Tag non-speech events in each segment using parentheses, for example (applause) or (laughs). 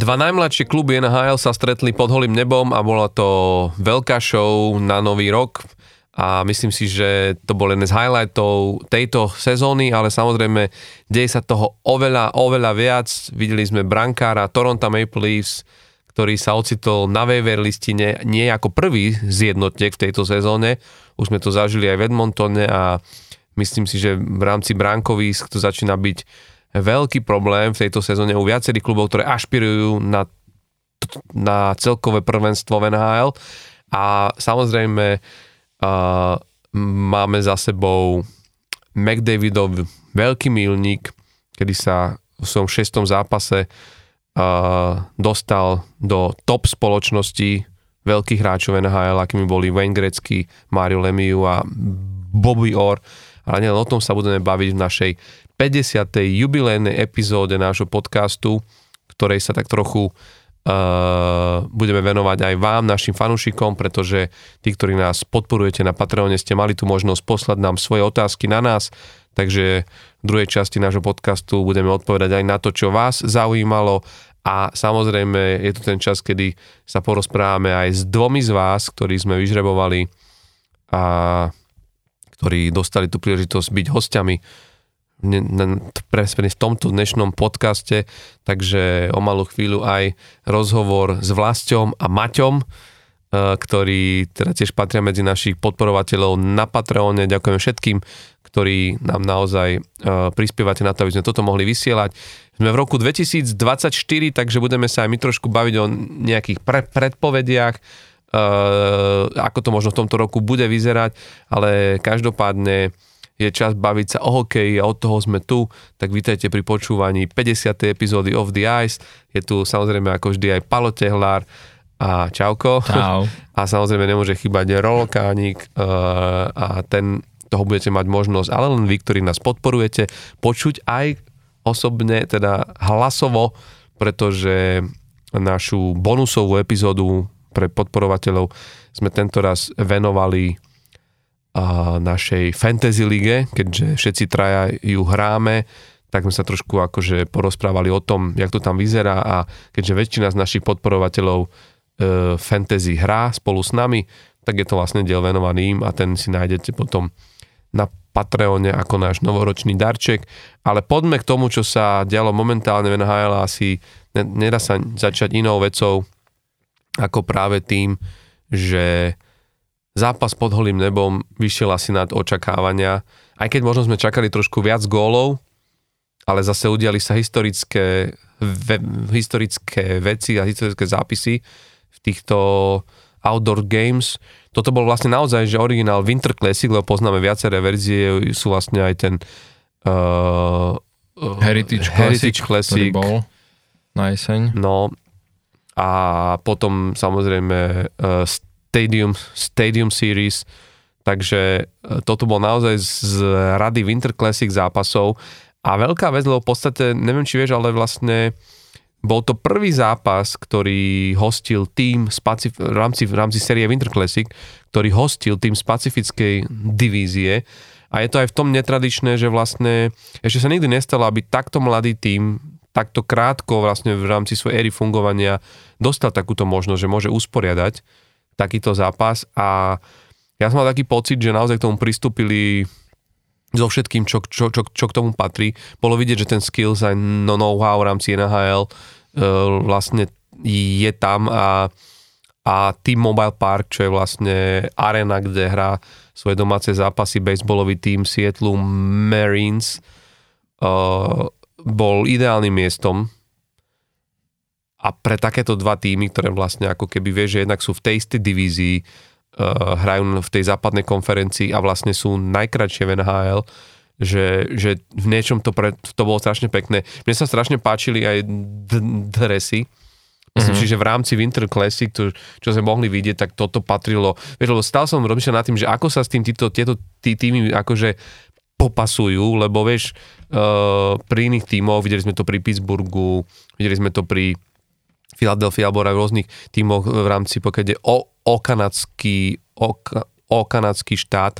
Dva najmladšie kluby NHL sa stretli pod holým nebom a bola to veľká show na nový rok a myslím si, že to bol jeden z highlightov tejto sezóny, ale samozrejme deje sa toho oveľa, oveľa viac. Videli sme brankára Toronto Maple Leafs, ktorý sa ocitol na waiver listine nie ako prvý z jednotiek v tejto sezóne. Už sme to zažili aj v Edmontone a myslím si, že v rámci bránkovísk to začína byť veľký problém v tejto sezóne u viacerých klubov, ktoré ašpirujú na, na celkové prvenstvo v NHL a samozrejme uh, máme za sebou McDavidov veľký milník, kedy sa v svojom šestom zápase uh, dostal do top spoločnosti veľkých hráčov NHL, akými boli Wayne Gretzky, Mario Lemieux a Bobby Orr. Ale nielen o tom sa budeme baviť v našej 50. jubilejnej epizóde nášho podcastu, ktorej sa tak trochu uh, budeme venovať aj vám, našim fanúšikom, pretože tí, ktorí nás podporujete na Patreone, ste mali tu možnosť poslať nám svoje otázky na nás, takže v druhej časti nášho podcastu budeme odpovedať aj na to, čo vás zaujímalo a samozrejme je tu ten čas, kedy sa porozprávame aj s dvomi z vás, ktorí sme vyžrebovali a ktorí dostali tú príležitosť byť hostiami presne v tomto dnešnom podcaste, takže o malú chvíľu aj rozhovor s Vlastom a Maťom, e, ktorí teda tiež patria medzi našich podporovateľov na Patreone. Ďakujem všetkým, ktorí nám naozaj e, prispievate na to, aby sme toto mohli vysielať. Sme v roku 2024, takže budeme sa aj my trošku baviť o nejakých pre- predpovediach, e, ako to možno v tomto roku bude vyzerať, ale každopádne je čas baviť sa o hokeji a od toho sme tu, tak vítajte pri počúvaní 50. epizódy of the Ice. Je tu samozrejme ako vždy aj Palo Tehlár a Čauko. Čau. (laughs) A samozrejme nemôže chýbať Rolokánik uh, a ten toho budete mať možnosť, ale len vy, ktorí nás podporujete, počuť aj osobne, teda hlasovo, pretože našu bonusovú epizódu pre podporovateľov sme tento raz venovali našej fantasy lige, keďže všetci traja ju hráme, tak sme sa trošku akože porozprávali o tom, jak to tam vyzerá a keďže väčšina z našich podporovateľov e, fantasy hrá spolu s nami, tak je to vlastne diel venovaný im a ten si nájdete potom na Patreone ako náš novoročný darček. Ale poďme k tomu, čo sa dialo momentálne v NHL asi nedá sa začať inou vecou ako práve tým, že zápas pod holým nebom vyšiel asi nad očakávania. Aj keď možno sme čakali trošku viac gólov, ale zase udiali sa historické, ve, historické veci a historické zápisy v týchto outdoor games. Toto bol vlastne naozaj, že originál Winter Classic, lebo poznáme viaceré verzie, sú vlastne aj ten uh, Heritage, Heritage Classic, Classic bol na jeseň. No a potom samozrejme uh, Stadium, Stadium Series, takže e, toto bol naozaj z rady Winter Classic zápasov. A veľká vec, lebo v podstate, neviem či vieš, ale vlastne bol to prvý zápas, ktorý hostil tým v, rámci, v rámci série Winter Classic, ktorý hostil tým z pacifickej divízie. A je to aj v tom netradičné, že vlastne ešte sa nikdy nestalo, aby takto mladý tým takto krátko vlastne v rámci svojej éry fungovania dostal takúto možnosť, že môže usporiadať takýto zápas a ja som mal taký pocit, že naozaj k tomu pristúpili so všetkým, čo, čo, čo, čo k tomu patrí. Bolo vidieť, že ten skills aj no know-how v rámci NHL uh, e, vlastne je tam a, a Team Mobile Park, čo je vlastne arena, kde hrá svoje domáce zápasy baseballový tým Seattle Marines, uh, bol ideálnym miestom a pre takéto dva týmy, ktoré vlastne ako keby vie, že jednak sú v tej istej divízii, uh, hrajú v tej západnej konferencii a vlastne sú najkračšie v NHL, že, že v niečom to, pre, to bolo strašne pekné. Mne sa strašne páčili aj d- dresy, Myslím mm-hmm. si, že v rámci Winter Classic, to, čo sme mohli vidieť, tak toto patrilo. Vieš, lebo stále som rozmýšľal nad tým, že ako sa s tým títo, tieto tí, týmy akože popasujú, lebo vieš, uh, pri iných tímoch, videli sme to pri Pittsburghu, videli sme to pri Philadelphia alebo v rôznych tímoch v rámci, pokiaľ ide o, o, kanadský, o, o kanadský štát,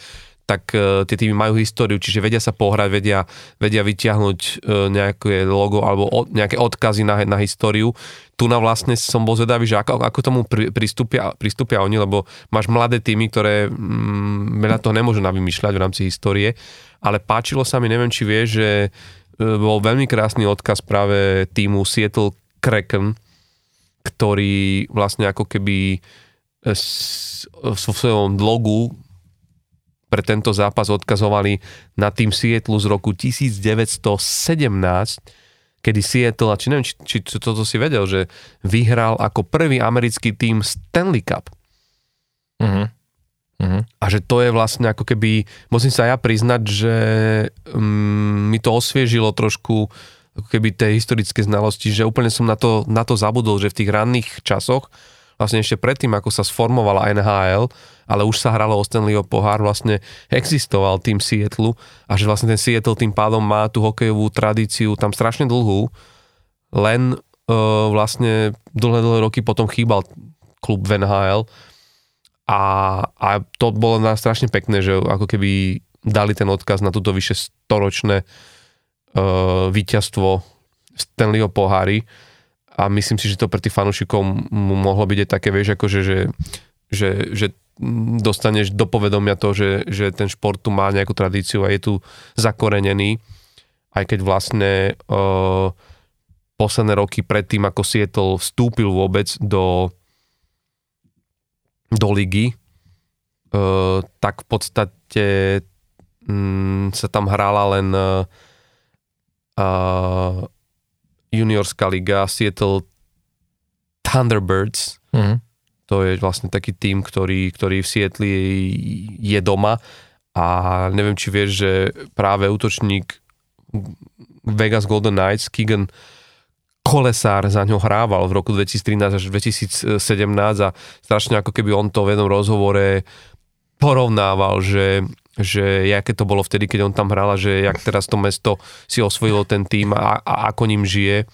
tak uh, tie týmy majú históriu, čiže vedia sa pohrať, vedia, vedia vyťahnuť uh, nejaké logo alebo od, nejaké odkazy na, na históriu. Tu na vlastne som bol zvedavý, že ako, ako tomu pri, pristúpia, pristúpia oni, lebo máš mladé týmy, ktoré mm, veľa toho nemôžu navymýšľať v rámci histórie, ale páčilo sa mi, neviem či vieš, že uh, bol veľmi krásny odkaz práve týmu Seattle Kraken, ktorý vlastne ako keby vo svojom logu pre tento zápas odkazovali na tým Seattle z roku 1917, kedy Seattle, a či neviem, či, či toto si vedel, že vyhral ako prvý americký tým Stanley Cup. Uh-huh. Uh-huh. A že to je vlastne ako keby, musím sa ja priznať, že um, mi to osviežilo trošku ako keby tej historické znalosti, že úplne som na to, na to zabudol, že v tých ranných časoch vlastne ešte predtým, ako sa sformovala NHL, ale už sa hralo o Stanleyho pohár, vlastne existoval tým Seattle a že vlastne ten Seattle tým pádom má tú hokejovú tradíciu tam strašne dlhú, len uh, vlastne dlhé, dlhé roky potom chýbal klub v NHL a, a to bolo na strašne pekné, že ako keby dali ten odkaz na túto vyše storočné uh, víťazstvo Stanleyho pohári. A myslím si, že to pre tých fanúšikov mohlo byť aj také, vieš, akože, že, že, že dostaneš do povedomia to, že, že ten šport tu má nejakú tradíciu a je tu zakorenený, aj keď vlastne uh, posledné roky predtým, ako Seattle vstúpil vôbec do do ligy, uh, tak v podstate um, sa tam hrála len uh, juniorská liga Seattle Thunderbirds. Uh-huh. To je vlastne taký tým, ktorý, ktorý v je, je doma a neviem, či vieš, že práve útočník Vegas Golden Knights, Keegan Kolesár za ňo hrával v roku 2013 až 2017 a strašne ako keby on to v jednom rozhovore porovnával, že že aké to bolo vtedy, keď on tam hral a že jak teraz to mesto si osvojilo ten tým a, a ako ním žije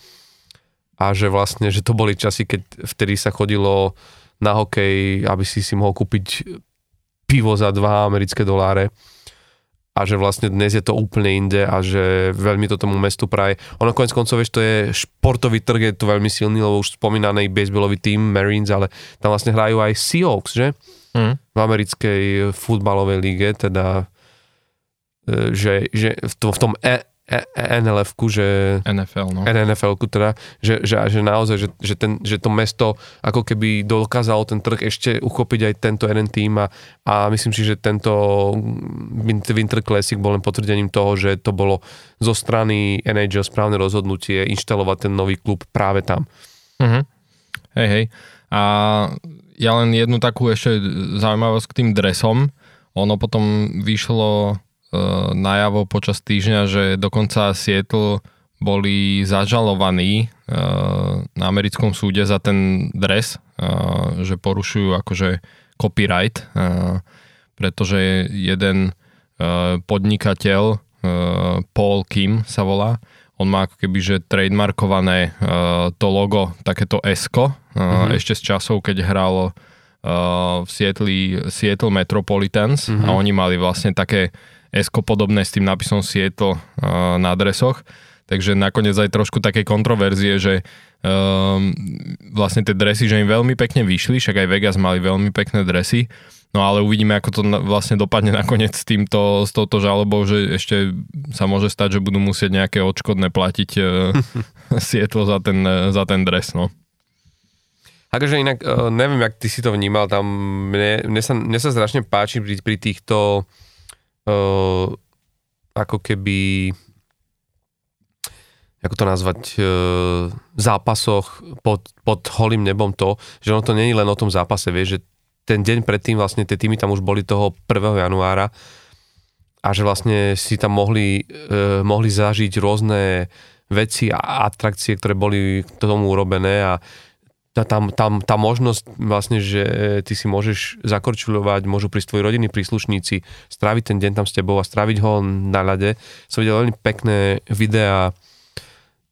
a že vlastne, že to boli časy, keď vtedy sa chodilo na hokej, aby si si mohol kúpiť pivo za 2 americké doláre a že vlastne dnes je to úplne inde a že veľmi to tomu mestu praje. Ono konec koncov, vieš, to je športový trh, je to veľmi silný, lebo už spomínaný baseballový tým Marines, ale tam vlastne hrajú aj Seahawks, že? Mm. v americkej futbalovej líge, teda e, že, že v, tom, v tom e, e, NLF-ku, že... NFL, no. NFL-ku teda, že, že, že naozaj, že, že, ten, že to mesto ako keby dokázalo ten trh ešte uchopiť aj tento jeden tým a, a myslím si, že tento Winter Classic bol len potvrdením toho, že to bolo zo strany NHL správne rozhodnutie inštalovať ten nový klub práve tam. Mhm. Hej, hej. A ja len jednu takú ešte zaujímavosť k tým dresom. Ono potom vyšlo e, najavo počas týždňa, že dokonca Seattle boli zažalovaní e, na americkom súde za ten dres, e, že porušujú akože copyright, pretože jeden podnikateľ, Paul Kim sa volá, on má ako keby, že trademarkované to logo, takéto uh, mm-hmm. ešte z časov, keď hral uh, v Seattle, Seattle Metropolitans mm-hmm. a oni mali vlastne také esko podobné s tým nápisom Seattle uh, na adresoch. Takže nakoniec aj trošku také kontroverzie, že um, vlastne tie dresy, že im veľmi pekne vyšli, však aj Vegas mali veľmi pekné dresy, No ale uvidíme, ako to vlastne dopadne (laughs) nakoniec s, týmto, s touto žalobou, že ešte sa môže stať, že budú musieť nejaké odškodné platiť (laughs) uh, Sietlo za ten, za ten dres. No. Akože inak, uh, neviem, jak ty si to vnímal, tam mne, mne, sa, mne sa strašne páči pri, pri týchto uh, ako keby ako to nazvať, uh, zápasoch pod, pod holým nebom to, že ono to není len o tom zápase, vieš, že ten deň predtým vlastne tie týmy tam už boli toho 1. januára a že vlastne si tam mohli, e, mohli zažiť rôzne veci a atrakcie, ktoré boli k tomu urobené a tá, tam, tam, tá možnosť vlastne, že ty si môžeš zakorčuľovať, môžu prísť tvoji rodiny príslušníci, stráviť ten deň tam s tebou a stráviť ho na ľade. Som videl veľmi pekné videá,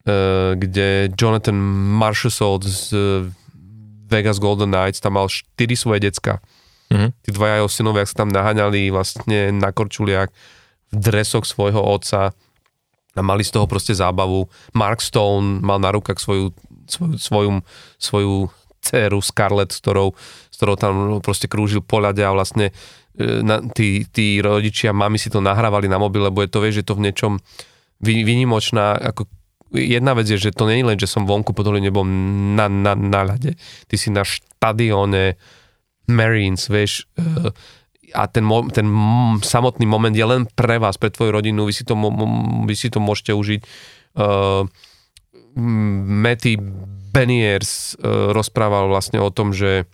e, kde Jonathan Marshall z Vegas Golden Knights tam mal 4 svoje decka. Mhm. Tí dvaja jeho synovia, sa tam naháňali vlastne na korčuliach v dresoch svojho otca a mali z toho proste zábavu. Mark Stone mal na rukách svoju, svoju, svoju, svoju dceru Scarlett, s ktorou, s ktorou tam proste krúžil po ľade a vlastne e, na, tí, tí rodičia, mami si to nahrávali na mobil, lebo je to, vieš, že to v niečom vy- výnimočná, ako jedna vec je, že to nie je len, že som vonku pod nebom na, na, na ľade. Ty si na štadióne Marines, vieš, e, a ten, ten samotný moment je len pre vás, pre tvoju rodinu, vy si to, vy si to môžete užiť. Uh, Matty Beniers uh, rozprával vlastne o tom, že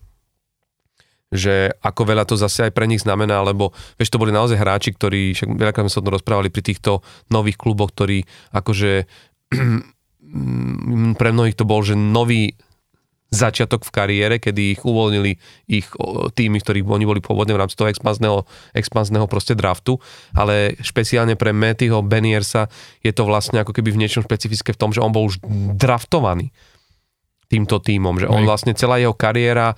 že ako veľa to zase aj pre nich znamená, lebo vieš, to boli naozaj hráči, ktorí, však veľakrát sme sa o tom rozprávali pri týchto nových kluboch, ktorí akože (clears throat) pre mnohých to bol, že nový začiatok v kariére, kedy ich uvoľnili ich týmy, ktorí oni boli pôvodne v rámci toho expanzného, expanzného proste draftu, ale špeciálne pre Mattyho Beniersa je to vlastne ako keby v niečom špecifické v tom, že on bol už draftovaný týmto týmom, že on vlastne celá jeho kariéra e,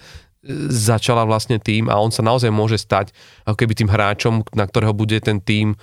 začala vlastne tým a on sa naozaj môže stať ako keby tým hráčom, na ktorého bude ten tým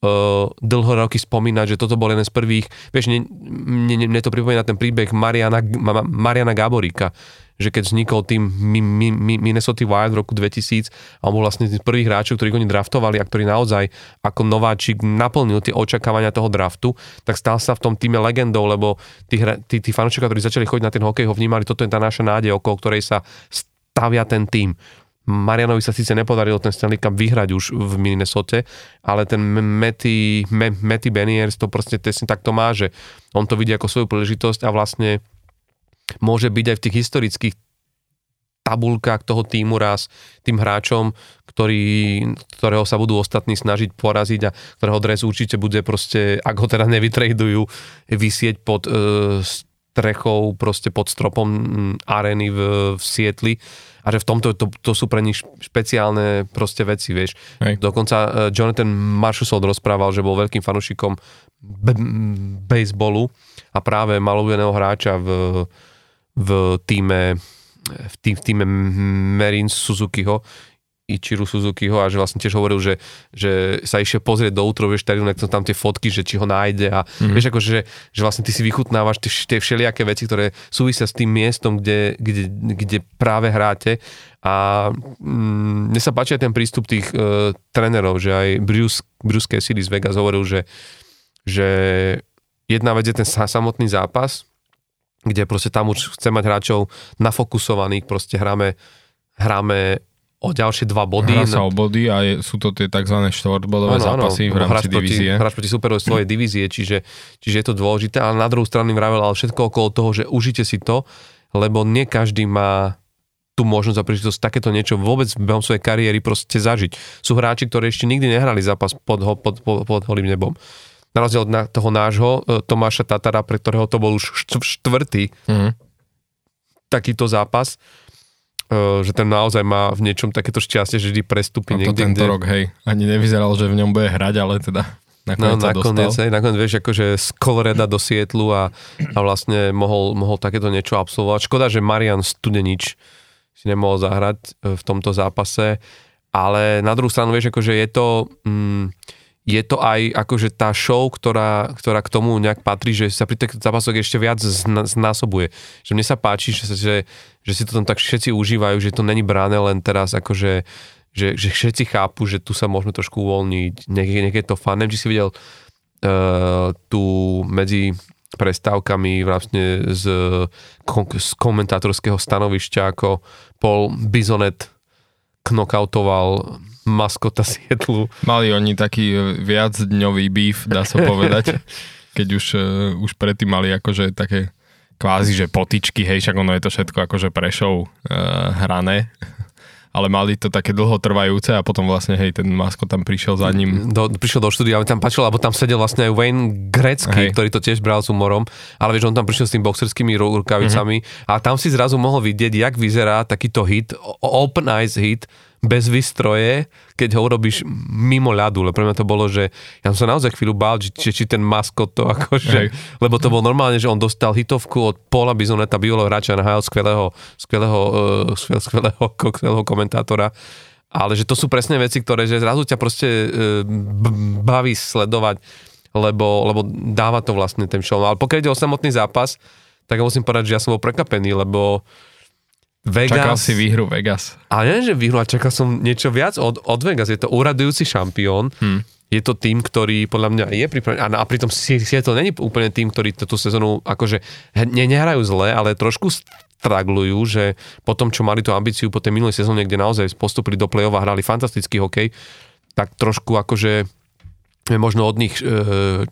uh, dlho roky spomínať, že toto bol jeden z prvých, vieš, mne, mne, mne to pripomína ten príbeh Mariana, Ma- Mariana Gaboríka, že keď vznikol tým Mi- Mi- Mi- Minnesota Wild v roku 2000 a on bol vlastne tých prvých hráčov, ktorých oni draftovali a ktorý naozaj ako nováčik naplnil tie očakávania toho draftu, tak stal sa v tom týme legendou, lebo tí, tí, tí fanúšikovia, ktorí začali chodiť na ten hokej, ho vnímali, toto je tá naša nádej, okolo ktorej sa stavia ten tým. Marianovi sa síce nepodarilo ten Stanley Cup vyhrať už v Minnesote, ale ten Matty, Matty Beniers to proste tesne takto má, že on to vidí ako svoju príležitosť a vlastne môže byť aj v tých historických tabulkách toho týmu raz tým hráčom, ktorý, ktorého sa budú ostatní snažiť poraziť a ktorého dres určite bude proste, ak ho teda nevytradujú, vysieť pod e, strechou, proste pod stropom arény v, v Sietli a že v tomto to, to sú pre nich špeciálne proste veci, vieš. Hej. Dokonca e, Jonathan Marchusov rozprával, že bol veľkým fanúšikom b- baseballu a práve mal hráča v, v týme v, tým, v týme Marines Suzukiho Ichiru Suzukiho a že vlastne tiež hovoril, že, že sa išiel pozrieť do útro, vieš, tak tam tie fotky, že či ho nájde a mm-hmm. vieš, akože, že, že vlastne ty si vychutnávaš tie, tie všelijaké veci, ktoré súvisia s tým miestom, kde, kde, kde práve hráte a mm, mne sa páči aj ten prístup tých uh, trénerov, že aj Bruce, Bruce Cassidy z Vegas hovoril, že, že jedna vec je ten sa- samotný zápas, kde proste tam už chce mať hráčov nafokusovaných, proste hráme, hráme o ďalšie dva body. Hrá sa o body a je, sú to tie tzv. štvortbodové zápasy v rámci hráč divízie. Proti, hráč proti superovi svojej (clears throat) divízie, čiže, čiže je to dôležité, ale na druhú stranu vravel, ale všetko okolo toho, že užite si to, lebo nie každý má tú možnosť a príležitosť takéto niečo vôbec behom svojej kariéry proste zažiť. Sú hráči, ktorí ešte nikdy nehrali zápas pod, ho- pod, pod, pod holým nebom. Na rozdiel od na, toho nášho e, Tomáša Tatara, pre ktorého to bol už št- štvrtý Mhm. takýto zápas, že ten naozaj má v niečom takéto šťastie, že vždy prestúpi to niekde, tento kde... rok, hej. Ani nevyzeralo, že v ňom bude hrať, ale teda No, nakoniec sa nakoniec, dostal. hej, nakoniec vieš, akože z Coloreda do Sietlu a, a vlastne mohol, mohol takéto niečo absolvovať. Škoda, že Marian Studenič si nemohol zahrať e, v tomto zápase, ale na druhú stranu, vieš, akože je to, mm, je to aj akože tá show, ktorá, ktorá k tomu nejak patrí, že sa pri takýchto zápasoch ešte viac znásobuje. Že mne sa páči, že, že, že si to tam tak všetci užívajú, že to není bráne len teraz akože že, že všetci chápu, že tu sa môžeme trošku uvoľniť, nech, je to fan. Neviem, či si videl uh, tu medzi prestávkami vlastne z, z komentátorského stanovišťa, ako Paul Bizonet knockoutoval maskota Sietlu. Mali oni taký e, viac dňový beef, dá sa povedať, (laughs) keď už, e, už predtým mali akože také kvázi, že potičky, hej, však ono je to všetko akože pre show uh, hrané, (laughs) ale mali to také dlhotrvajúce a potom vlastne, hej, ten masko tam prišiel za ním. Do, prišiel do štúdia, ale tam páčilo, lebo tam sedel vlastne aj Wayne Gretzky, Hej. ktorý to tiež bral s humorom, ale vieš, on tam prišiel s tým boxerskými ru- rukavicami Mhm. a tam si zrazu mohol vidieť, jak vyzerá takýto hit, open eyes hit, bez výstroje, keď ho urobíš mimo ľadu, lebo pre mňa to bolo, že ja som sa naozaj chvíľu bál, či, či, ten maskot to akože, Hej. lebo to bolo normálne, že on dostal hitovku od Paula Bizoneta, bývalého hráča NHL, skvelého, skvelého, uh, skvelého, skvelého, skvelého komentátora ale že to sú presne veci, ktoré že zrazu ťa proste e, baví sledovať, lebo, lebo dáva to vlastne ten show. Ale pokiaľ ide o samotný zápas, tak musím povedať, že ja som bol prekapený, lebo Vegas... Čakal si výhru Vegas. Ale nie, že výhru, a čakal som niečo viac od, od Vegas. Je to úradujúci šampión. Hmm. Je to tým, ktorý podľa mňa je pripravený. A, a pritom si, si to není úplne tým, ktorý túto sezónu akože ne, nehrajú zle, ale trošku straglujú, že po tom, čo mali tú ambíciu po tej minulej sezóne, kde naozaj postupili do play-off a hrali fantastický hokej, tak trošku akože možno od nich e,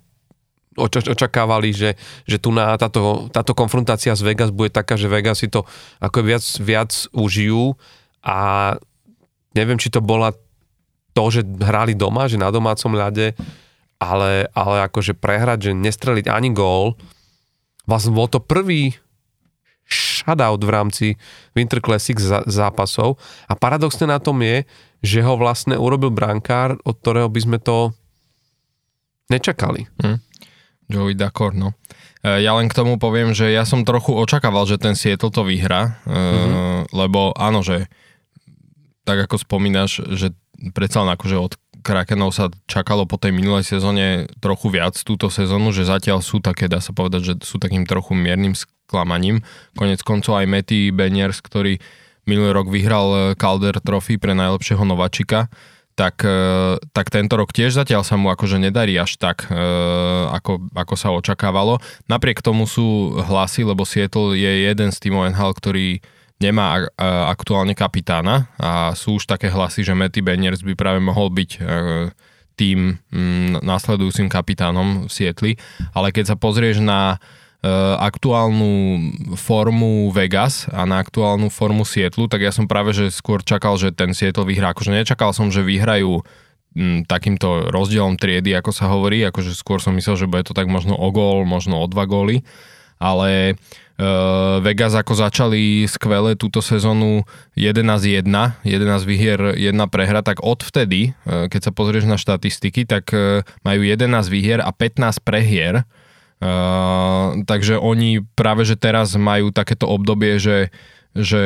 očakávali, že, že tu na táto, táto konfrontácia z Vegas bude taká, že Vegas si to ako viac, viac užijú a neviem, či to bola to, že hrali doma, že na domácom ľade, ale, ale akože prehrať, že nestreliť ani gól, vlastne bol to prvý shutout v rámci Winter Classic zápasov a paradoxne na tom je, že ho vlastne urobil brankár, od ktorého by sme to nečakali. Hmm. Joey Dakor, no. E, ja len k tomu poviem, že ja som trochu očakával, že ten Seattle to vyhrá, mm-hmm. lebo áno, že tak ako spomínaš, že predsa len akože od Krakenov sa čakalo po tej minulej sezóne trochu viac túto sezónu, že zatiaľ sú také, dá sa povedať, že sú takým trochu miernym sklamaním. Konec koncov aj Matty Beniers, ktorý minulý rok vyhral Calder Trophy pre najlepšieho nováčika, tak, e, tak tento rok tiež zatiaľ sa mu akože nedarí až tak, e, ako, ako sa očakávalo. Napriek tomu sú hlasy, lebo Seattle je jeden z týmov NHL, ktorý nemá e, aktuálne kapitána a sú už také hlasy, že Matty Beniers by práve mohol byť tým mm, následujúcim kapitánom v Sietli. Ale keď sa pozrieš na aktuálnu formu Vegas a na aktuálnu formu Sietlu, tak ja som práve že skôr čakal, že ten Sietl vyhrá. Akože nečakal som, že vyhrajú m, hm, takýmto rozdielom triedy, ako sa hovorí, akože skôr som myslel, že bude to tak možno o gól, možno o dva góly, ale uh, Vegas ako začali skvele túto sezónu 11-1, 11 výhier, 1 prehra, tak odvtedy, uh, keď sa pozrieš na štatistiky, tak majú 11 výhier a 15 prehier, Uh, takže oni práve, že teraz majú takéto obdobie, že, že,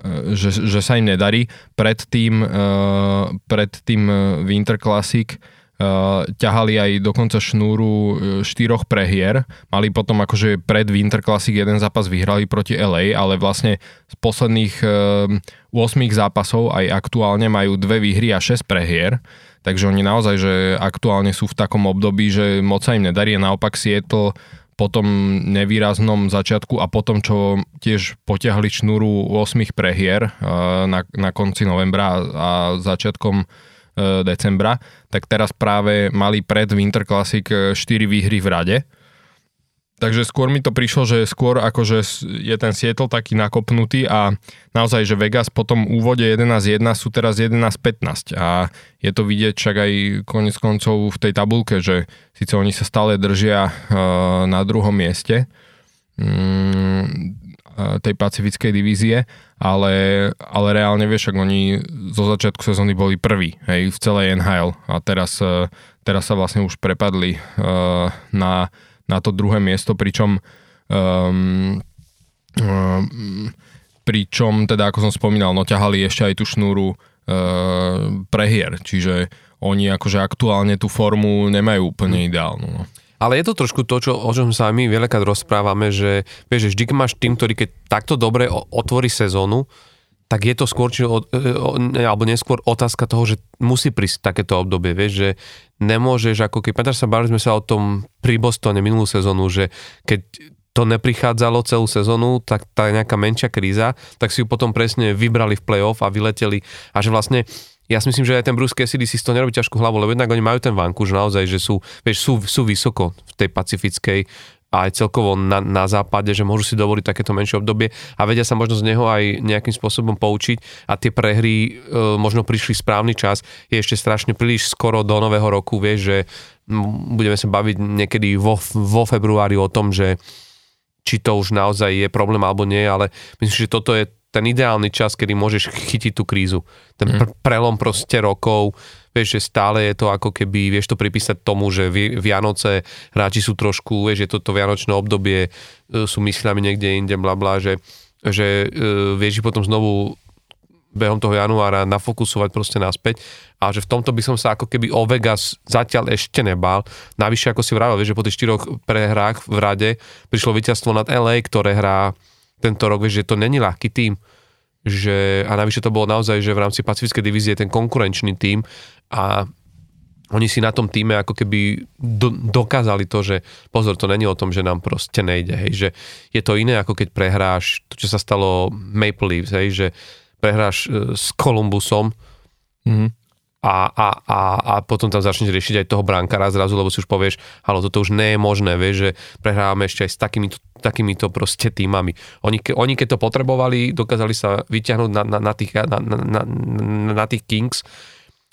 uh, že, že sa im nedarí. Predtým, uh, predtým Winter Classic uh, ťahali aj dokonca šnúru štyroch prehier. Mali potom akože pred Winter Classic jeden zápas vyhrali proti LA, ale vlastne z posledných uh, 8 zápasov aj aktuálne majú dve výhry a 6 prehier. Takže oni naozaj, že aktuálne sú v takom období, že moc sa im nedarí naopak to po tom nevýraznom začiatku a potom, čo tiež potiahli šnúru 8 prehier na, na konci novembra a začiatkom e, decembra, tak teraz práve mali pred Winter Classic 4 výhry v rade Takže skôr mi to prišlo, že skôr akože je ten Seattle taký nakopnutý a naozaj, že Vegas po tom úvode 11-1 sú teraz 11-15 a je to vidieť však aj konec koncov v tej tabulke, že síce oni sa stále držia uh, na druhom mieste um, tej pacifickej divízie, ale, ale reálne vieš, ak oni zo začiatku sezóny boli prví hej, v celej NHL a teraz, uh, teraz sa vlastne už prepadli na na to druhé miesto, pričom um, um, pričom teda ako som spomínal, no ťahali ešte aj tú šnúru uh, prehier, čiže oni akože aktuálne tú formu nemajú úplne ideálnu. No. Ale je to trošku to, čo, o čom sa my veľakrát rozprávame, že vieš, že vždy máš tým, ktorý keď takto dobre otvorí sezónu, tak je to skôr, či, alebo neskôr otázka toho, že musí prísť takéto obdobie, vieš, že nemôžeš, ako keď, pamätáš sa, bavili sme sa o tom pri Bostone minulú sezónu, že keď to neprichádzalo celú sezónu, tak tá nejaká menšia kríza, tak si ju potom presne vybrali v play-off a vyleteli. A že vlastne ja si myslím, že aj ten Bruce Cassidy si toho nerobí ťažkú hlavu, lebo jednak oni majú ten že naozaj, že sú, vieš, sú, sú vysoko v tej pacifickej a aj celkovo na, na západe, že môžu si dovoliť takéto menšie obdobie a vedia sa možno z neho aj nejakým spôsobom poučiť a tie prehry e, možno prišli správny čas. Je ešte strašne príliš skoro do nového roku, vieš, že budeme sa baviť niekedy vo, vo februári o tom, že či to už naozaj je problém alebo nie, ale myslím, že toto je ten ideálny čas, kedy môžeš chytiť tú krízu. Ten mhm. pr- prelom proste rokov, vieš, že stále je to ako keby, vieš to pripísať tomu, že Vianoce, hráči sú trošku, vieš, je toto vianočné obdobie, e, sú mysľami niekde inde, bla bla, že, že e, vieš potom znovu behom toho januára nafokusovať proste naspäť a že v tomto by som sa ako keby o Vegas zatiaľ ešte nebál. Navyše, ako si vravel, vieš, že po tých štyroch prehrách v rade prišlo víťazstvo nad LA, ktoré hrá tento rok, vieš, že to není ľahký tým. Že, a navyše to bolo naozaj, že v rámci pacifickej divízie ten konkurenčný tým a oni si na tom týme ako keby do, dokázali to, že pozor, to není o tom, že nám proste nejde, hej, že je to iné ako keď prehráš to, čo sa stalo Maple Leafs, hej, že prehráš e, s Columbusom mm-hmm. a, a, a, a potom tam začneš riešiť aj toho brankára zrazu, lebo si už povieš, halo, toto už nie je možné, vieš, že prehrávame ešte aj s takýmito, takýmito proste týmami. Oni, ke, oni keď to potrebovali, dokázali sa vyťahnuť na, na, na, tých, na, na, na, na tých Kings,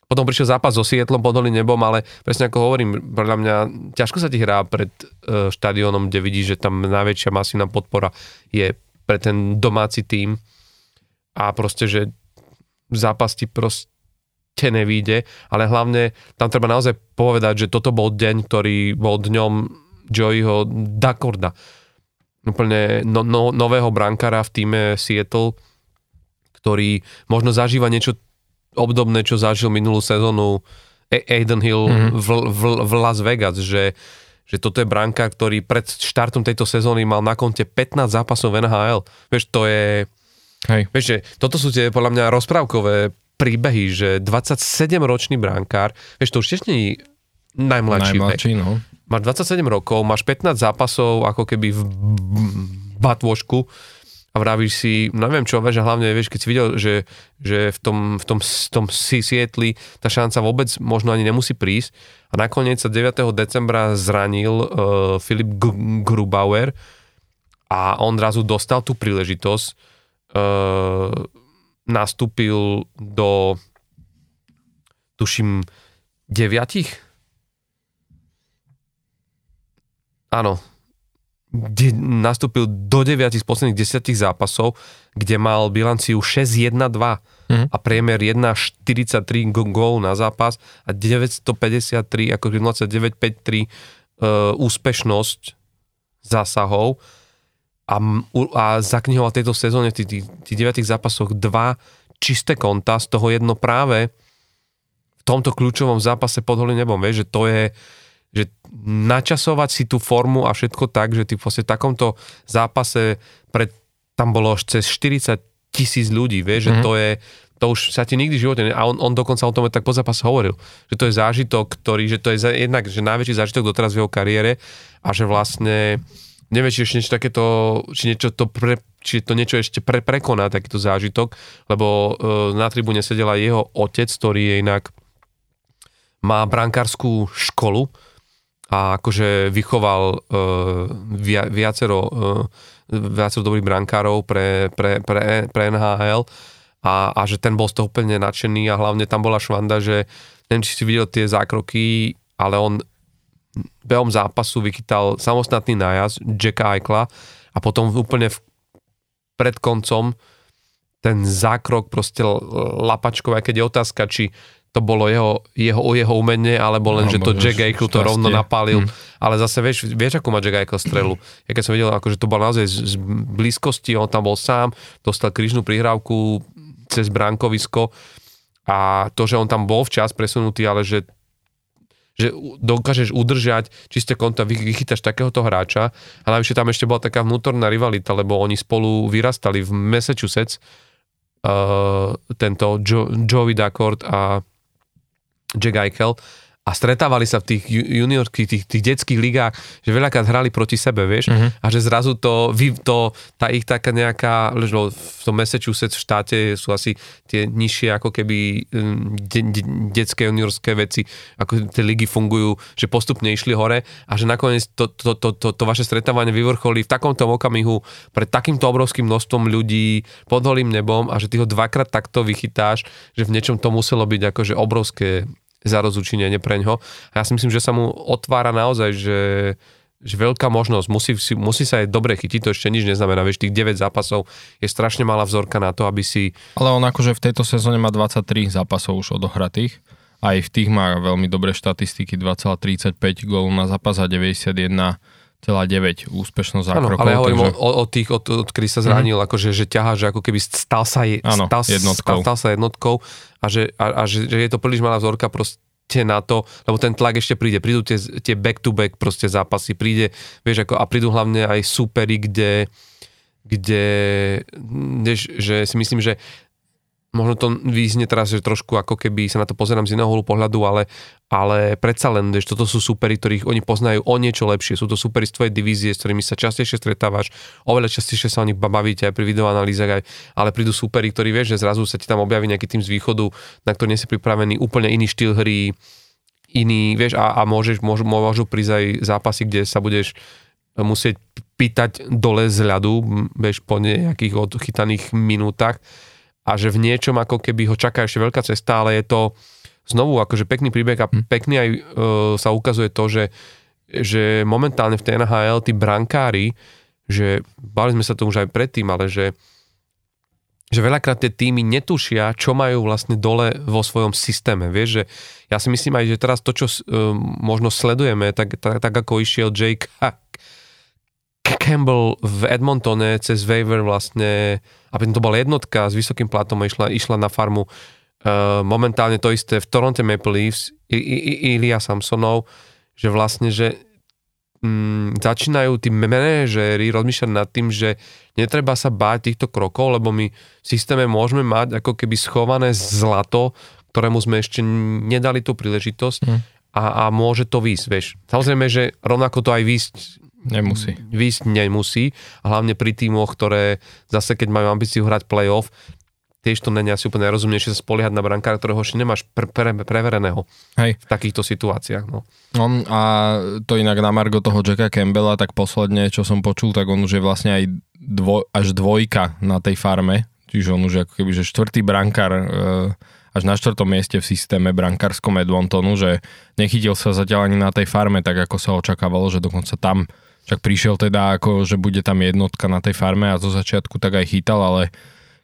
potom prišiel zápas so Sietlom pod holým nebom, ale presne ako hovorím, podľa mňa ťažko sa ti hrá pred uh, štadiónom, kde vidíš, že tam najväčšia masívna podpora je pre ten domáci tím a proste, že zápas ti proste nevíde, ale hlavne tam treba naozaj povedať, že toto bol deň, ktorý bol dňom Joeyho Dakorda. Úplne no, no, nového brankára v týme Seattle, ktorý možno zažíva niečo obdobné, čo zažil minulú sezónu Aiden Hill mm-hmm. v, v, v Las Vegas, že, že toto je branka, ktorý pred štartom tejto sezóny mal na konte 15 zápasov v NHL. Vieš, to je... Hej. Vieš, že toto sú tie podľa mňa rozprávkové príbehy, že 27-ročný brankár, vieš, to už tiež nie je najmladší, najmladší vek. No. Máš 27 rokov, máš 15 zápasov ako keby v batvošku, a vravíš si, no neviem čo, vieš, a hlavne vieš, keď si videl, že, že v tom, v tom, v tom Sietli tá šanca vôbec možno ani nemusí prísť a nakoniec sa 9. decembra zranil uh, Filip G- Grubauer a on zrazu dostal tú príležitosť, uh, nastúpil do tuším deviatich Áno, kde nastúpil do 9 z posledných 10 zápasov, kde mal bilanciu 6-1-2 mm. a priemer 1,43 gól na zápas a 953 ako 0,953 uh, úspešnosť zásahov a, a zaknihoval tejto sezóne v tých, tých 9 zápasoch dva čisté konta, z toho jedno práve v tomto kľúčovom zápase pod holým nebom, vieš, že to je načasovať si tú formu a všetko tak, že ty v takomto zápase pred, tam bolo až cez 40 tisíc ľudí, vieš, mm-hmm. že mhm. to je, to už sa ti nikdy v živote, ne... a on, on dokonca o tom tak po zápase hovoril, že to je zážitok, ktorý, že to je jednak, že najväčší zážitok doteraz v jeho kariére a že vlastne neviem, či ešte niečo takéto, či, niečo to pre, či to niečo ešte pre, prekoná takýto zážitok, lebo uh, na tribúne sedela jeho otec, ktorý je inak má brankárskú školu, a akože vychoval uh, viacero, uh, viacero dobrých brankárov pre, pre, pre, pre NHL a, a že ten bol z toho úplne nadšený a hlavne tam bola švanda, že neviem, či si videl tie zákroky, ale on behom zápasu vychytal samostatný nájazd Jacka Eichla a potom úplne v, pred koncom ten zákrok proste lapačkov, aj keď je otázka, či to bolo jeho, jeho, jeho umenie, alebo len, no, že to Jack Eichel to rovno napálil. Hmm. Ale zase vieš, vieš, ako má Jack Eichel strelu. Ja keď som videl, akože to bol naozaj z, z blízkosti, on tam bol sám, dostal krížnú prihrávku cez bránkovisko a to, že on tam bol včas presunutý, ale že že dokážeš udržať čisté konta, vychytáš takéhoto hráča a najvyššie tam ešte bola taká vnútorná rivalita, lebo oni spolu vyrastali v Massachusetts uh, tento jo, Joey Dacord a Jack Eichel a stretávali sa v tých juniorských, tých, tých detských ligách, že veľakrát hrali proti sebe, vieš, uh-huh. a že zrazu to, to, tá ich taká nejaká, lebo v tom Massachusetts v štáte sú asi tie nižšie ako keby mm, de, de, detské juniorské veci, ako tie ligy fungujú, že postupne išli hore a že nakoniec to, to, to, to, to vaše stretávanie vyvrcholí v takomto okamihu pred takýmto obrovským množstvom ľudí pod holým nebom a že ty ho dvakrát takto vychytáš, že v niečom to muselo byť akože obrovské za rozúčinenie pre ňo. A ja si myslím, že sa mu otvára naozaj, že, že veľká možnosť, musí, musí sa aj dobre chytiť, to ešte nič neznamená, vieš, tých 9 zápasov je strašne malá vzorka na to, aby si... Ale on akože v tejto sezóne má 23 zápasov už odohratých, aj v tých má veľmi dobré štatistiky, 2,35 gólov na zápas a 91 úspešnosť Áno, zákrokov. ale ja hovorím takže... o, o tých, od, od kedy sa zranil, mm-hmm. akože, že ťaha, že ako keby stal sa, je, Áno, stal, jednotkou. Stal, stal sa jednotkou a, že, a, a že, je to príliš malá vzorka proste na to, lebo ten tlak ešte príde, prídu tie, tie back-to-back proste zápasy, príde, vieš, ako, a prídu hlavne aj súpery, kde, kde, vieš, že si myslím, že možno to význe teraz, že trošku ako keby sa na to pozerám z iného pohľadu, ale, ale predsa len, že toto sú supery, ktorých oni poznajú o niečo lepšie. Sú to supery z tvojej divízie, s ktorými sa častejšie stretávaš, oveľa častejšie sa o nich bavíte aj pri videoanalýzach, aj, ale prídu supery, ktorí vieš, že zrazu sa ti tam objaví nejaký tým z východu, na ktorý nie si pripravený, úplne iný štýl hry, iný, vieš, a, a môžeš, môžu, môžu prísť aj zápasy, kde sa budeš musieť pýtať dole z ľadu, vieš, po nejakých odchytaných minútach a že v niečom ako keby ho čaká ešte veľká cesta, ale je to znovu akože pekný príbeh a hm. pekný aj uh, sa ukazuje to, že, že momentálne v tej NHL tí brankári, že bali sme sa to už aj predtým, ale že že veľakrát tie týmy netušia, čo majú vlastne dole vo svojom systéme. Vieš, že ja si myslím aj, že teraz to, čo uh, možno sledujeme, tak, tak, tak ako išiel Jake Campbell v Edmontone cez waiver vlastne, aby to bola jednotka s vysokým platom a išla, išla na farmu. Uh, momentálne to isté v Toronto Maple Leafs, I, I, I, Ilia Samsonov, že vlastne, že mm, začínajú tí manažéri rozmýšľať nad tým, že netreba sa báť týchto krokov, lebo my v systéme môžeme mať ako keby schované zlato, ktorému sme ešte nedali tú príležitosť mm. a, a môže to výsť, vieš. Samozrejme, že rovnako to aj výsť Nemusí. Výsť nemusí, hlavne pri týmoch, ktoré zase keď majú ambíciu hrať playoff, tiež to není asi úplne rozumnejšie sa spoliehať na brankára, ktorého ešte nemáš pre, pre, prevereného Hej. v takýchto situáciách. No. no. a to inak na Margo toho Jacka Campbella, tak posledne, čo som počul, tak on už je vlastne aj dvoj, až dvojka na tej farme, čiže on už ako keby, že štvrtý brankár e, až na štvrtom mieste v systéme brankárskom Edmontonu, že nechytil sa zatiaľ ani na tej farme, tak ako sa očakávalo, že dokonca tam však prišiel teda ako, že bude tam jednotka na tej farme a zo začiatku tak aj chytal, ale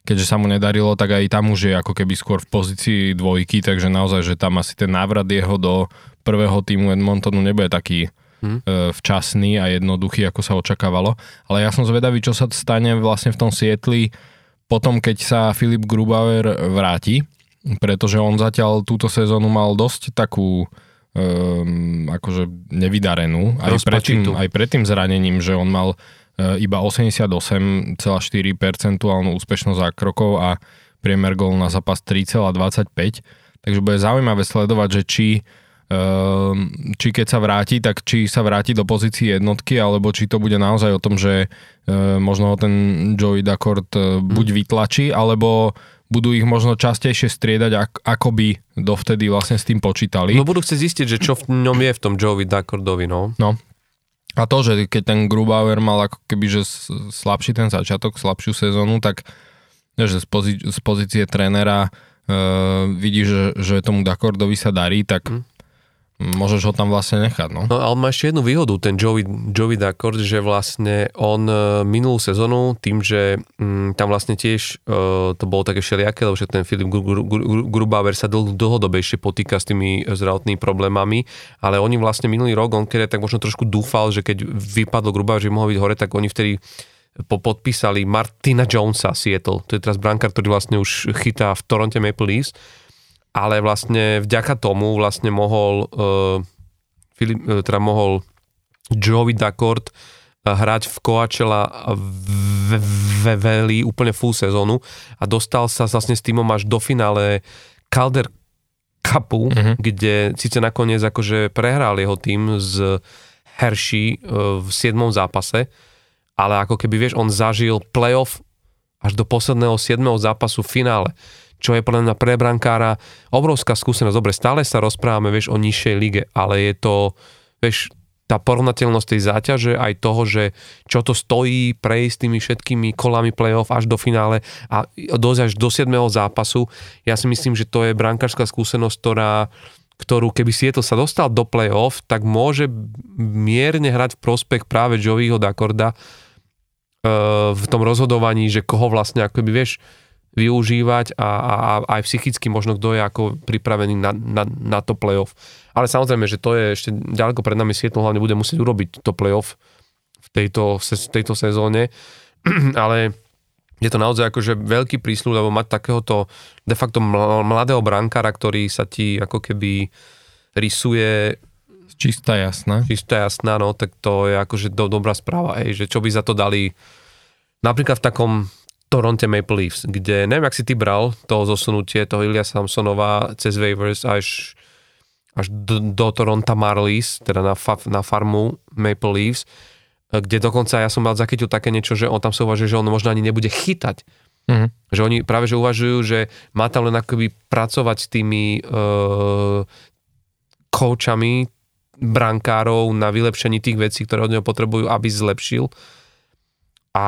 keďže sa mu nedarilo, tak aj tam už je ako keby skôr v pozícii dvojky, takže naozaj, že tam asi ten návrat jeho do prvého týmu Edmontonu nebude taký hmm. e, včasný a jednoduchý, ako sa očakávalo. Ale ja som zvedavý, čo sa stane vlastne v tom Sietli potom, keď sa Filip Grubauer vráti, pretože on zatiaľ túto sezónu mal dosť takú um, akože nevydarenú. Aj pred, tým, aj pred tým zranením, že on mal iba 88,4% úspešnosť zákrokov a priemer gol na zápas 3,25. Takže bude zaujímavé sledovať, že či um, či keď sa vráti, tak či sa vráti do pozície jednotky, alebo či to bude naozaj o tom, že uh, možno ho ten Joey Daccord uh, buď vytlačí, alebo budú ich možno častejšie striedať, ako by dovtedy vlastne s tým počítali. No budú chcieť zistiť, že čo v ňom je v tom Joey Daccordovi, no. No. A to, že keď ten Grubauer mal ako keby, že slabší ten začiatok, slabšiu sezónu, tak že z, pozí- z pozície trénera uh, vidí, že, že tomu Dakordovi sa darí, tak hm Môžeš ho tam vlastne nechať, no. No ale má ešte jednu výhodu, ten Joey, Joey Dacord, že vlastne on e, minulú sezónu tým, že m, mm, tam vlastne tiež uh, to bolo také všelijaké, lebo že ten Filip Grubauer sa dl, dlhodobejšie potýka s tými zdravotnými problémami, ale oni vlastne minulý rok, on keď tak možno trošku dúfal, že keď vypadlo Grubauer, že mohol byť hore, tak oni vtedy po, podpísali Martina Jonesa Seattle, to je teraz brankár, ktorý vlastne už chytá v Toronto Maple Leafs ale vlastne vďaka tomu vlastne mohol uh, Filip, uh, teda mohol Joey Daccord uh, hrať v Coachella v, v, úplne full sezónu a dostal sa vlastne s týmom až do finále Calder Cupu, uh-huh. kde síce nakoniec akože prehral jeho tým z Hershey v 7. zápase, ale ako keby vieš, on zažil playoff až do posledného 7. zápasu v finále čo je podľa mňa pre brankára obrovská skúsenosť. Dobre, stále sa rozprávame, vieš, o nižšej lige, ale je to, vieš, tá porovnateľnosť tej záťaže, aj toho, že čo to stojí prejsť tými všetkými kolami playoff až do finále a dosť až do 7. zápasu. Ja si myslím, že to je brankárska skúsenosť, ktorá ktorú keby si to sa dostal do playoff, tak môže mierne hrať v prospech práve Joeyho Dakorda uh, v tom rozhodovaní, že koho vlastne akoby vieš, využívať a, a, a aj psychicky možno kto je ako pripravený na, na, na to playoff. Ale samozrejme, že to je ešte ďaleko pred nami Sietl hlavne bude musieť urobiť to playoff tejto, tejto sezóne, (clears throat) ale je to naozaj akože veľký prísľub, lebo mať takéhoto de facto mladého brankára, ktorý sa ti ako keby rysuje Čistá jasná. Čistá jasná, no, tak to je akože do, dobrá správa, hej, že čo by za to dali napríklad v takom Toronto Maple Leafs, kde neviem, ak si ty bral to zosunutie toho Ilia Samsonova cez waivers až, až do, do Toronto Marlies, teda na, fa, na farmu Maple Leafs, kde dokonca ja som mal zachytil také niečo, že on tam sa uvažuje, že on možno ani nebude chytať. Uh-huh. Že oni práve že uvažujú, že má tam len akoby pracovať s tými uh, koučami, brankárov na vylepšení tých vecí, ktoré od neho potrebujú, aby zlepšil. A,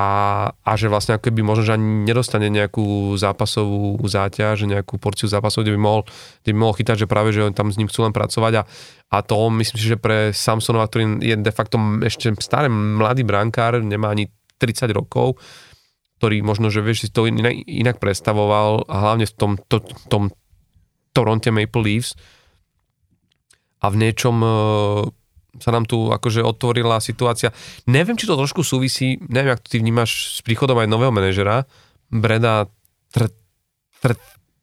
a že vlastne ako keby možno, že ani nedostane nejakú zápasovú záťaž, nejakú porciu zápasov, kde by mohol, kde by mohol chytať, že práve, že tam s ním chcú len pracovať. A, a to myslím si, že pre Samsonova, ktorý je de facto ešte starý mladý brankár, nemá ani 30 rokov, ktorý možno, že vieš, si to inak, inak predstavoval a hlavne v tom, to, tom Toronto Maple Leafs, a v niečom e, sa nám tu akože otvorila situácia. Neviem, či to trošku súvisí, neviem, ako ty vnímaš s príchodom aj nového manažera, Breda tr, tr,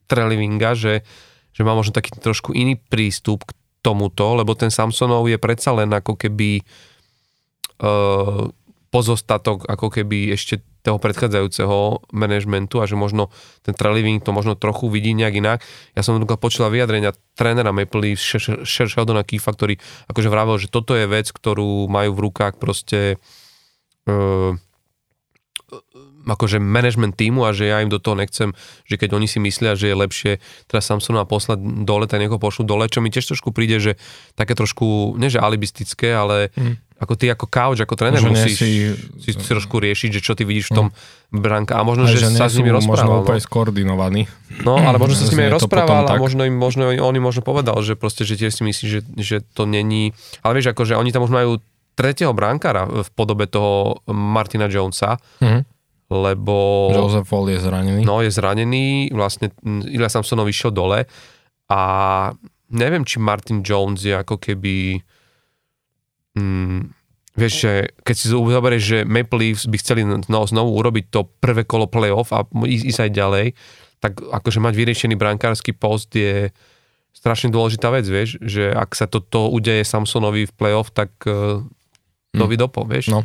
Trelivinga, že, že má možno taký trošku iný prístup k tomuto, lebo ten Samsonov je predsa len ako keby uh, pozostatok ako keby ešte toho predchádzajúceho manažmentu a že možno ten Treliving to možno trochu vidí nejak inak. Ja som napríklad počula vyjadrenia trénera Maple Leafs, Sheldona Keefa, ktorý akože vravel, že toto je vec, ktorú majú v rukách proste uh, akože management týmu a že ja im do toho nechcem, že keď oni si myslia, že je lepšie teraz Samsona poslať dole, tak niekoho pošlu dole, čo mi tiež trošku príde, že také trošku, nie že alibistické, ale mm ako ty ako couch, ako tréner Možno musíš si, si, trošku riešiť, že čo ty vidíš v tom mm. bránka a možno, že, že sa s nimi rozprával. Možno úplne no. skoordinovaní. No, ale možno sa s nimi rozprával a možno im, možno oni možno povedal, že proste, že tiež si myslí, že, že to není, ale vieš, ako, že oni tam už majú tretieho bránkara v podobe toho Martina Jonesa, mm-hmm. lebo... Joseph Wall je zranený. No, je zranený, vlastne Ilya Samsonov vyšiel dole a neviem, či Martin Jones je ako keby mm, vieš, že keď si zoberieš, že Maple Leafs by chceli no, znovu urobiť to prvé kolo playoff a ísť, ísť aj ďalej, tak akože mať vyriešený brankársky post je strašne dôležitá vec, vieš, že ak sa toto udeje Samsonovi v playoff, tak uh, e, do hmm. vieš. No,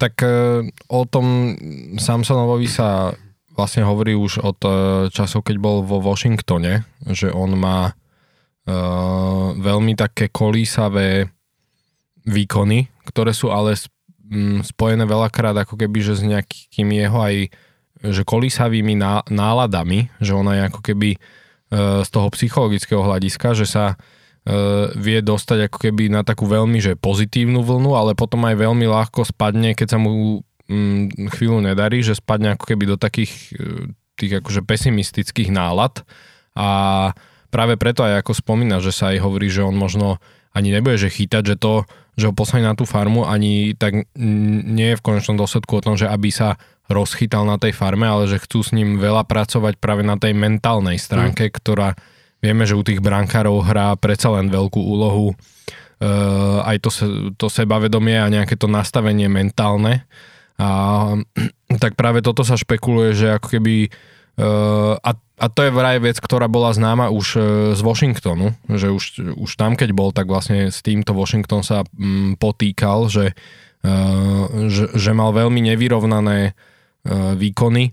tak uh, o tom Samsonovovi sa vlastne hovorí už od uh, časov, keď bol vo Washingtone, že on má uh, veľmi také kolísavé výkony, ktoré sú ale spojené veľakrát ako keby, že s nejakými jeho aj že kolísavými náladami, že ona je ako keby e, z toho psychologického hľadiska, že sa e, vie dostať ako keby na takú veľmi že pozitívnu vlnu, ale potom aj veľmi ľahko spadne, keď sa mu chvíľu nedarí, že spadne ako keby do takých e, tých akože pesimistických nálad. A práve preto aj ako spomína, že sa aj hovorí, že on možno ani nebude, že chytať, že to, že ho poslali na tú farmu, ani tak nie je v konečnom dôsledku o tom, že aby sa rozchytal na tej farme, ale že chcú s ním veľa pracovať práve na tej mentálnej stránke, mm. ktorá vieme, že u tých brankárov hrá predsa len veľkú úlohu uh, aj to, to sebavedomie a nejaké to nastavenie mentálne. A (clears throat) tak práve toto sa špekuluje, že ako keby uh, a a to je vraj vec, ktorá bola známa už e, z Washingtonu, že už, už tam, keď bol, tak vlastne s týmto Washington sa mm, potýkal, že, e, že, že mal veľmi nevyrovnané e, výkony,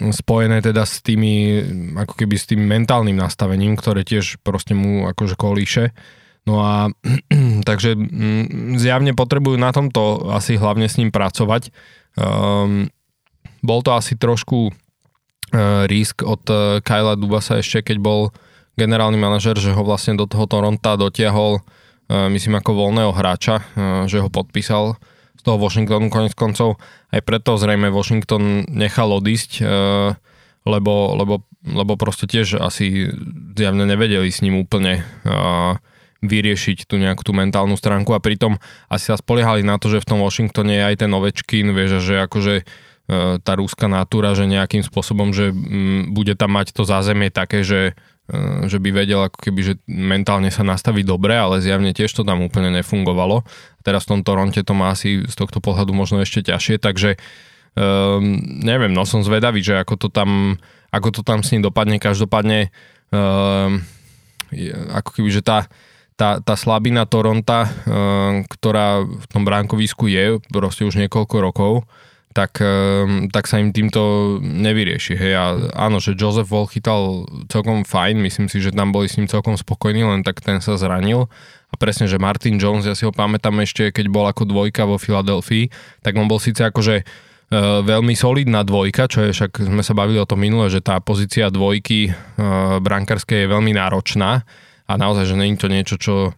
spojené teda s tými, ako keby s tým mentálnym nastavením, ktoré tiež proste mu akože kolíše. No a (clears throat) takže mm, zjavne potrebujú na tomto asi hlavne s ním pracovať. Um, bol to asi trošku risk od eh, Kyla Dubasa ešte, keď bol generálny manažer, že ho vlastne do toho Toronta dotiahol, eh, myslím ako voľného hráča, že ho podpísal z toho Washingtonu konec koncov. Aj preto zrejme Washington nechal odísť, lebo, lebo, lebo proste tiež asi zjavne nevedeli s ním úplne vyriešiť tú nejakú tú mentálnu stránku a pritom asi sa spoliehali na to, že v tom Washingtone je aj ten Ovečkin, vieš, že akože E, tá rúska natúra, že nejakým spôsobom, že bude tam mať to zázemie také, že že by vedel ako keby, že mentálne sa nastaviť dobre, ale zjavne tiež to tam úplne nefungovalo. Teraz v tom Toronte to má asi z tohto pohľadu možno ešte ťažšie, takže um, neviem, no som zvedavý, že ako to tam, ako to tam s ním dopadne. Každopádne um, ako keby, že tá, tá, tá slabina Toronta, um, ktorá v tom bránkovisku je proste už niekoľko rokov, tak, ehm, tak sa im týmto nevyrieši. Hej. A áno, že Joseph Wall chytal celkom fajn, myslím si, že tam boli s ním celkom spokojní, len tak ten sa zranil. A presne, že Martin Jones, ja si ho pamätám ešte, keď bol ako dvojka vo Filadelfii, tak on bol síce akože Uh, veľmi solidná dvojka, čo je však, sme sa bavili o tom minule, že tá pozícia dvojky uh, brankarskej je veľmi náročná a naozaj, že není to niečo, čo uh,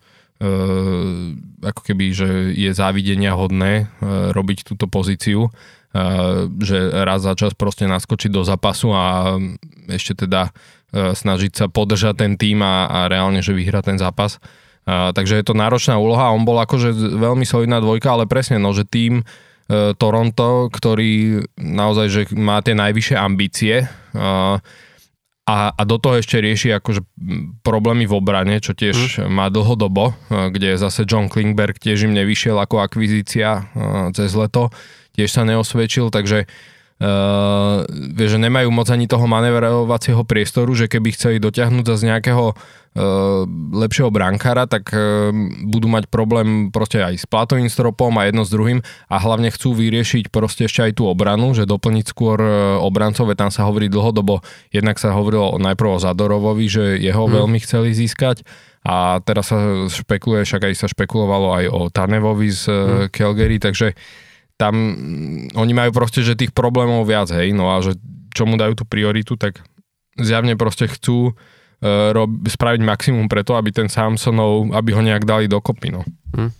ako keby, že je závidenia hodné robiť túto pozíciu že raz za čas proste naskočiť do zápasu a ešte teda e, snažiť sa podržať ten tým a, a reálne, že vyhrať ten zápas. A, takže je to náročná úloha. On bol akože veľmi solidná dvojka, ale presne, no, že tým e, Toronto, ktorý naozaj že má tie najvyššie ambície a, a, a do toho ešte rieši akože problémy v obrane, čo tiež mm. má dlhodobo, kde zase John Klingberg tiež im nevyšiel ako akvizícia cez leto tiež sa neosvedčil, takže Uh, vie, že nemajú moc ani toho manevrovacieho priestoru, že keby chceli dotiahnuť z nejakého uh, lepšieho brankára, tak uh, budú mať problém proste aj s platovým stropom a jedno s druhým a hlavne chcú vyriešiť proste ešte aj tú obranu, že doplniť skôr uh, obrancové, tam sa hovorí dlhodobo, jednak sa hovorilo najprv o Zadorovovi, že jeho hmm. veľmi chceli získať a teraz sa špekuluje, však aj sa špekulovalo aj o Tanevovi z uh, hmm. Calgary, takže uh, tam mm, oni majú proste, že tých problémov viac, hej, no a že čomu dajú tú prioritu, tak zjavne proste chcú uh, rob, spraviť maximum preto, aby ten Samsonov, aby ho nejak dali dokopy, no. Hm.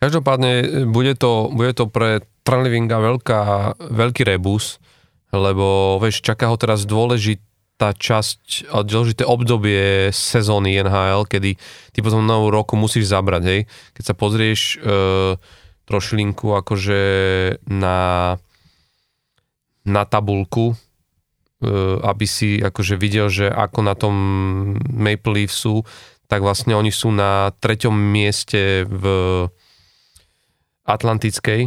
Každopádne e, bude to, bude to pre Trnlivinga veľká, veľký rebus, lebo vieš, čaká ho teraz dôležitá časť dôležité obdobie sezóny NHL, kedy ty potom novú roku musíš zabrať, hej. Keď sa pozrieš uh, trošilinku akože na, na tabulku, e, aby si akože videl, že ako na tom Maple Leaf sú, tak vlastne oni sú na treťom mieste v Atlantickej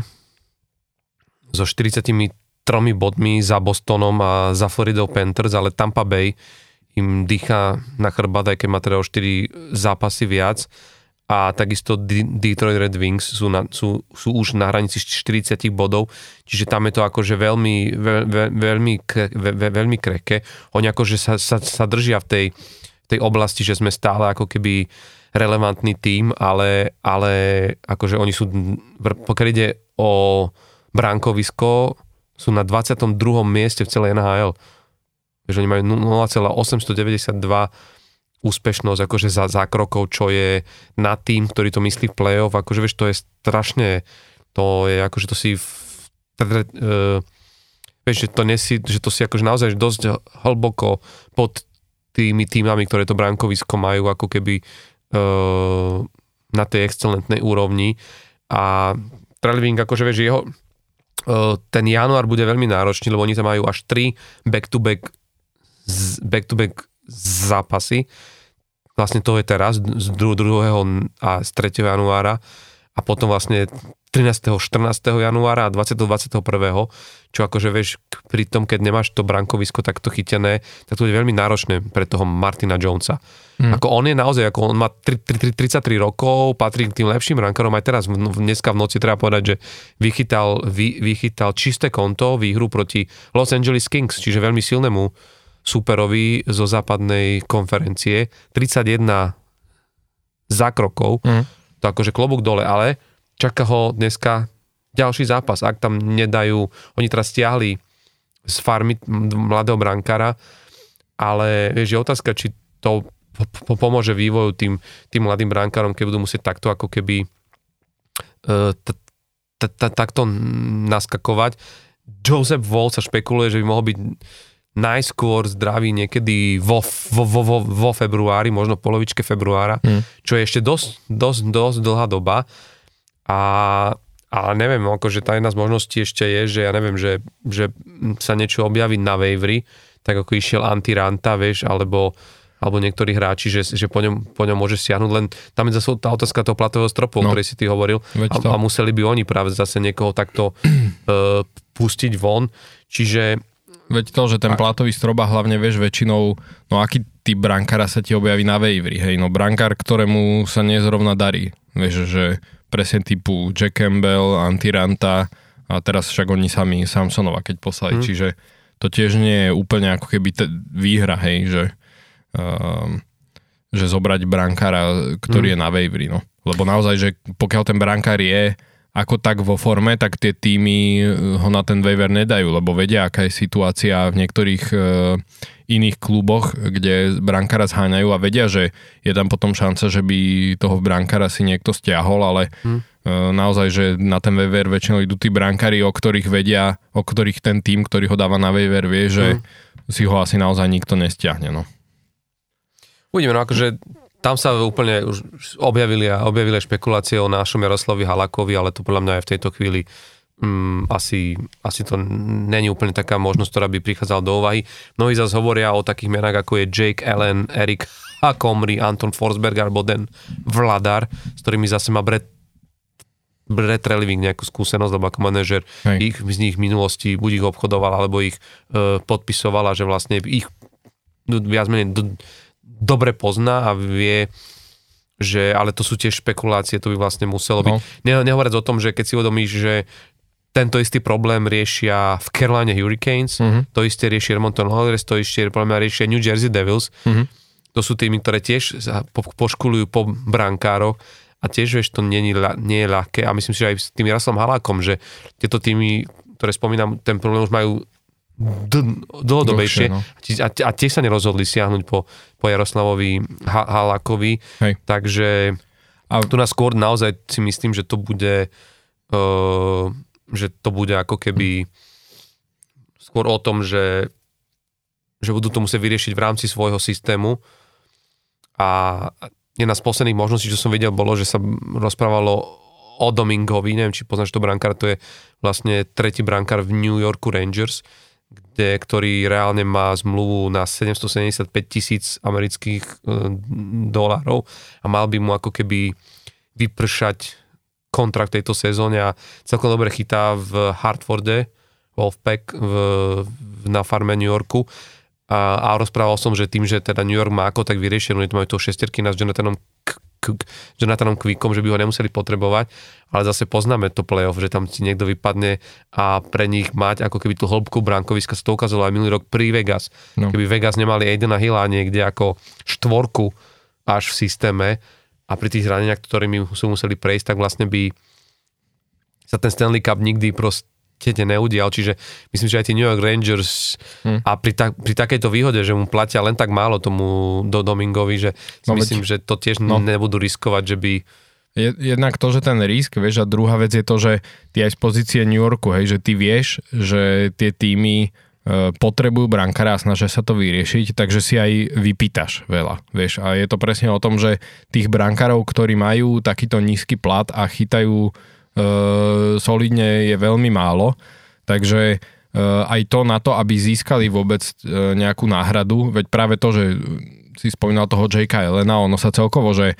so 43 bodmi za Bostonom a za Florida Panthers, ale Tampa Bay im dýcha na chrbát, aj keď má teda o 4 zápasy viac a takisto Detroit Red Wings sú, na, sú, sú už na hranici 40 bodov, čiže tam je to akože veľmi, veľ, veľmi, veľmi, veľmi krehké. Oni akože sa, sa, sa držia v tej, tej oblasti, že sme stále ako keby relevantný tým, ale, ale akože oni sú, pokiaľ ide o bránkovisko, sú na 22. mieste v celej NHL. Že oni majú 0,892 úspešnosť akože za zákrokov, čo je na tým, ktorý to myslí v play-off, akože vieš, to je strašne, to je akože to si v, uh, vieš, že to, nesi, že to si akože naozaj dosť hlboko pod tými týmami, ktoré to bránkovisko majú ako keby uh, na tej excelentnej úrovni a Trelving, akože vieš, jeho uh, ten január bude veľmi náročný, lebo oni tam majú až 3 back-to-back back-to-back zápasy. Vlastne to je teraz z 2. a z 3. januára a potom vlastne 13. 14. januára a 20. 21. čo akože vieš, pri tom, keď nemáš to brankovisko takto chytené, tak to je veľmi náročné pre toho Martina Jonesa. Hmm. Ako on je naozaj, ako on má 33 rokov, patrí k tým lepším rankárom aj teraz, dneska v noci treba povedať, že vychytal, vy, vychytal čisté konto výhru proti Los Angeles Kings, čiže veľmi silnému superovi zo západnej konferencie. 31 zákrokov, mm. to akože klobúk dole, ale čaká ho dneska ďalší zápas. Ak tam nedajú, oni teraz stiahli z farmy mladého brankára, ale vieš, je otázka, či to pomôže vývoju tým, tým mladým brankárom, keď budú musieť takto ako keby e, takto naskakovať. Joseph Wall sa špekuluje, že by mohol byť najskôr zdravý niekedy vo, vo, vo, vo, vo februári, možno polovičke februára, mm. čo je ešte dosť, dosť, dosť dlhá doba. A, a neviem, akože tá jedna z možností ešte je, že ja neviem, že, že sa niečo objaví na Wavery, tak ako išiel Antiranta, vieš, alebo alebo niektorí hráči, že, že po, ňom, po ňom môže siahnuť, len tam je zase tá otázka toho platového stropu, no. o ktorej si ty hovoril a, a museli by oni práve zase niekoho takto uh, (clears throat) pustiť von, čiže Veď to, že ten platový strop a hlavne vieš väčšinou, no aký typ brankára sa ti objaví na waiveri, hej, no brankár, ktorému sa nezrovna darí, vieš, že presne typu Jack Campbell, Antiranta a teraz však oni sami Samsonova, keď poslali, hmm. čiže to tiež nie je úplne ako keby te, výhra, hej, že, um, že zobrať brankára, ktorý hmm. je na waiveri, no. Lebo naozaj, že pokiaľ ten brankár je ako tak vo forme, tak tie týmy eh, ho na ten waiver nedajú, lebo vedia, aká je situácia v niektorých e, iných kluboch, kde brankára zháňajú a vedia, že je tam potom šanca, že by toho brankára si niekto stiahol, ale hmm. e, naozaj, že na ten waiver väčšinou idú tí brankári, o ktorých vedia, o ktorých ten tým, ktorý ho dáva na waiver, vie, že hmm. si ho asi naozaj nikto nestiahne. No. Uvidíme, no akože tam sa úplne už objavili objavili špekulácie o našom Jaroslavi Halakovi, ale to podľa mňa aj v tejto chvíli um, asi, asi to není úplne taká možnosť, ktorá by prichádzala do úvahy. Mnohí zase hovoria o takých menách, ako je Jake Allen, Erik Hakomri, Anton Forsberg alebo Den Vladar, s ktorými zase má Brett Brett Reliving nejakú skúsenosť, lebo ako manažer ich z nich v minulosti buď ich obchodoval, alebo ich e, podpisoval a že vlastne ich viac menej do, dobre pozná a vie, že, ale to sú tiež špekulácie, to by vlastne muselo byť. No. Ne, nehovoriac o tom, že keď si uvedomíš, že tento istý problém riešia v Carolina Hurricanes, uh-huh. to isté rieši Edmonton Oilers, to isté problém riešia New Jersey Devils. Uh-huh. To sú týmy, ktoré tiež poškulujú po brankároch a tiež, vieš, to nie, nie je ľahké a myslím si, že aj s tým Jaroslavom Halákom, že tieto týmy, ktoré spomínam, ten problém už majú d- dlhodobejšie. No. a, a tiež sa nerozhodli siahnuť po, po Jaroslavovi ha- Halákovi, Hej. takže a tu nás skôr naozaj si myslím, že to bude uh, že to bude ako keby skôr o tom, že, že budú to musieť vyriešiť v rámci svojho systému. A jedna z posledných možností, čo som videl, bolo, že sa rozprávalo o Domingovi, neviem, či poznáš to brankár, to je vlastne tretí brankár v New Yorku Rangers, kde, ktorý reálne má zmluvu na 775 tisíc amerických e, dolárov a mal by mu ako keby vypršať kontrakt tejto sezóne a celkom dobre chytá v Hartforde, Wolfpack v, na farme New Yorku. A, a rozprával som, že tým, že teda New York má ako tak vyriešenú, je to majú to šesterky s Jonathanom Jonathanom Quickom, že by ho nemuseli potrebovať, ale zase poznáme to playoff, že tam ti niekto vypadne a pre nich mať ako keby tú hĺbku brankoviska sa to ukázalo aj minulý rok pri Vegas. No. Keby Vegas nemali Aidena Hilla niekde ako štvorku až v systéme a pri tých zraneniach, ktorými sú museli prejsť, tak vlastne by sa ten Stanley Cup nikdy proste tete neudial, čiže myslím, že aj tí New York Rangers hmm. a pri, ta, pri takejto výhode, že mu platia len tak málo tomu do Domingovi, že no, myslím, že to tiež no. nebudú riskovať, že by Jednak to, že ten risk, vieš, a druhá vec je to, že ty aj z pozície New Yorku, hej, že ty vieš, že tie týmy e, potrebujú brankára a snažia sa to vyriešiť, takže si aj vypýtaš veľa, vieš. A je to presne o tom, že tých brankárov, ktorí majú takýto nízky plat a chytajú solidne je veľmi málo, takže e, aj to na to, aby získali vôbec e, nejakú náhradu, veď práve to, že si spomínal toho J.K. Elena, ono sa celkovo, že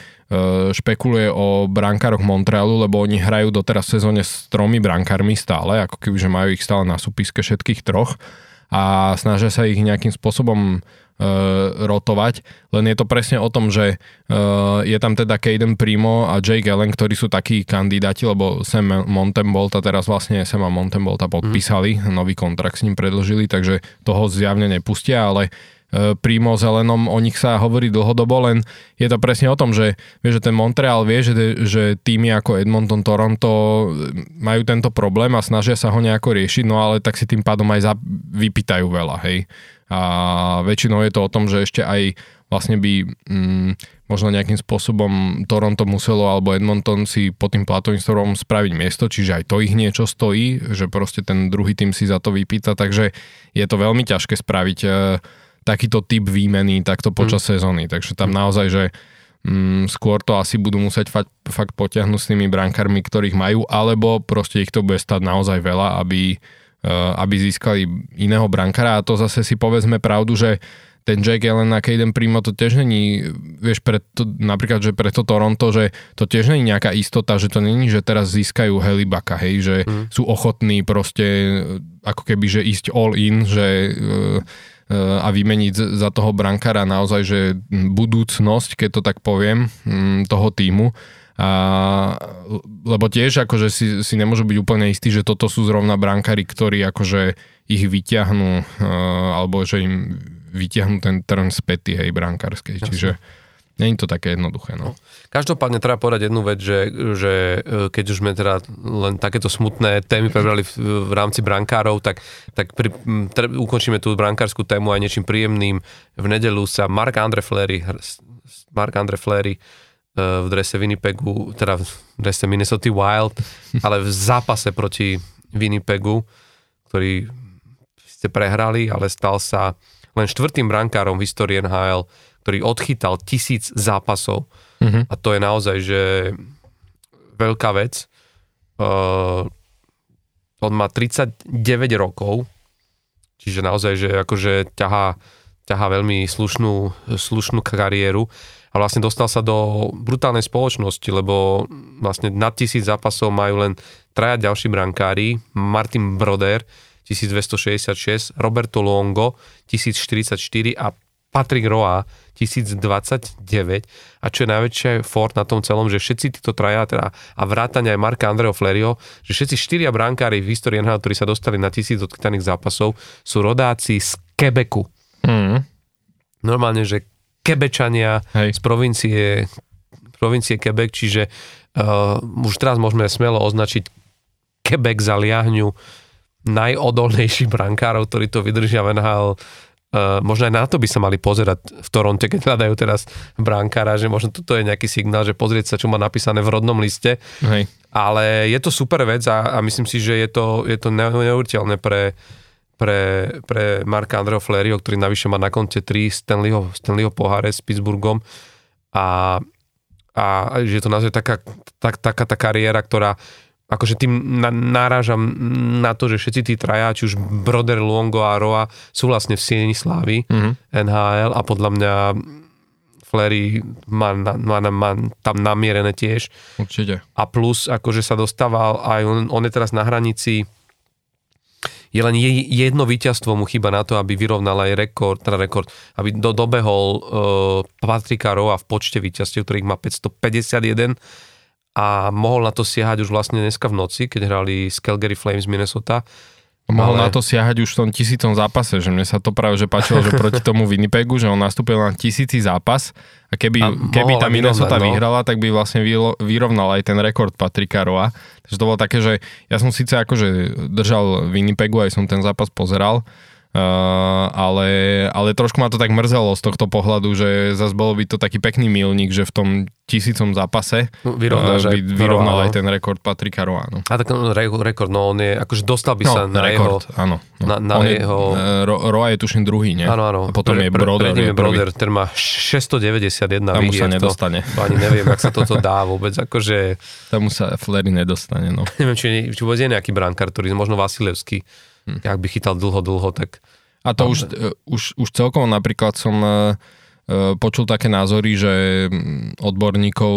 špekuluje o brankároch Montrealu, lebo oni hrajú doteraz v sezóne s tromi brankármi stále, ako keby, že majú ich stále na súpiske všetkých troch a snažia sa ich nejakým spôsobom rotovať, len je to presne o tom, že uh, je tam teda Caden Primo a Jake Allen, ktorí sú takí kandidáti, lebo Sam Montembolta teraz vlastne Sama Montembolta podpísali, mm. nový kontrakt s ním predlžili, takže toho zjavne nepustia, ale uh, Primo Zelenom, o nich sa hovorí dlhodobo, len je to presne o tom, že, vie, že ten Montreal vie, že, že týmy ako Edmonton, Toronto majú tento problém a snažia sa ho nejako riešiť, no ale tak si tým pádom aj za, vypýtajú veľa, hej a väčšinou je to o tom, že ešte aj vlastne by mm, možno nejakým spôsobom Toronto muselo alebo Edmonton si pod tým platovým stropom spraviť miesto, čiže aj to ich niečo stojí, že proste ten druhý tým si za to vypýta, takže je to veľmi ťažké spraviť e, takýto typ výmeny takto počas mm. sezóny, takže tam naozaj, že mm, skôr to asi budú musieť fakt, fakt potiahnuť s tými brankármi, ktorých majú, alebo proste ich to bude stať naozaj veľa, aby aby získali iného brankára a to zase si povedzme pravdu, že ten Jack Allen a Caden Primo to tiež není, vieš, pre to, napríklad, že pre to Toronto, že to tiež není nejaká istota, že to není, že teraz získajú Helibaka, hej, že mm. sú ochotní proste ako keby, že ísť all in, že a vymeniť za toho brankára naozaj, že budúcnosť, keď to tak poviem, toho týmu. A, lebo tiež akože si, si nemôžu byť úplne istí, že toto sú zrovna brankári, ktorí akože ich vyťahnú, alebo že im vyťahnú ten trn späty, hej, brankárskej. Jasne. Čiže Není to také jednoduché. No. Každopádne treba povedať jednu vec, že, že e, keď už sme teda len takéto smutné témy prebrali v, v rámci brankárov, tak, tak pri, tre, ukončíme tú brankárskú tému aj niečím príjemným. V nedelu sa Mark Andre Flery, Mark Andre Flery e, v drese Winnipegu, teda v drese Minnesota Wild, (laughs) ale v zápase proti Winnipegu, ktorý ste prehrali, ale stal sa len štvrtým brankárom v histórii NHL, ktorý odchytal tisíc zápasov. Mm-hmm. A to je naozaj, že veľká vec. Uh, on má 39 rokov, čiže naozaj, že akože ťahá, ťahá veľmi slušnú, slušnú kariéru a vlastne dostal sa do brutálnej spoločnosti, lebo vlastne nad tisíc zápasov majú len traja ďalší brankári, Martin Broder, 1266, Roberto Longo 1044 a Patrick Roa 1029 a čo je najväčšie fort na tom celom, že všetci títo traja teda, a vrátania aj Marka Andreo Flerio, že všetci štyria brankári v histórii NHL, ktorí sa dostali na tisíc odkytaných zápasov, sú rodáci z Quebecu. Mm. Normálne, že Kebečania Hej. z provincie, provincie Quebec, čiže uh, už teraz môžeme smelo označiť Quebec za liahňu najodolnejších brankárov, ktorí to vydržia v NHL. Uh, možno aj na to by sa mali pozerať v Toronte, keď hľadajú teraz bránkára, že možno toto je nejaký signál, že pozrieť sa, čo má napísané v rodnom liste. Hej. Ale je to super vec a, a myslím si, že je to, je to neuveriteľné pre, pre, pre Marka Andreho Flerio, ktorý navyše má na konte 3 Stanleyho, Stanleyho poháre s Pittsburghom a, a že je to naozaj taká, tak, taká tá kariéra, ktorá akože tým na, náražam na to, že všetci tí traja, či už Broder, Luongo a Roa sú vlastne v sieni slávy mm-hmm. NHL a podľa mňa Flery má, má, má tam namierené tiež. Určite. A plus, akože sa dostával aj on, on je teraz na hranici je len jedno víťazstvo mu chyba na to, aby vyrovnal aj rekord, teda rekord, aby do, dobehol uh, Patrika Roa v počte víťazstiev, ktorých má 551 a mohol na to siahať už vlastne dneska v noci, keď hrali s Calgary Flames Minnesota. Mohol ale... na to siahať už v tom tisícom zápase, že mne sa to práve že páčilo, že proti (laughs) tomu Winnipegu, že on nastúpil na tisíci zápas a keby, a keby tá Minnesota no. vyhrala, tak by vlastne vyrovnal aj ten rekord Patrika Roa. Takže to bolo také, že ja som síce akože držal Winnipegu, aj som ten zápas pozeral, ale, ale trošku ma to tak mrzelo z tohto pohľadu, že zase bolo by to taký pekný milník, že v tom tisícom zápase no, vyrovnal, uh, by vyrovnal aj ten rekord Patrika Roa. No. A tak no, rekord, no on je, akože dostal by no, sa na rekord, jeho... áno. No. Na, na on jeho... Je, uh, Roa je tuším druhý, nie? Áno, áno. A potom pre, je Broder. Pre, je Broder, ten má 691 Tam sa nedostane. To, ani neviem, ak sa toto dá vôbec, akože... Tam sa Flery nedostane, no. neviem, či, či vôbec je nejaký brankár, ktorý možno Vasilevský hm. ak by chytal dlho, dlho, tak... A to už, e, už, už celkom napríklad som e, e, počul také názory, že mm, odborníkov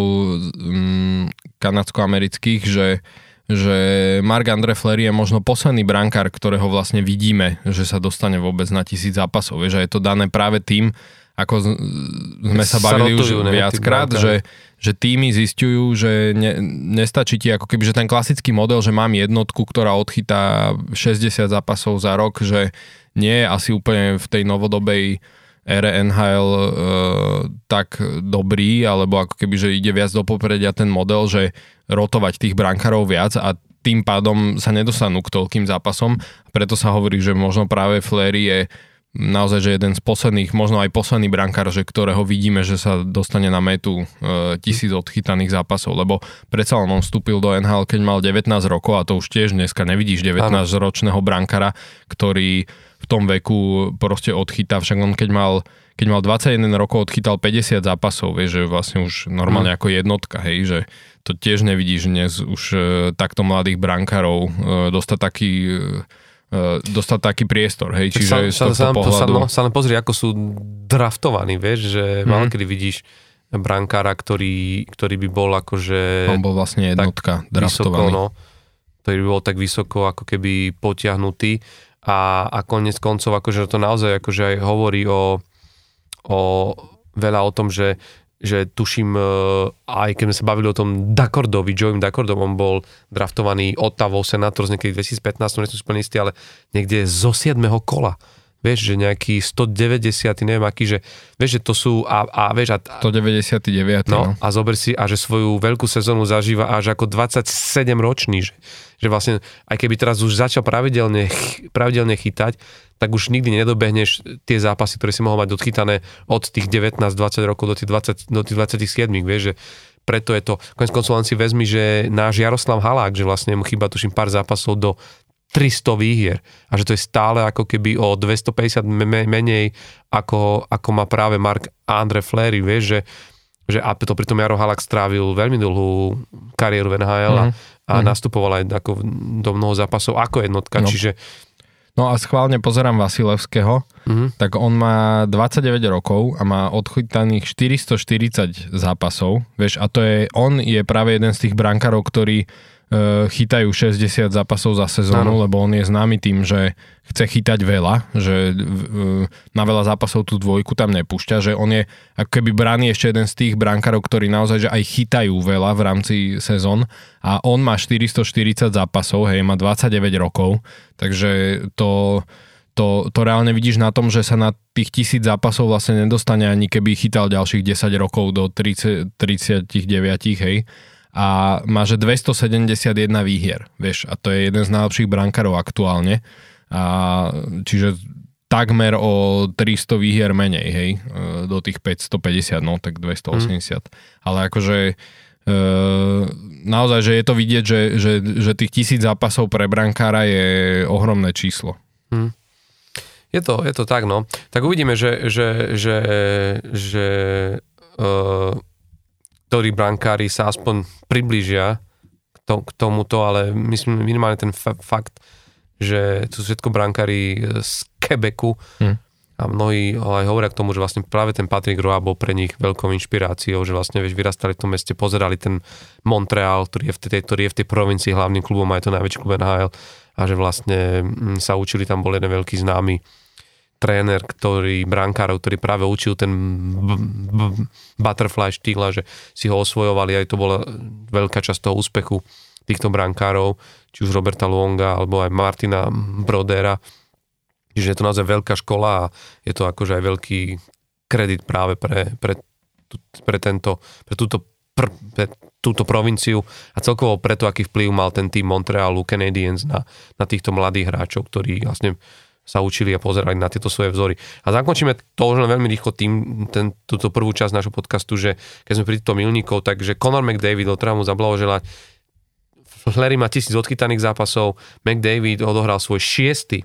mm, kanadsko-amerických, že, že Mark Andre Flery je možno posledný brankár, ktorého vlastne vidíme, že sa dostane vôbec na tisíc zápasov. Vieš, a je to dané práve tým, ako sme sa bavili už viackrát, že, že týmy zistujú, že ne, nestačí ti ako keby, že ten klasický model, že mám jednotku, ktorá odchytá 60 zápasov za rok, že nie je asi úplne v tej novodobej ére NHL e, tak dobrý, alebo ako keby, že ide viac do popredia ten model, že rotovať tých brankárov viac a tým pádom sa nedostanú k toľkým zápasom. Preto sa hovorí, že možno práve Flery je naozaj, že jeden z posledných, možno aj posledný brankár, že ktorého vidíme, že sa dostane na metu e, tisíc odchytaných zápasov, lebo predsa on vstúpil do NHL, keď mal 19 rokov a to už tiež dneska nevidíš 19-ročného brankára, ktorý v tom veku proste odchytá, však on keď mal keď mal 21 rokov, odchytal 50 zápasov, vieš, že vlastne už normálne mm. ako jednotka, hej, že to tiež nevidíš dnes už e, takto mladých brankárov e, dostať taký e, dostať taký priestor, hej, čiže sa, sa, sa, pohľadu... sa, sa pozri, ako sú draftovaní, vieš, že mm. málo kedy vidíš brankára, ktorý, ktorý by bol akože... On bol vlastne jednotka draftovaný. Vysoko, no, ktorý by bol tak vysoko ako keby potiahnutý a, a konec koncov akože to naozaj akože aj hovorí o, o veľa o tom, že že tuším, e, aj keď sme sa bavili o tom Dakordovi, Joeym Dakordom, on bol draftovaný Ottavou Senators niekedy 2015, nie som úplne istý, ale niekde zo 7. kola. Vieš, že nejaký 190, neviem aký, že vieš, že to sú a, a vieš, a, 199. No, no, a zober si, a že svoju veľkú sezónu zažíva až ako 27 ročný, že, že vlastne, aj keby teraz už začal pravidelne, pravidelne chytať, tak už nikdy nedobehneš tie zápasy, ktoré si mohol mať odchytané od tých 19-20 rokov do tých, 20, do tých 27, vieš, že preto je to, konec koncov si vezmi, že náš Jaroslav Halák, že vlastne mu chýba tuším pár zápasov do 300 výhier a že to je stále ako keby o 250 menej ako, ako má práve Mark Andre Flery, vieš, že, že a to pritom Jaro Halak strávil veľmi dlhú kariéru v NHL mm-hmm. a, a mm-hmm. nastupoval aj ako do mnoho zápasov ako jednotka, no. čiže No a schválne pozerám Vasilevského, mm-hmm. tak on má 29 rokov a má odchytaných 440 zápasov, vieš, a to je, on je práve jeden z tých brankárov, ktorí E, chytajú 60 zápasov za sezónu, ano. lebo on je známy tým, že chce chytať veľa, že e, na veľa zápasov tú dvojku tam nepúšťa, že on je ako keby braný ešte jeden z tých brankárov, ktorí naozaj že aj chytajú veľa v rámci sezón a on má 440 zápasov, hej, má 29 rokov, takže to to, to reálne vidíš na tom, že sa na tých tisíc zápasov vlastne nedostane ani keby chytal ďalších 10 rokov do 30, 39, hej a má že 271 výhier, vieš, a to je jeden z najlepších brankárov aktuálne. A čiže takmer o 300 výhier menej, hej, e, do tých 550, no tak 280. Mm. Ale akože e, naozaj, že je to vidieť, že, že, že tých tisíc zápasov pre brankára je ohromné číslo. Mm. Je to, je to tak, no. Tak uvidíme, že, že, že, že uh, ktorí brankári sa aspoň približia k, to, k tomuto, ale myslím minimálne ten fa- fakt, že to sú všetko brankári z Quebecu hmm. a mnohí aj hovoria k tomu, že vlastne práve ten Patrick Roy bol pre nich veľkou inšpiráciou, že vlastne vieš, vyrastali v tom meste, pozerali ten Montreal, ktorý je v tej, ktorý je v tej provincii hlavným klubom, aj to najväčší klub NHL a že vlastne mm, sa učili, tam bol jeden veľký známy tréner, ktorý, brankárov, ktorý práve učil ten b- b- butterfly štýl a že si ho osvojovali, aj to bola veľká časť toho úspechu týchto brankárov, či už Roberta Luonga, alebo aj Martina Brodera. Čiže je to naozaj veľká škola a je to akože aj veľký kredit práve pre, pre, pre, tento, pre túto pr, pre túto provinciu a celkovo preto, aký vplyv mal ten tým Montrealu Canadiens na, na týchto mladých hráčov, ktorí vlastne sa učili a pozerali na tieto svoje vzory. A zakončíme to už len veľmi rýchlo tým, ten, túto prvú časť nášho podcastu, že keď sme pri týchto milníkov, takže Conor McDavid, od mu zablahoželať, Larry má tisíc odchytaných zápasov, McDavid odohral svoj šiestý,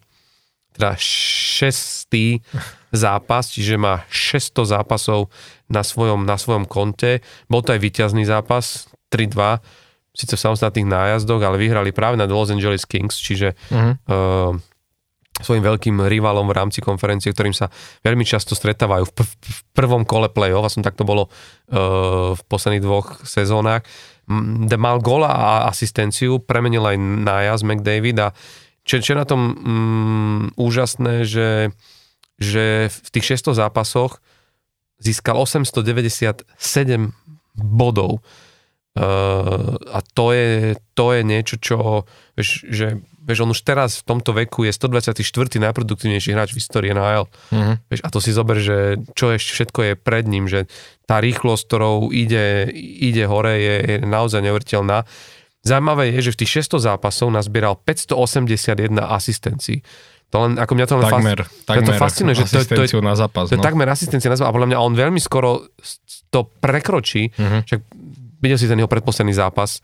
teda šestý zápas, čiže má 600 zápasov na svojom, na svojom konte. Bol to aj vyťazný zápas, 3-2, síce v samostatných nájazdoch, ale vyhrali práve na Los Angeles Kings, čiže uh-huh. uh, svojim veľkým rivalom v rámci konferencie, ktorým sa veľmi často stretávajú v, p- v prvom kole play-off, a som tak to bolo uh, v posledných dvoch sezónach, kde mal gola a asistenciu, premenil aj nájazd McDavid a čo, je na tom um, úžasné, že, že v tých 600 zápasoch získal 897 bodov. Uh, a to je, to je niečo, čo, že Vieš, on už teraz v tomto veku je 124. najproduktívnejší hráč v histórii NHL. Uh-huh. Vieš, a to si zober, že čo ešte všetko je pred ním, že tá rýchlosť, ktorou ide, ide hore, je, je naozaj neuveriteľná. Zaujímavé je, že v tých 600 zápasov nazbieral 581 asistencií. To len, ako mňa to len takmer, fas, takmer to fascinuje, že to, to, je, na zápas, to je no. takmer asistencia na zápas a podľa mňa on veľmi skoro to prekročí, uh-huh. však videl si ten jeho predposledný zápas,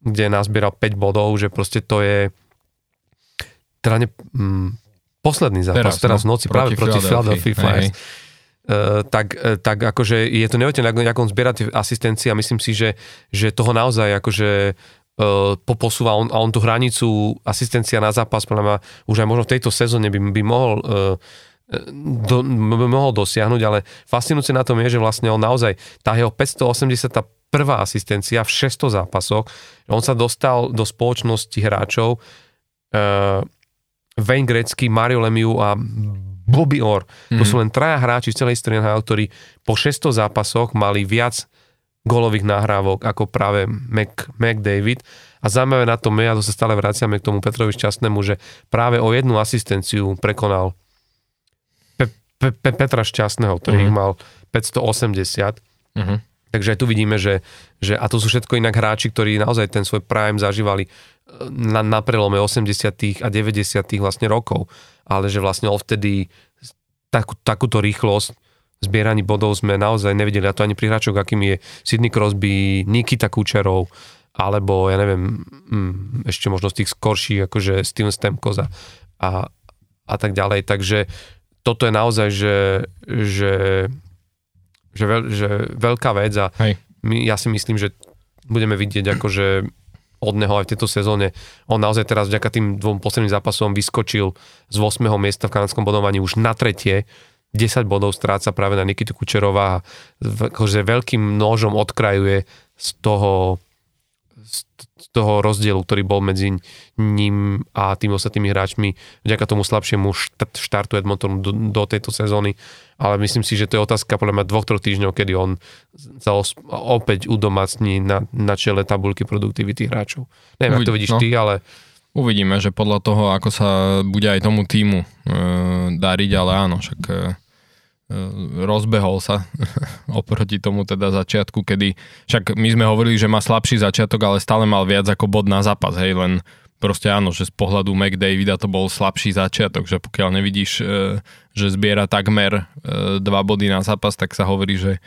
kde nazbieral 5 bodov, že proste to je teda ne, mm, posledný zápas, teraz, teraz no, v noci, práve proti Philadelphia Flyers. Uh, tak, uh, tak akože je to neuveriteľné, ako on zbiera tie asistencie a myslím si, že, že toho naozaj akože uh, uh, posúva on, a on tú hranicu asistencia na zápas, podľa mňa, už aj možno v tejto sezóne by, by mohol uh, do, by mohol dosiahnuť, ale fascinujúce na tom je, že vlastne on naozaj, tá jeho 580 prvá asistencia v 600 zápasoch, on sa dostal do spoločnosti hráčov uh, Wayne Gretzky, Mario Lemieux a Bobby Orr. Mm-hmm. To mhm. sú len traja hráči z celej histórie ktorí po 600 zápasoch mali viac golových nahrávok ako práve Mac, McDavid. A zaujímavé na tom je, a to sa stále vraciame k tomu Petrovi Šťastnému, že práve o jednu asistenciu prekonal Pe- Pe- Pe- Petra Šťastného, ktorý mm-hmm. mal 580. Mm-hmm. Takže aj tu vidíme, že, že a to sú všetko inak hráči, ktorí naozaj ten svoj prime zažívali na, na prelome 80. a 90. vlastne rokov, ale že vlastne ovtedy takú, takúto rýchlosť zbieraní bodov sme naozaj nevideli, a to ani pri hráčoch, akým je Sidney Crosby, Nikita Kučerov, alebo ja neviem, hm, ešte možno z tých skorších, akože Steven Stamkos a, a, a tak ďalej. Takže toto je naozaj, že, že že, veľ, že veľká vec a my, ja si myslím, že budeme vidieť akože od neho aj v tejto sezóne. On naozaj teraz vďaka tým dvom posledným zápasom vyskočil z 8. miesta v kanadskom bodovaní už na tretie. 10 bodov stráca práve na Nikitu Kučerová a akože veľkým nožom odkrajuje z toho z toho rozdielu, ktorý bol medzi ním a tými ostatnými hráčmi vďaka tomu slabšiemu štartu Edmontonu do, do tejto sezóny. Ale myslím si, že to je otázka podľa mňa dvoch, troch týždňov, kedy on sa os, opäť udomacní na, na čele tabulky produktivity hráčov. Neviem, Uvid- ako to vidíš no. ty, ale... Uvidíme, že podľa toho, ako sa bude aj tomu týmu e, dariť, ale áno, však E, rozbehol sa (laughs) oproti tomu teda začiatku, kedy však my sme hovorili, že má slabší začiatok, ale stále mal viac ako bod na zápas, hej, len proste áno, že z pohľadu McDavida to bol slabší začiatok, že pokiaľ nevidíš, e, že zbiera takmer e, dva body na zápas, tak sa hovorí, že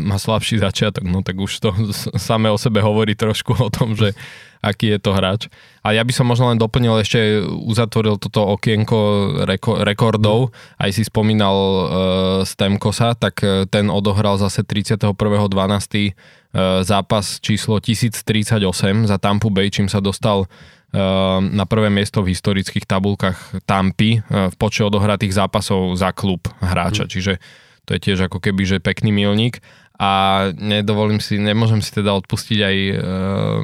má slabší začiatok, no tak už to samé o sebe hovorí trošku o tom, že aký je to hráč. A ja by som možno len doplnil, ešte uzatvoril toto okienko reko, rekordov, aj si spomínal uh, Stemkosa, tak uh, ten odohral zase 31.12. Uh, zápas číslo 1038 za Tampu Bay, čím sa dostal na prvé miesto v historických tabulkách Tampy v počte odohratých zápasov za klub hráča, mm. čiže to je tiež ako keby, že pekný milník a nedovolím si, nemôžem si teda odpustiť aj uh,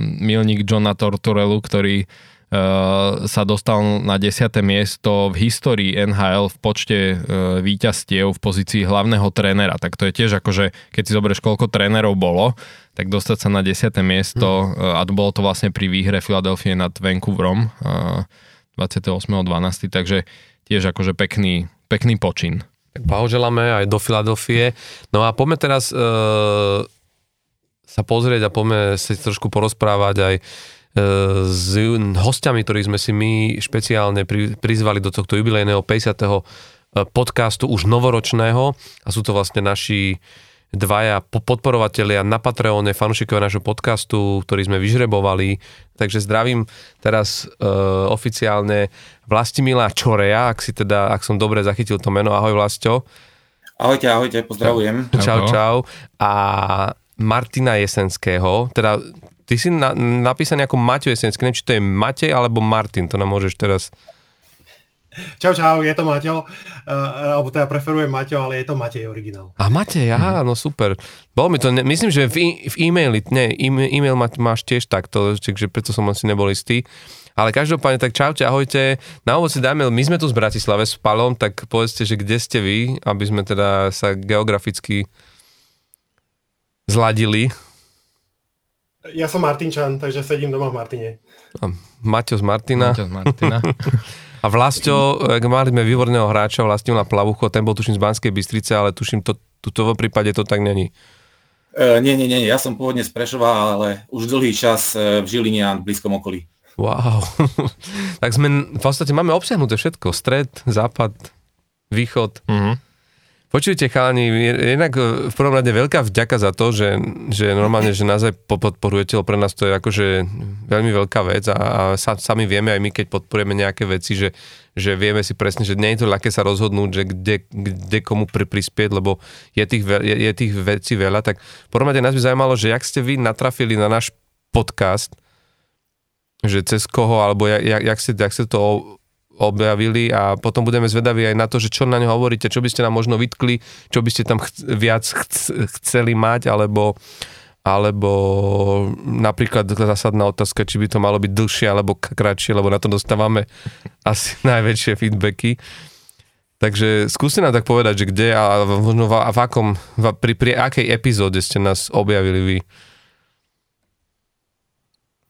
milník Johna Tortorellu, ktorý uh, sa dostal na 10. miesto v histórii NHL v počte uh, víťazstiev v pozícii hlavného trénera. Tak to je tiež akože, keď si zoberieš, koľko trénerov bolo, tak dostať sa na 10. miesto uh, a bolo to vlastne pri výhre Filadelfie nad Vancouverom uh, 28.12. Takže tiež akože pekný, pekný počin. Tak blahoželáme aj do Filadelfie. No a poďme teraz e, sa pozrieť a poďme si trošku porozprávať aj e, s hostiami, ktorých sme si my špeciálne pri, prizvali do tohto jubilejného 50. E, podcastu už novoročného a sú to vlastne naši dvaja podporovatelia na Patreone, fanúšikovia nášho podcastu, ktorý sme vyžrebovali. Takže zdravím teraz e, oficiálne Vlastimila Čoreja, ak si teda, ak som dobre zachytil to meno. Ahoj Vlasto. Ahojte, ahojte, pozdravujem. Čau, čau. A Martina Jesenského, teda ty si na, napísaný ako Maťo Jesenský, neviem, či to je Matej alebo Martin, to nám môžeš teraz Čau, čau, je to Maťo, uh, alebo teda preferujem Maťo, ale je to Matej originál. A Matej, aha, no super. Bolo mi to, ne, myslím, že v, v e-maili, ne, e-mail máš tiež takto, čiže preto som asi nebol istý. Ale každopádne, tak čaute, ahojte. Na úvod si dáme, my sme tu z Bratislave s Palom, tak povedzte, že kde ste vy, aby sme teda sa geograficky zladili. Ja som Martinčan, takže sedím doma v Martine. A Maťo z Martina. Maťo z Martina. (laughs) A Vlasto, mali sme výborného hráča, na Plavucho, ten bol tuším z Banskej Bystrice, ale tuším, to, tuto v prípade to tak není. Uh, nie, nie, nie, ja som pôvodne z Prešova, ale už dlhý čas uh, v Žiline a v blízkom okolí. Wow. (laughs) tak sme, v podstate máme obsiahnuté všetko. Stred, západ, východ. Uh-huh. Počujte, chalani, jednak e, v prvom rade veľká vďaka za to, že, že normálne, že nás aj podporujete, lebo pre nás to je akože veľmi veľká vec a, a sa, sami vieme aj my, keď podporujeme nejaké veci, že, že vieme si presne, že nie je to ľahké sa rozhodnúť, že kde, kde komu pri, prispieť, lebo je tých, je, je tých vecí veľa. Tak v prvom rade nás by zaujímalo, že jak ste vy natrafili na náš podcast, že cez koho, alebo jak, jak, jak, si, jak si to objavili a potom budeme zvedaví aj na to, že čo na ňo hovoríte, čo by ste nám možno vytkli, čo by ste tam ch- viac ch- chceli mať, alebo, alebo napríklad zásadná otázka, či by to malo byť dlhšie alebo kratšie, lebo na to dostávame (laughs) asi najväčšie feedbacky. Takže skúste nám tak povedať, že kde a možno v, v akom, v, pri, pri akej epizóde ste nás objavili vy.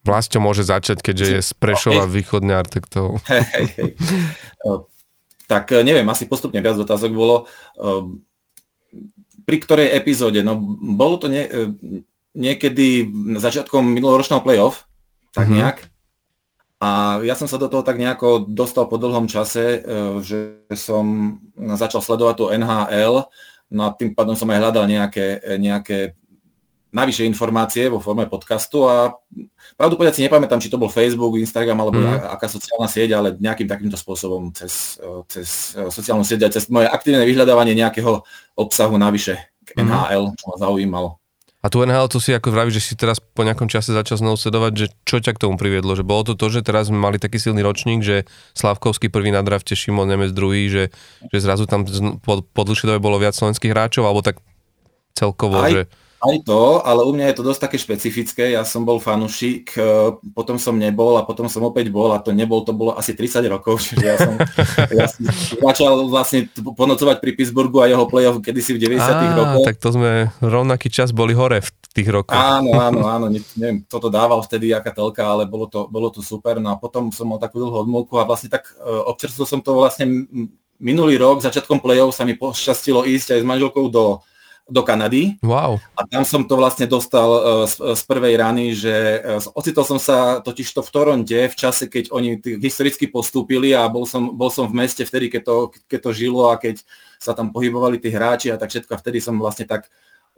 Vlasto môže začať, keďže je z Prešova východne artektov. Hej, hej, hej. Tak e, neviem, asi postupne viac otázok bolo. E, pri ktorej epizóde? No bolo to nie, e, niekedy začiatkom minuloročného playoff, tak mm-hmm. nejak. A ja som sa do toho tak nejako dostal po dlhom čase, že som začal sledovať tú NHL, no a tým pádom som aj hľadal nejaké, nejaké navyše informácie vo forme podcastu a pravdu povedať si nepamätám, či to bol Facebook, Instagram alebo mm. aká sociálna sieť, ale nejakým takýmto spôsobom cez, eh, cez eh, sociálnu sieť a cez moje aktívne vyhľadávanie nejakého obsahu navyše k NHL, mhm. čo ma zaujímalo. A tu NHL tu si ako vravíš, že si teraz po nejakom čase začal znovu sledovať, že čo ťa k tomu priviedlo? Že bolo to to, že teraz sme mali taký silný ročník, že Slavkovský prvý na drafte, Šimon Nemec druhý, že, že zrazu tam po, po dlhšej bolo viac slovenských hráčov, alebo tak celkovo, Aj, že... Aj to, ale u mňa je to dosť také špecifické. Ja som bol fanušik, e, potom som nebol a potom som opäť bol a to nebol, to bolo asi 30 rokov, čiže ja som, ja som začal vlastne ponocovať pri Pittsburghu a jeho playoff kedysi v 90 Á, rokoch. tak to sme rovnaký čas boli hore v tých rokoch. Áno, áno, áno, ne, neviem, kto to dával vtedy, aká telka, ale bolo to, bolo to super. No a potom som mal takú dlhú odmlku a vlastne tak uh, občerstvil som to vlastne minulý rok, začiatkom play-off sa mi pošťastilo ísť aj s manželkou do do Kanady. Wow. A tam som to vlastne dostal uh, z, z prvej rany, že uh, ocitol som sa totiž to v Toronte v čase, keď oni historicky postúpili a bol som, bol som v meste vtedy, keď to, keď to žilo a keď sa tam pohybovali tí hráči a tak všetko a vtedy som vlastne tak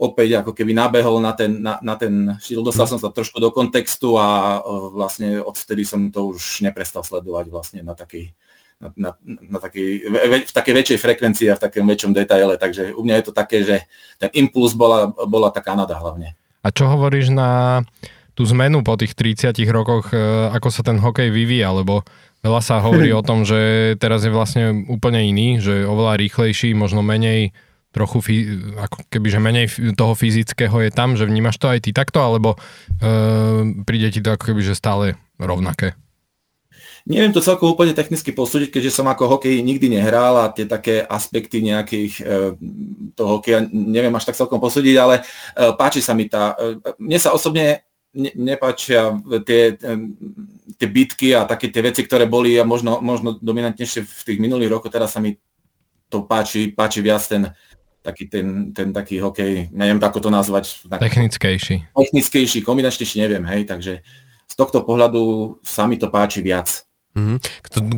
opäť ako keby nabehol na ten, na, na ten šil, dostal som sa trošku do kontextu a vlastne odvtedy som to už neprestal sledovať vlastne na takej na, na, taký, v takej väčšej frekvencii a v takom väčšom detaile. Takže u mňa je to také, že ten impuls bola, bola tá Kanada hlavne. A čo hovoríš na tú zmenu po tých 30 rokoch, e, ako sa ten hokej vyvíja, lebo veľa sa hovorí o tom, že teraz je vlastne úplne iný, že oveľa rýchlejší, možno menej trochu, ako keby, že menej toho fyzického je tam, že vnímaš to aj ty takto, alebo e, príde ti to ako keby, že stále rovnaké? Neviem to celkom úplne technicky posúdiť, keďže som ako hokej nikdy nehral a tie také aspekty nejakých e, toho hokeja neviem až tak celkom posúdiť, ale e, páči sa mi tá, e, mne sa osobne ne, nepáčia tie, e, tie bitky a také tie veci, ktoré boli a možno, možno dominantnejšie v tých minulých rokoch, teraz sa mi to páči, páči viac ten, taký ten, ten taký hokej, neviem ako to nazvať. Technickejší. Technickejší, kombinačnejší, neviem, hej, takže z tohto pohľadu sa mi to páči viac. Mm-hmm.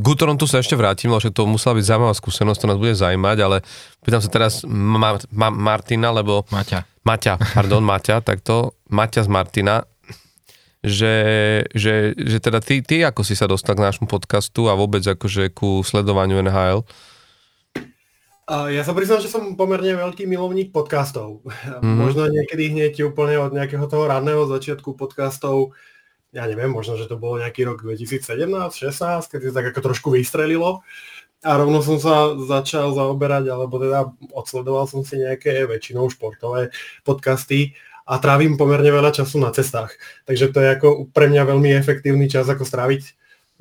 K Torontu sa ešte vrátim, lebo to musela byť zaujímavá skúsenosť, to nás bude zaujímať, ale pýtam sa teraz Ma- Ma- Martina, lebo... Maťa. Maťa, pardon, Maťa, takto, Maťa z Martina, že, že, že teda ty, ty ako si sa dostal k nášmu podcastu a vôbec akože ku sledovaniu NHL? Ja sa priznám, že som pomerne veľký milovník podcastov. Mm-hmm. Možno niekedy hneď úplne od nejakého toho ranného začiatku podcastov ja neviem, možno, že to bolo nejaký rok 2017-16, keď to tak ako trošku vystrelilo. A rovno som sa začal zaoberať, alebo teda odsledoval som si nejaké väčšinou športové podcasty a trávim pomerne veľa času na cestách. Takže to je ako pre mňa veľmi efektívny čas, ako stráviť,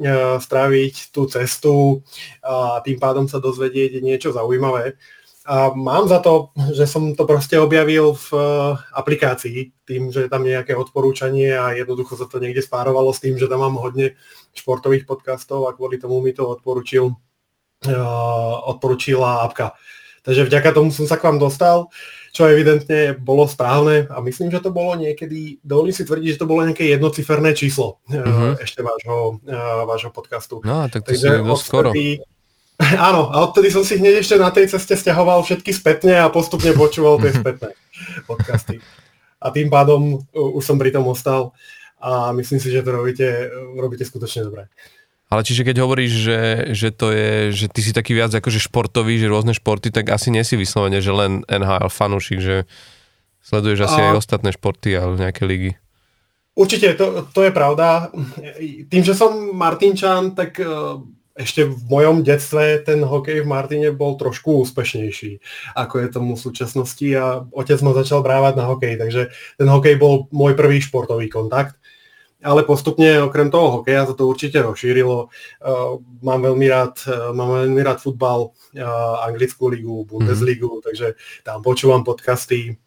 uh, stráviť tú cestu a tým pádom sa dozvedieť niečo zaujímavé. A mám za to, že som to proste objavil v uh, aplikácii, tým, že tam je nejaké odporúčanie a jednoducho sa to niekde spárovalo s tým, že tam mám hodne športových podcastov a kvôli tomu mi to odporučil, uh, odporučila apka. Takže vďaka tomu som sa k vám dostal, čo evidentne bolo správne a myslím, že to bolo niekedy, dovolím si tvrdiť, že to bolo nejaké jednociferné číslo uh-huh. ešte vášho, vášho podcastu. No, tak to Takže si skoro. (laughs) Áno, a odtedy som si hneď ešte na tej ceste stiahoval všetky spätne a postupne počúval tie spätné podcasty. A tým pádom už som pri tom ostal a myslím si, že to robíte, robíte skutočne dobre. Ale čiže keď hovoríš, že, že to je, že ty si taký viac akože športový, že rôzne športy, tak asi nie si vyslovene, že len NHL fanúšik, že sleduješ asi a... aj ostatné športy a nejaké ligy. Určite, to, to je pravda. Tým, že som Martinčan, tak ešte v mojom detstve ten hokej v Martine bol trošku úspešnejší, ako je tomu v súčasnosti a otec ma začal brávať na hokej, takže ten hokej bol môj prvý športový kontakt. Ale postupne okrem toho hokeja sa to určite rozšírilo. Uh, mám veľmi rád, uh, mám veľmi rád futbal, uh, anglickú ligu, Bundesligu, mm. takže tam počúvam podcasty.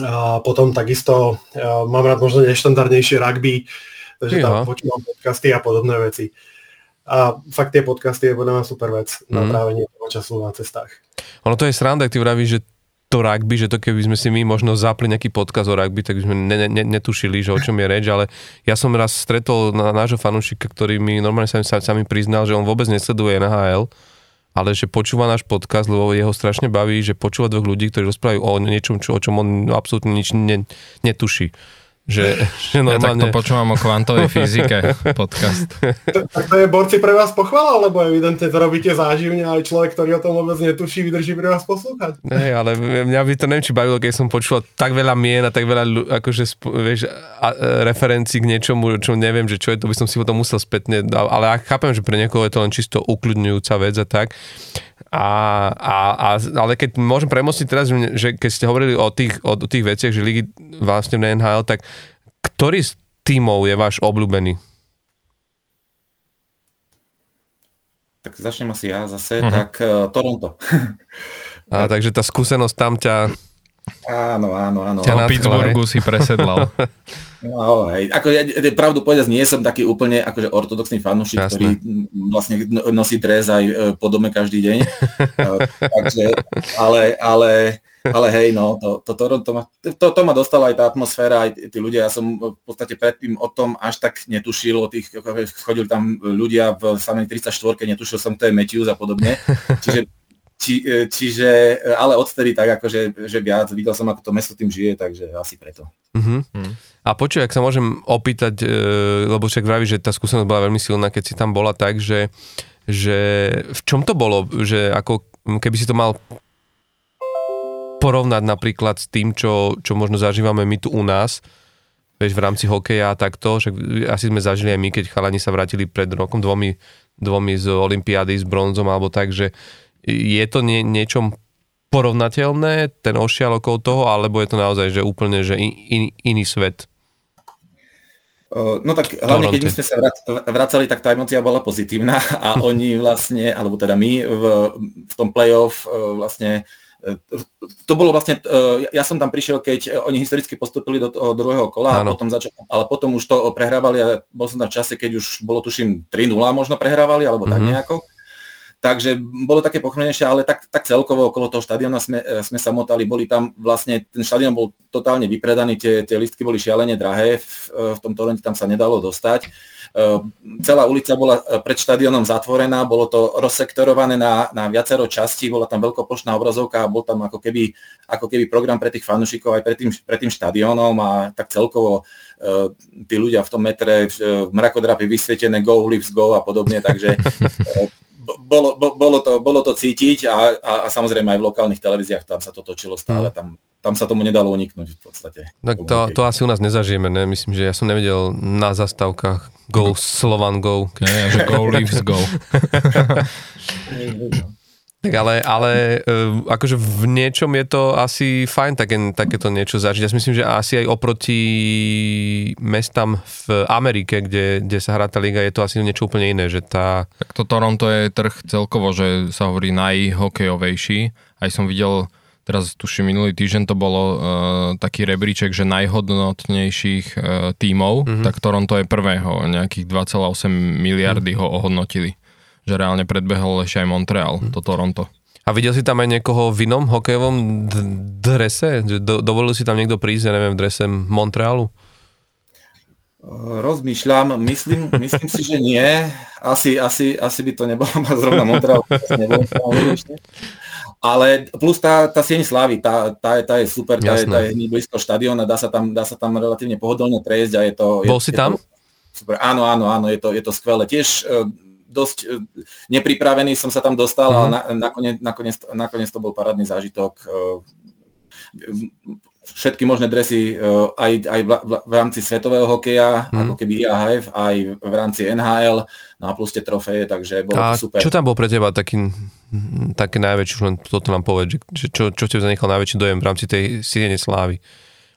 Uh, potom takisto uh, mám rád možno neštandardnejšie rugby, takže tam počúvam podcasty a podobné veci. A fakt tie podcasty je podľa mňa super vec mm. na mhm. trávenie toho času na cestách. Ono to je sranda, ak ty vravíš, že to rugby, že to keby sme si my možno zapli nejaký podkaz o rugby, tak by sme ne, ne, netušili, že o čom je reč, ale ja som raz stretol na, nášho fanúšika, ktorý mi normálne sa, sa, sa mi priznal, že on vôbec nesleduje NHL, ale že počúva náš podcast, lebo jeho strašne baví, že počúva dvoch ľudí, ktorí rozprávajú o niečom, čo, o čom on absolútne nič ne, netuší. Že, (laughs) že normálne... Ja takto počúvam o kvantovej fyzike podcast. (laughs) Tak to je borci pre vás pochvala, lebo evidentne to robíte záživne, ale človek, ktorý o tom vôbec netuší, vydrží pre vás poslúchať. Ne, ale mňa by to neviem, či bavilo, keď som počul tak veľa mien a tak veľa akože, vieš, a, a, referencií k niečomu, čo neviem, že čo je, to by som si potom musel spätne, ale ja chápem, že pre niekoho je to len čisto ukľudňujúca vec a tak. A, a, a, ale keď môžem premostiť teraz, že keď ste hovorili o tých, o, tých veciach, že ligy vlastne v NHL, tak ktorý z tímov je váš obľúbený? Tak začnem asi ja zase, uh-huh. tak uh, Toronto. a, takže tá skúsenosť tam ťa... Áno, áno, áno. Ťa na Pittsburghu si presedlal. (laughs) No, hej. Ako ja, pravdu povedať, nie som taký úplne akože ortodoxný fanúšik, ktorý vlastne nosí dres aj e, po dome každý deň. (laughs) E, takže, ale, ale, ale hej, no, to, to Toronto ma, to, to ma dostala aj tá atmosféra, aj tí ľudia. Ja som v podstate predtým o tom až tak netušil, o tých, chodili tam ľudia v samej 34 netušil som, to je Matthews a podobne. (laughs) Čiže či, e, čiže, ale odtedy tak akože že viac, videl som, ako to mesto tým žije, takže asi preto. Uh-huh. A počuj, ak sa môžem opýtať, e, lebo však vraví, že tá skúsenosť bola veľmi silná, keď si tam bola tak, že, že v čom to bolo, že ako keby si to mal porovnať napríklad s tým, čo, čo možno zažívame my tu u nás, vieš, v rámci hokeja a takto, že asi sme zažili aj my, keď chalani sa vrátili pred rokom dvomi, dvomi z Olympiády s bronzom alebo tak, že je to nie, niečom porovnateľné, ten ošial okolo toho, alebo je to naozaj že úplne že in, in, iný svet? No tak hlavne, keď my sme sa vracali, tak tá emocia bola pozitívna a (laughs) oni vlastne, alebo teda my v, v tom playoff vlastne to bolo vlastne, ja som tam prišiel, keď oni historicky postupili do toho druhého kola, a potom začal, ale potom už to prehrávali a bol som tam v čase, keď už bolo tuším 3-0 možno prehrávali, alebo tak mm-hmm. nejako. Takže bolo také pochmenejšie, ale tak, tak celkovo okolo toho štadiona sme, e, sme sa motali, boli tam vlastne, ten štadión bol totálne vypredaný, tie, tie listky boli šialene drahé, v, e, v tom Torrente tam sa nedalo dostať. Uh, celá ulica bola pred štadiónom zatvorená, bolo to rozsektorované na, na viacero častí, bola tam veľkoplošná obrazovka a bol tam ako keby, ako keby program pre tých fanúšikov aj pred tým, pred tým štadiónom a tak celkovo tí ľudia v tom metre mrakodrapy vysvietené go, lives go a podobne, takže bolo, bolo, to, bolo to cítiť a, a, a samozrejme aj v lokálnych televíziách tam sa to točilo stále, hm. tam, tam sa tomu nedalo uniknúť v podstate. Tak to, to asi u nás nezažijeme, ne? Myslím, že ja som nevedel na zastávkach Go Slovan Go. Nie, že Go Leaves Go. (laughs) (laughs) Tak ale, ale uh, akože v niečom je to asi fajn také, takéto niečo zažiť. Ja si myslím, že asi aj oproti mestám v Amerike, kde, kde sa hrá tá liga, je to asi niečo úplne iné. Že tá... Tak to Toronto je trh celkovo, že sa hovorí najhokejovejší. Aj som videl, teraz tuším minulý týždeň to bolo uh, taký rebríček, že najhodnotnejších uh, tímov, mm-hmm. tak Toronto je prvého, nejakých 2,8 miliardy mm-hmm. ho ohodnotili že reálne predbehol ešte aj Montreal, hmm. to Toronto. A videl si tam aj niekoho v inom hokejovom d- drese? Do, dovolil si tam niekto prísť, ja neviem, v drese Montrealu? Rozmýšľam, myslím, myslím si, že nie. Asi, asi, asi by to nebolo zrovna Montreal. ale plus tá, tá sieň slávy, tá, tá, je, tá je super, tá je, tá je blízko štadióna, dá sa tam, dá sa tam relatívne pohodlne prejsť a je to... Bol je, si tam? To, super, áno, áno, áno, je to, je to skvelé. Tiež uh, dosť e, nepripravený som sa tam dostal, ale mhm. na, nakoniec, nakoniec, nakoniec to bol parádny zážitok. E, všetky možné dresy uh, aj, aj v, rámci svetového hokeja, hmm. ako keby IAHF, aj v rámci NHL, no a plus tie trofeje, takže bolo a super. čo tam bol pre teba taký, také najväčší, už len toto nám povedz, že čo, čo ste zanechal najväčší dojem v rámci tej sídenie slávy?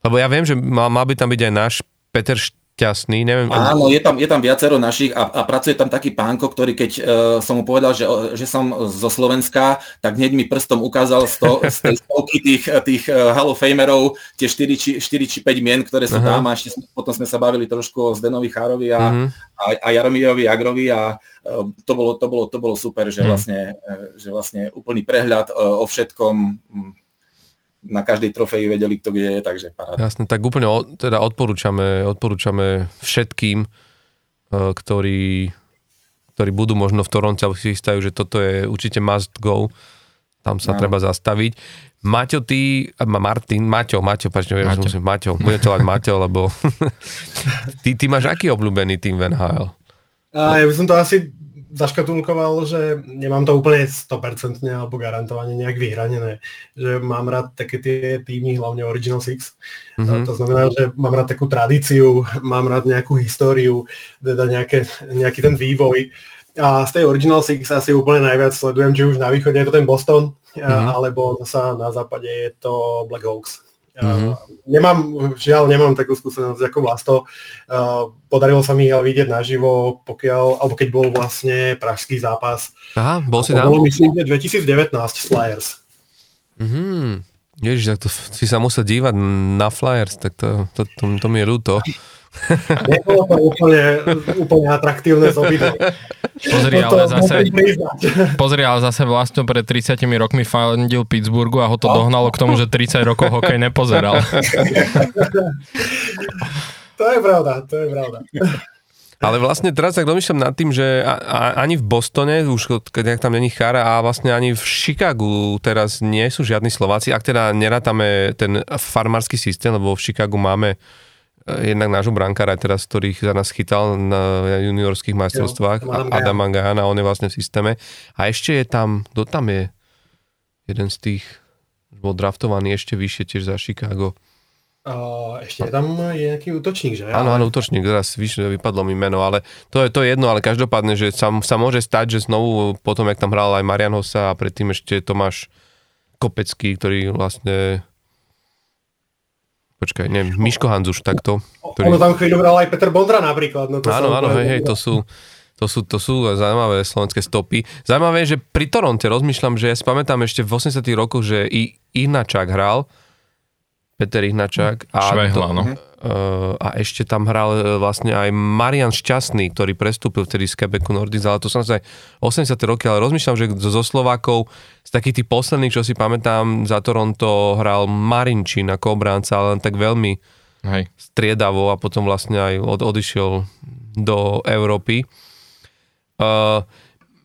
Lebo ja viem, že mal, mal by tam byť aj náš Peter šťastný, neviem. Áno, je tam, je tam viacero našich a, a pracuje tam taký pánko, ktorý keď uh, som mu povedal, že, že som zo Slovenska, tak hneď mi prstom ukázal z, to, z tej stovky tých, tých uh, Hall of Famerov, tie 4 či, 4 či 5 mien, ktoré sú Aha. tam a ešte potom sme sa bavili trošku o Zdenovi Chárovi a, uh-huh. a, a Jaromírovi Agrovi a uh, to, bolo, to, bolo, to bolo super, že, uh-huh. vlastne, uh, že vlastne úplný prehľad uh, o všetkom na každej trofeji vedeli, kto kde je, takže paráda. Jasne, tak úplne teda odporúčame, odporúčame všetkým, e, ktorí, ktorí budú možno v Toronte, alebo si chystajú, že toto je určite must go, tam sa no. treba zastaviť. Maťo, ty, Martin, Maťo, Maťo, pač neviem, Maťo. Musím, Maťo, budem to Maťo, lebo (laughs) ty, ty máš aký obľúbený tým Van Hale? A ja by som to asi zaškatulkoval, že nemám to úplne 100% alebo garantovane nejak vyhranené. Že mám rád také tie týmy, hlavne Original Six. Mm-hmm. To znamená, že mám rád takú tradíciu, mám rád nejakú históriu, teda nejaké, nejaký ten vývoj. A z tej Original Six asi úplne najviac sledujem, či už na východe je to ten Boston, mm-hmm. alebo sa na západe je to Black Hawks. Mm-hmm. Nemám, žiaľ, nemám takú skúsenosť ako Vlasto. Uh, podarilo sa mi ale vidieť naživo, pokiaľ, alebo keď bol vlastne pražský zápas. Aha, bol si tam? Bolo myslím, že 2019 Flyers. Mhm. Ježiš, tak to si sa musel dívať na Flyers, tak to, to, to, to mi je ľúto. (laughs) Nebolo to úplne, úplne atraktívne z obidve. Pozri, ale zase, (laughs) pozri, ale zase vlastne pred 30 rokmi fandil Pittsburghu a ho to dohnalo k tomu, že 30 rokov hokej nepozeral. (laughs) To je pravda, to je pravda. Ale vlastne teraz tak domýšľam nad tým, že a, a, ani v Bostone, už keď tam není chára, a vlastne ani v Chicagu teraz nie sú žiadni Slováci, ak teda nerátame ten farmársky systém, lebo v Chicagu máme jednak nášho brankára teraz, ktorých za nás chytal na juniorských majstrovstvách, jo, Adama Gajana, on je vlastne v systéme. A ešte je tam, kto tam je? Jeden z tých, bol draftovaný ešte vyššie tiež za Chicago. Uh, ešte je tam nejaký útočník, že? Áno, áno, útočník, teraz vyššie vypadlo mi meno, ale to je to jedno, ale každopádne, že sa, sa môže stať, že znovu potom, jak tam hral aj Marian Hossa a predtým ešte Tomáš Kopecký, ktorý vlastne počkaj, neviem, Miško Hanzuš takto. Ktorý... Ono tam chvíľu hral aj Peter Bondra napríklad. No to áno, áno, hej, hej, to sú, to sú, to sú zaujímavé slovenské stopy. Zaujímavé je, že pri Toronte rozmýšľam, že ja si pamätám ešte v 80 rokoch, že i Ihnačák hral, Peter Ihnačák. A, Švehla, no. Uh, a ešte tam hral uh, vlastne aj Marian Šťastný, ktorý prestúpil vtedy z Quebecu Nordics, ale to som sa aj 80. roky, ale rozmýšľam, že zo Slovákov, z takých tých posledných, čo si pamätám, za Toronto hral Marinčín ako obránca, ale len tak veľmi Hej. striedavo a potom vlastne aj od, odišiel do Európy. Uh,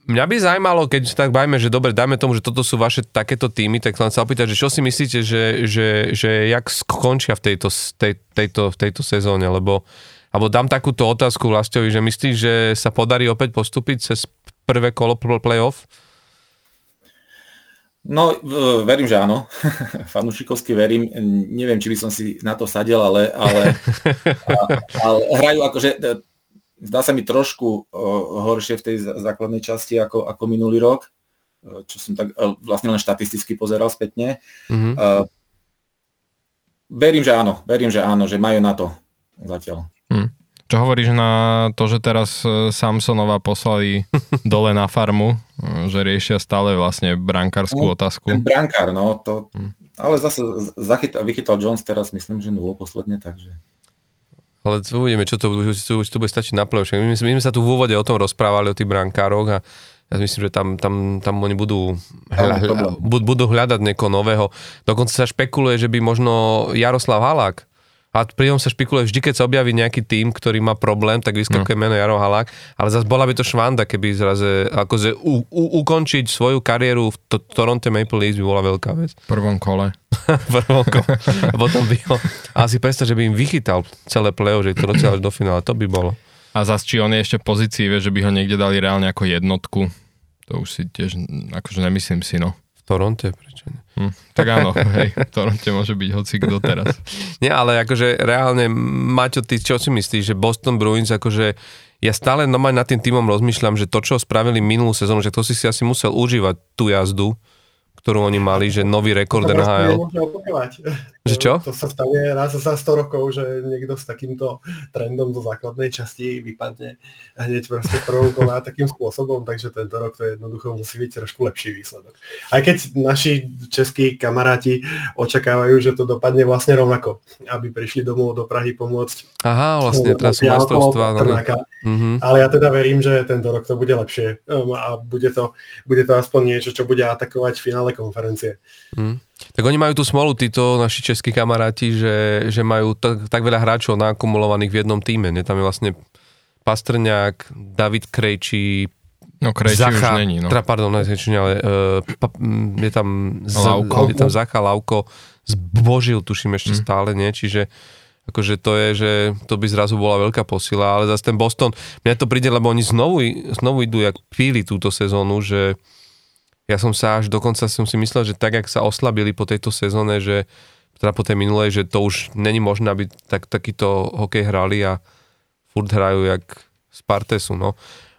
Mňa by zaujímalo, keď tak bajme, že dobre, dajme tomu, že toto sú vaše takéto týmy, tak len sa opýtať, že čo si myslíte, že, že, že jak skončia v tejto, tej, tejto, v tejto sezóne, lebo alebo dám takúto otázku Vlastovi, že myslíš, že sa podarí opäť postúpiť cez prvé kolo playoff? No, verím, že áno. (laughs) Fanúšikovsky verím. Neviem, či by som si na to sadil, ale, ale, (laughs) ale hrajú akože zdá sa mi trošku horšie v tej základnej časti ako, ako minulý rok, čo som tak vlastne len štatisticky pozeral spätne. Mm-hmm. Verím, že áno, verím, že áno, že majú na to zatiaľ. Mm. Čo hovoríš na to, že teraz e, Samsonova poslali (laughs) dole na farmu, e, že riešia stále vlastne brankárskú no, otázku? Brankár, no, to, mm. ale zase zachytal, vychytal Jones teraz, myslím, že nulo posledne, takže... Ale uvidíme, čo to, čo, čo to bude stačiť na play my, my sme sa tu v úvode o tom rozprávali, o tých brankároch a ja myslím, že tam, tam, tam oni budú, hľa, hľa, budú hľadať niekoho nového. Dokonca sa špekuluje, že by možno Jaroslav Halák a pri ňom sa špikuluje vždy, keď sa objaví nejaký tým, ktorý má problém, tak vyskakuje no. meno Jaro Halák, ale zase bola by to švanda, keby zraze akože u, u, ukončiť svoju kariéru v to, Toronto Maple Leafs by bola veľká vec. V prvom kole. (laughs) v prvom kole. Potom by ho, a si predstav, že by im vychytal celé play že to docela do finále, to by bolo. A zase, či on je ešte v pozícii, vie, že by ho niekde dali reálne ako jednotku, to už si tiež, akože nemyslím si, no. V Toronte, prečo nie? Hm, tak áno, (laughs) hej, Toronto môže byť hoci kto teraz. (laughs) Nie, ale akože reálne, Maťo, ty čo si myslíš, že Boston Bruins akože ja stále normálne nad tým týmom rozmýšľam, že to, čo spravili minulú sezónu, že to si si asi musel užívať tú jazdu, ktorú oni mali, že nový rekord NHL. Že čo? To sa stane raz za 100 rokov, že niekto s takýmto trendom do základnej časti vypadne hneď proste prvou koná (laughs) takým spôsobom, takže tento rok to jednoducho musí byť trošku lepší výsledok. Aj keď naši českí kamaráti očakávajú, že to dopadne vlastne rovnako, aby prišli domov do Prahy pomôcť. Aha, vlastne teraz sú majstrovstvá. Mm-hmm. Ale ja teda verím, že tento rok to bude lepšie um, a bude to, bude to aspoň niečo, čo bude atakovať v finále konferencie. Mm. Tak oni majú tú smolu, títo naši českí kamaráti, že, že majú tak, tak veľa hráčov nakumulovaných v jednom týme. Ne? Tam je vlastne Pastrňák, David Krejčí, No Krejčí Zacha, už není, no. Teda, pardon, ne, ale uh, pa, je tam, Lauko. je tam Zacha, Lauko, zbožil, tuším ešte mm. stále, nie? Čiže akože to je, že to by zrazu bola veľká posila, ale zase ten Boston, mňa to príde, lebo oni znovu, znovu idú jak píli túto sezónu, že ja som sa až dokonca som si myslel, že tak, jak sa oslabili po tejto sezóne, že teda po tej minulej, že to už není možné, aby tak, takýto hokej hrali a furt hrajú jak Spartesu, no.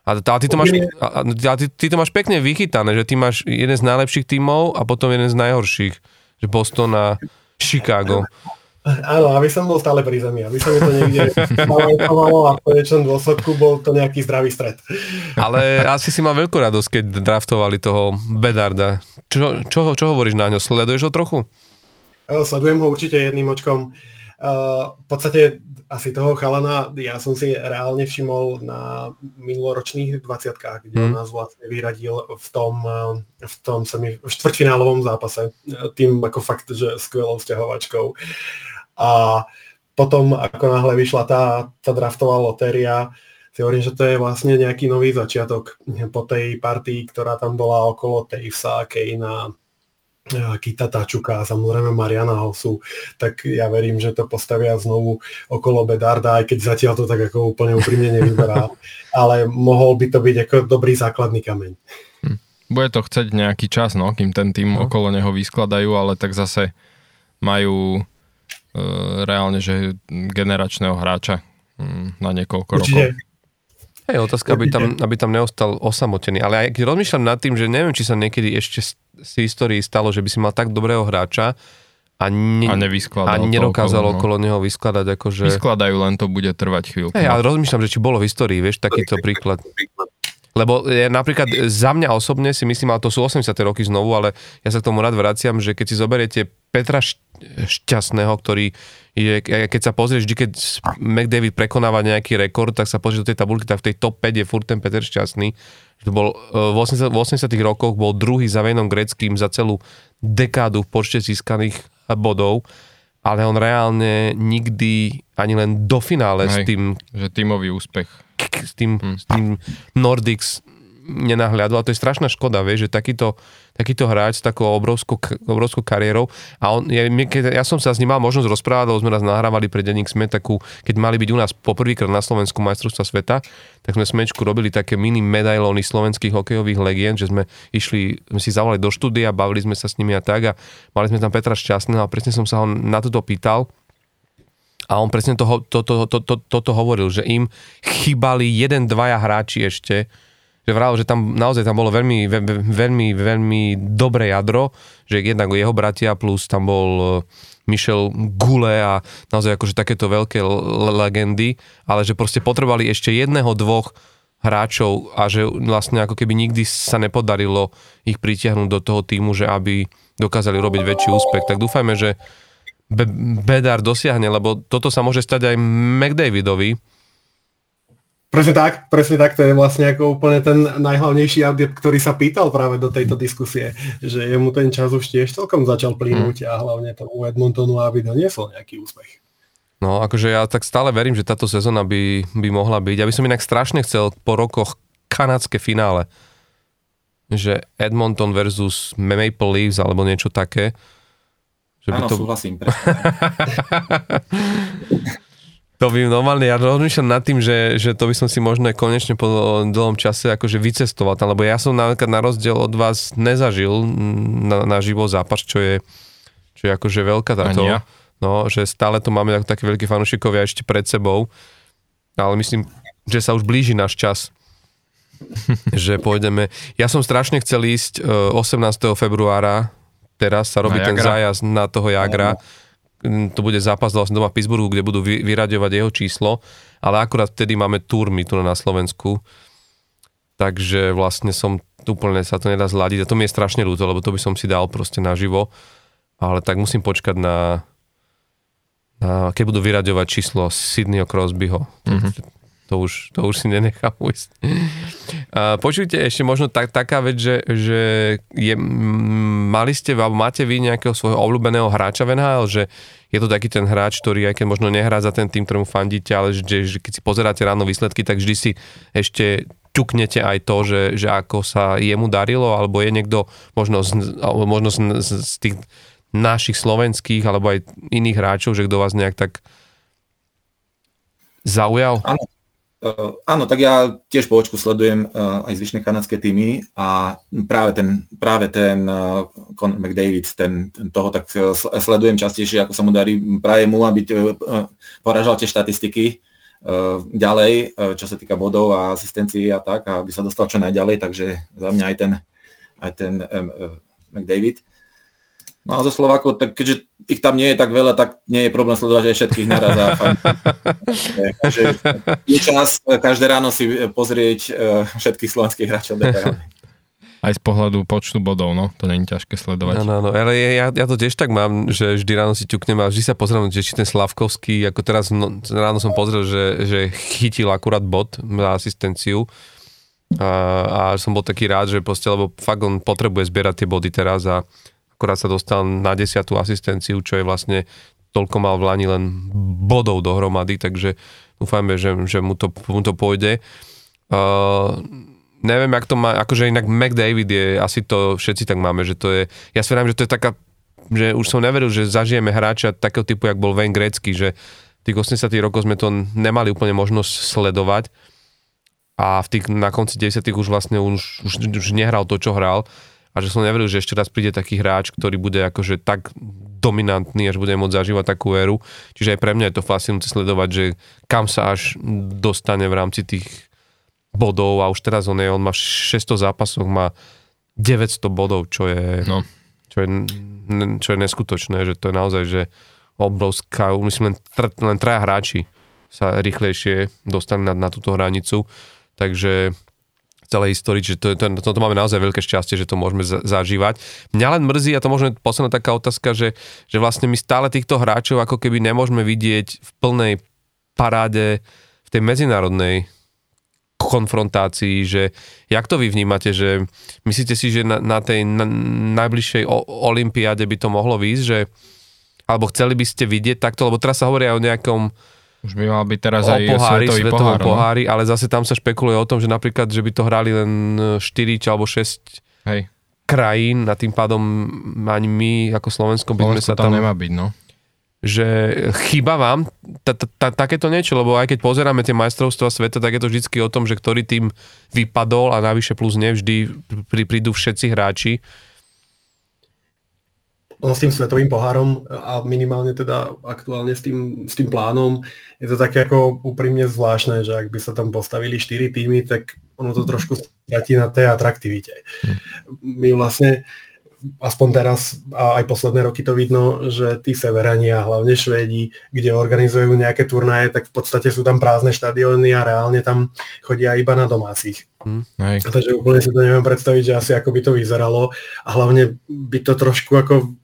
A, a, ty, to máš, a, a ty, ty to máš pekne vychytané, že ty máš jeden z najlepších tímov a potom jeden z najhorších, že Boston a Chicago. Áno, aby som bol stále pri zemi, aby som to niekde a v konečnom dôsledku bol to nejaký zdravý stred. Ale asi si mal veľkú radosť, keď draftovali toho Bedarda. Čo, čo, čo hovoríš na ňo? Sleduješ ho trochu? Sledujem ho určite jedným očkom. v podstate asi toho chalana ja som si reálne všimol na minuloročných 20 kde mm. on nás vlastne vyradil v tom, v tom semi, v štvrťfinálovom zápase. Tým ako fakt, že skvelou vzťahovačkou. A potom, ako náhle vyšla tá, tá draftová lotéria, si hovorím, že to je vlastne nejaký nový začiatok po tej partii, ktorá tam bola okolo Tejvsa, Kejna, Kita Tačuka a samozrejme Mariana Hosu, tak ja verím, že to postavia znovu okolo Bedarda, aj keď zatiaľ to tak ako úplne úprimne nevyberá, (laughs) ale mohol by to byť ako dobrý základný kameň. Hm. Bude to chceť nejaký čas, no, kým ten tým no. okolo neho vyskladajú, ale tak zase majú E, reálne, že generačného hráča mm, na niekoľko Určite. rokov. Hej, otázka, aby tam, aby tam neostal osamotený. Ale aj keď rozmýšľam nad tým, že neviem, či sa niekedy ešte z histórii stalo, že by si mal tak dobrého hráča a, ne, a, a nedokázal okolo, no. okolo neho vyskladať. Akože... Vyskladajú, len to bude trvať chvíľku. Hej, ale rozmýšľam, že či bolo v histórii, vieš, takýto príklad. Lebo ja napríklad za mňa osobne si myslím, ale to sú 80. roky znovu, ale ja sa k tomu rád vraciam, že keď si zoberiete Petra Šťastného, ktorý je, keď sa pozrieš, vždy keď McDavid prekonáva nejaký rekord, tak sa pozrieš do tej tabulky, tak v tej top 5 je furt ten Peter Šťastný. To bol, v 80, v 80 rokoch bol druhý za Vejnom Greckým za celú dekádu v počte získaných bodov, ale on reálne nikdy ani len do finále Hej, s tým... Že tímový úspech s tým, hmm. s tým Nordics nenahľadol a to je strašná škoda, vieš, že takýto, takýto hráč s takou obrovskou, obrovskou kariérou a on, ja, keď, ja som sa s ním mal možnosť rozprávať, lebo sme raz nahrávali pre denník SME takú, keď mali byť u nás poprvýkrát na Slovensku majstrovstva sveta, tak sme Smečku robili také mini medailóny slovenských hokejových legend, že sme išli, sme si zavolali do štúdia, bavili sme sa s nimi a tak a mali sme tam Petra Šťastného a presne som sa ho na toto pýtal, a on presne toto to, to, to, to, to, to hovoril, že im chýbali jeden, dvaja hráči ešte, že vral, že tam naozaj tam bolo veľmi, veľmi, veľmi dobré jadro, že jednak jeho bratia plus tam bol e, Michel Gule a naozaj akože takéto veľké legendy, ale že proste potrebovali ešte jedného, dvoch hráčov a že vlastne ako keby nikdy sa nepodarilo ich pritiahnuť do toho týmu, že aby dokázali robiť väčší úspech. Tak dúfajme, že Be- Bedar dosiahne, lebo toto sa môže stať aj McDavidovi. Presne tak, presne tak, to je vlastne ako úplne ten najhlavnejší adept, ktorý sa pýtal práve do tejto diskusie, že jemu ten čas už tiež celkom začal plynúť mm. a hlavne tomu Edmontonu, aby doniesol nejaký úspech. No, akože ja tak stále verím, že táto sezóna by, by mohla byť. Ja by som inak strašne chcel po rokoch kanadské finále. Že Edmonton versus Maple Leafs alebo niečo také že Áno, to... súhlasím. (laughs) To by normálne, ja rozmýšľam nad tým, že, že to by som si možno konečne po dlhom čase akože vycestoval tam, lebo ja som napríklad na rozdiel od vás nezažil na, na živo zápas, čo je, čo je akože veľká táto. Ja. No, že stále to máme také veľké fanúšikovia ešte pred sebou, ale myslím, že sa už blíži náš čas (laughs) že pôjdeme. Ja som strašne chcel ísť 18. E, februára, teraz sa robí ten zájazd na toho Jagra. Mm, to bude zápas vlastne doma v Pittsburghu, kde budú vyraďovať jeho číslo, ale akurát vtedy máme turmy tu na Slovensku. Takže vlastne som úplne sa to nedá zladiť a to mi je strašne ľúto, lebo to by som si dal proste naživo. Ale tak musím počkať na, na keď budú vyraďovať číslo Sydneyho Crosbyho. Mm-hmm to už, to už si nenechám ujsť. Počujte, ešte možno tak, taká vec, že, že je, mali ste, alebo máte vy nejakého svojho obľúbeného hráča v NHL, že je to taký ten hráč, ktorý aj keď možno nehrá za ten tým, ktorému fandíte, ale že, že keď si pozeráte ráno výsledky, tak vždy si ešte ťuknete aj to, že, že ako sa jemu darilo, alebo je niekto možno z, možno z, z, z tých našich slovenských, alebo aj iných hráčov, že kto vás nejak tak zaujal? Áno, Uh, áno, tak ja tiež po očku sledujem uh, aj zvyšné kanadské týmy a práve ten, práve ten uh, Conor McDavid, ten, ten toho tak uh, sledujem častejšie, ako sa mu darí. Praje mu, aby uh, poražal tie štatistiky uh, ďalej, uh, čo sa týka bodov a asistencií a tak, aby sa dostal čo najďalej, takže za mňa aj ten, aj ten uh, McDavid. No a zo Slovákov, tak keďže ich tam nie je tak veľa, tak nie je problém sledovať aj všetkých naraz. A (laughs) Takže je čas každé ráno si pozrieť e, všetkých slovenských hráčov detailne. (laughs) Aj z pohľadu počtu bodov, no, to není ťažké sledovať. Áno, áno, ale ja, ja to tiež tak mám, že vždy ráno si ťuknem a vždy sa pozriem, že či ten Slavkovský, ako teraz no, ráno som pozrel, že, že chytil akurát bod na asistenciu a, a som bol taký rád, že proste, lebo fakt on potrebuje zbierať tie body teraz a akorát sa dostal na desiatú asistenciu, čo je vlastne toľko mal v Lani len bodov dohromady, takže dúfajme, že, že mu, to, mu to pôjde. Uh, neviem, jak to má, akože inak McDavid je, asi to všetci tak máme, že to je, ja si že to je taká, že už som neveril, že zažijeme hráča takého typu, jak bol Wayne Gretzky, že tých 80 rokov sme to nemali úplne možnosť sledovať a v tých, na konci 10 už vlastne už, už, už nehral to, čo hral a že som neveril, že ešte raz príde taký hráč, ktorý bude akože tak dominantný, až bude môcť zažívať takú éru. Čiže aj pre mňa je to fascinujúce sledovať, že kam sa až dostane v rámci tých bodov a už teraz on je, on má 600 zápasov, má 900 bodov, čo je, no. čo je, čo je neskutočné, že to je naozaj, že obrovská, myslím len, len traja hráči sa rýchlejšie dostali na, na túto hranicu, takže celej histórii, že to, to, to, to máme naozaj veľké šťastie, že to môžeme zažívať. Mňa len mrzí, a to možno posledná taká otázka, že, že vlastne my stále týchto hráčov ako keby nemôžeme vidieť v plnej paráde v tej medzinárodnej konfrontácii, že jak to vy vnímate, že myslíte si, že na, na tej na, najbližšej o, olympiáde by to mohlo výjsť, že alebo chceli by ste vidieť takto, lebo teraz sa hovorí aj o nejakom už by mal byť teraz aj pohári, svetový svetovom pohár, no. pohári, ale zase tam sa špekuluje o tom, že napríklad, že by to hrali len 4 e, alebo 6 Hej. krajín a tým pádom ani my ako Slovensko by sme sa tam... nemá byť, no. Že chyba vám takéto niečo, lebo aj keď pozeráme tie majstrovstvá sveta, tak je to vždy o tom, že ktorý tým vypadol a navyše plus nevždy prídu všetci hráči ono s tým svetovým pohárom a minimálne teda aktuálne s tým, s tým plánom je to také ako úprimne zvláštne, že ak by sa tam postavili 4 týmy, tak ono to trošku stratí na tej atraktivite. Hm. My vlastne aspoň teraz a aj posledné roky to vidno, že tí severani a hlavne Švédi, kde organizujú nejaké turnaje, tak v podstate sú tam prázdne štadióny a reálne tam chodia iba na domácich. Hmm. Takže úplne si to neviem predstaviť, že asi ako by to vyzeralo a hlavne by to trošku ako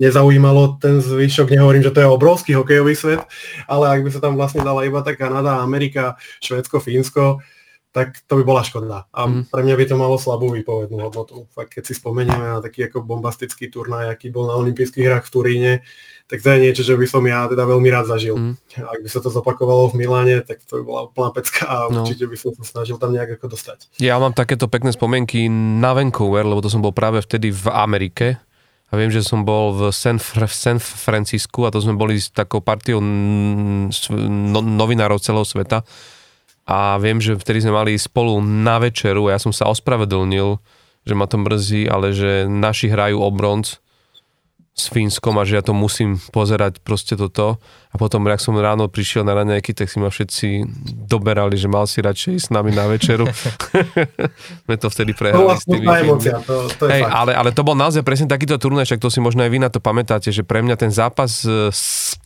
nezaujímalo ten zvyšok, nehovorím, že to je obrovský hokejový svet, ale ak by sa tam vlastne dala iba tá Kanada, Amerika, Švédsko, Fínsko, tak to by bola škoda. A mm. pre mňa by to malo slabú výpovednú hodnotu. Fakt, keď si spomenieme na taký ako bombastický turnaj, aký bol na olympijských hrách v Turíne, tak to je niečo, čo by som ja teda veľmi rád zažil. Mm. Ak by sa to zopakovalo v Miláne, tak to by bola úplná pecka a no. určite by som sa snažil tam nejak ako dostať. Ja mám takéto pekné spomienky na Vancouver, lebo to som bol práve vtedy v Amerike A viem, že som bol v San, Fr- San Francisku a to sme boli s takou partiou no, novinárov celého sveta. A viem, že vtedy sme mali spolu na večeru a ja som sa ospravedlnil, že ma to mrzí, ale že naši hrajú o bronz s Fínskom a že ja to musím pozerať proste toto. A potom, ak som ráno prišiel na raňajky, tak si ma všetci doberali, že mal si radšej s nami na večeru. (laughs) Sme to vtedy prehrali s tými emocia, to, to je Hej, ale, ale to bol naozaj presne takýto turnaj, však to si možno aj vy na to pamätáte, že pre mňa ten zápas e, s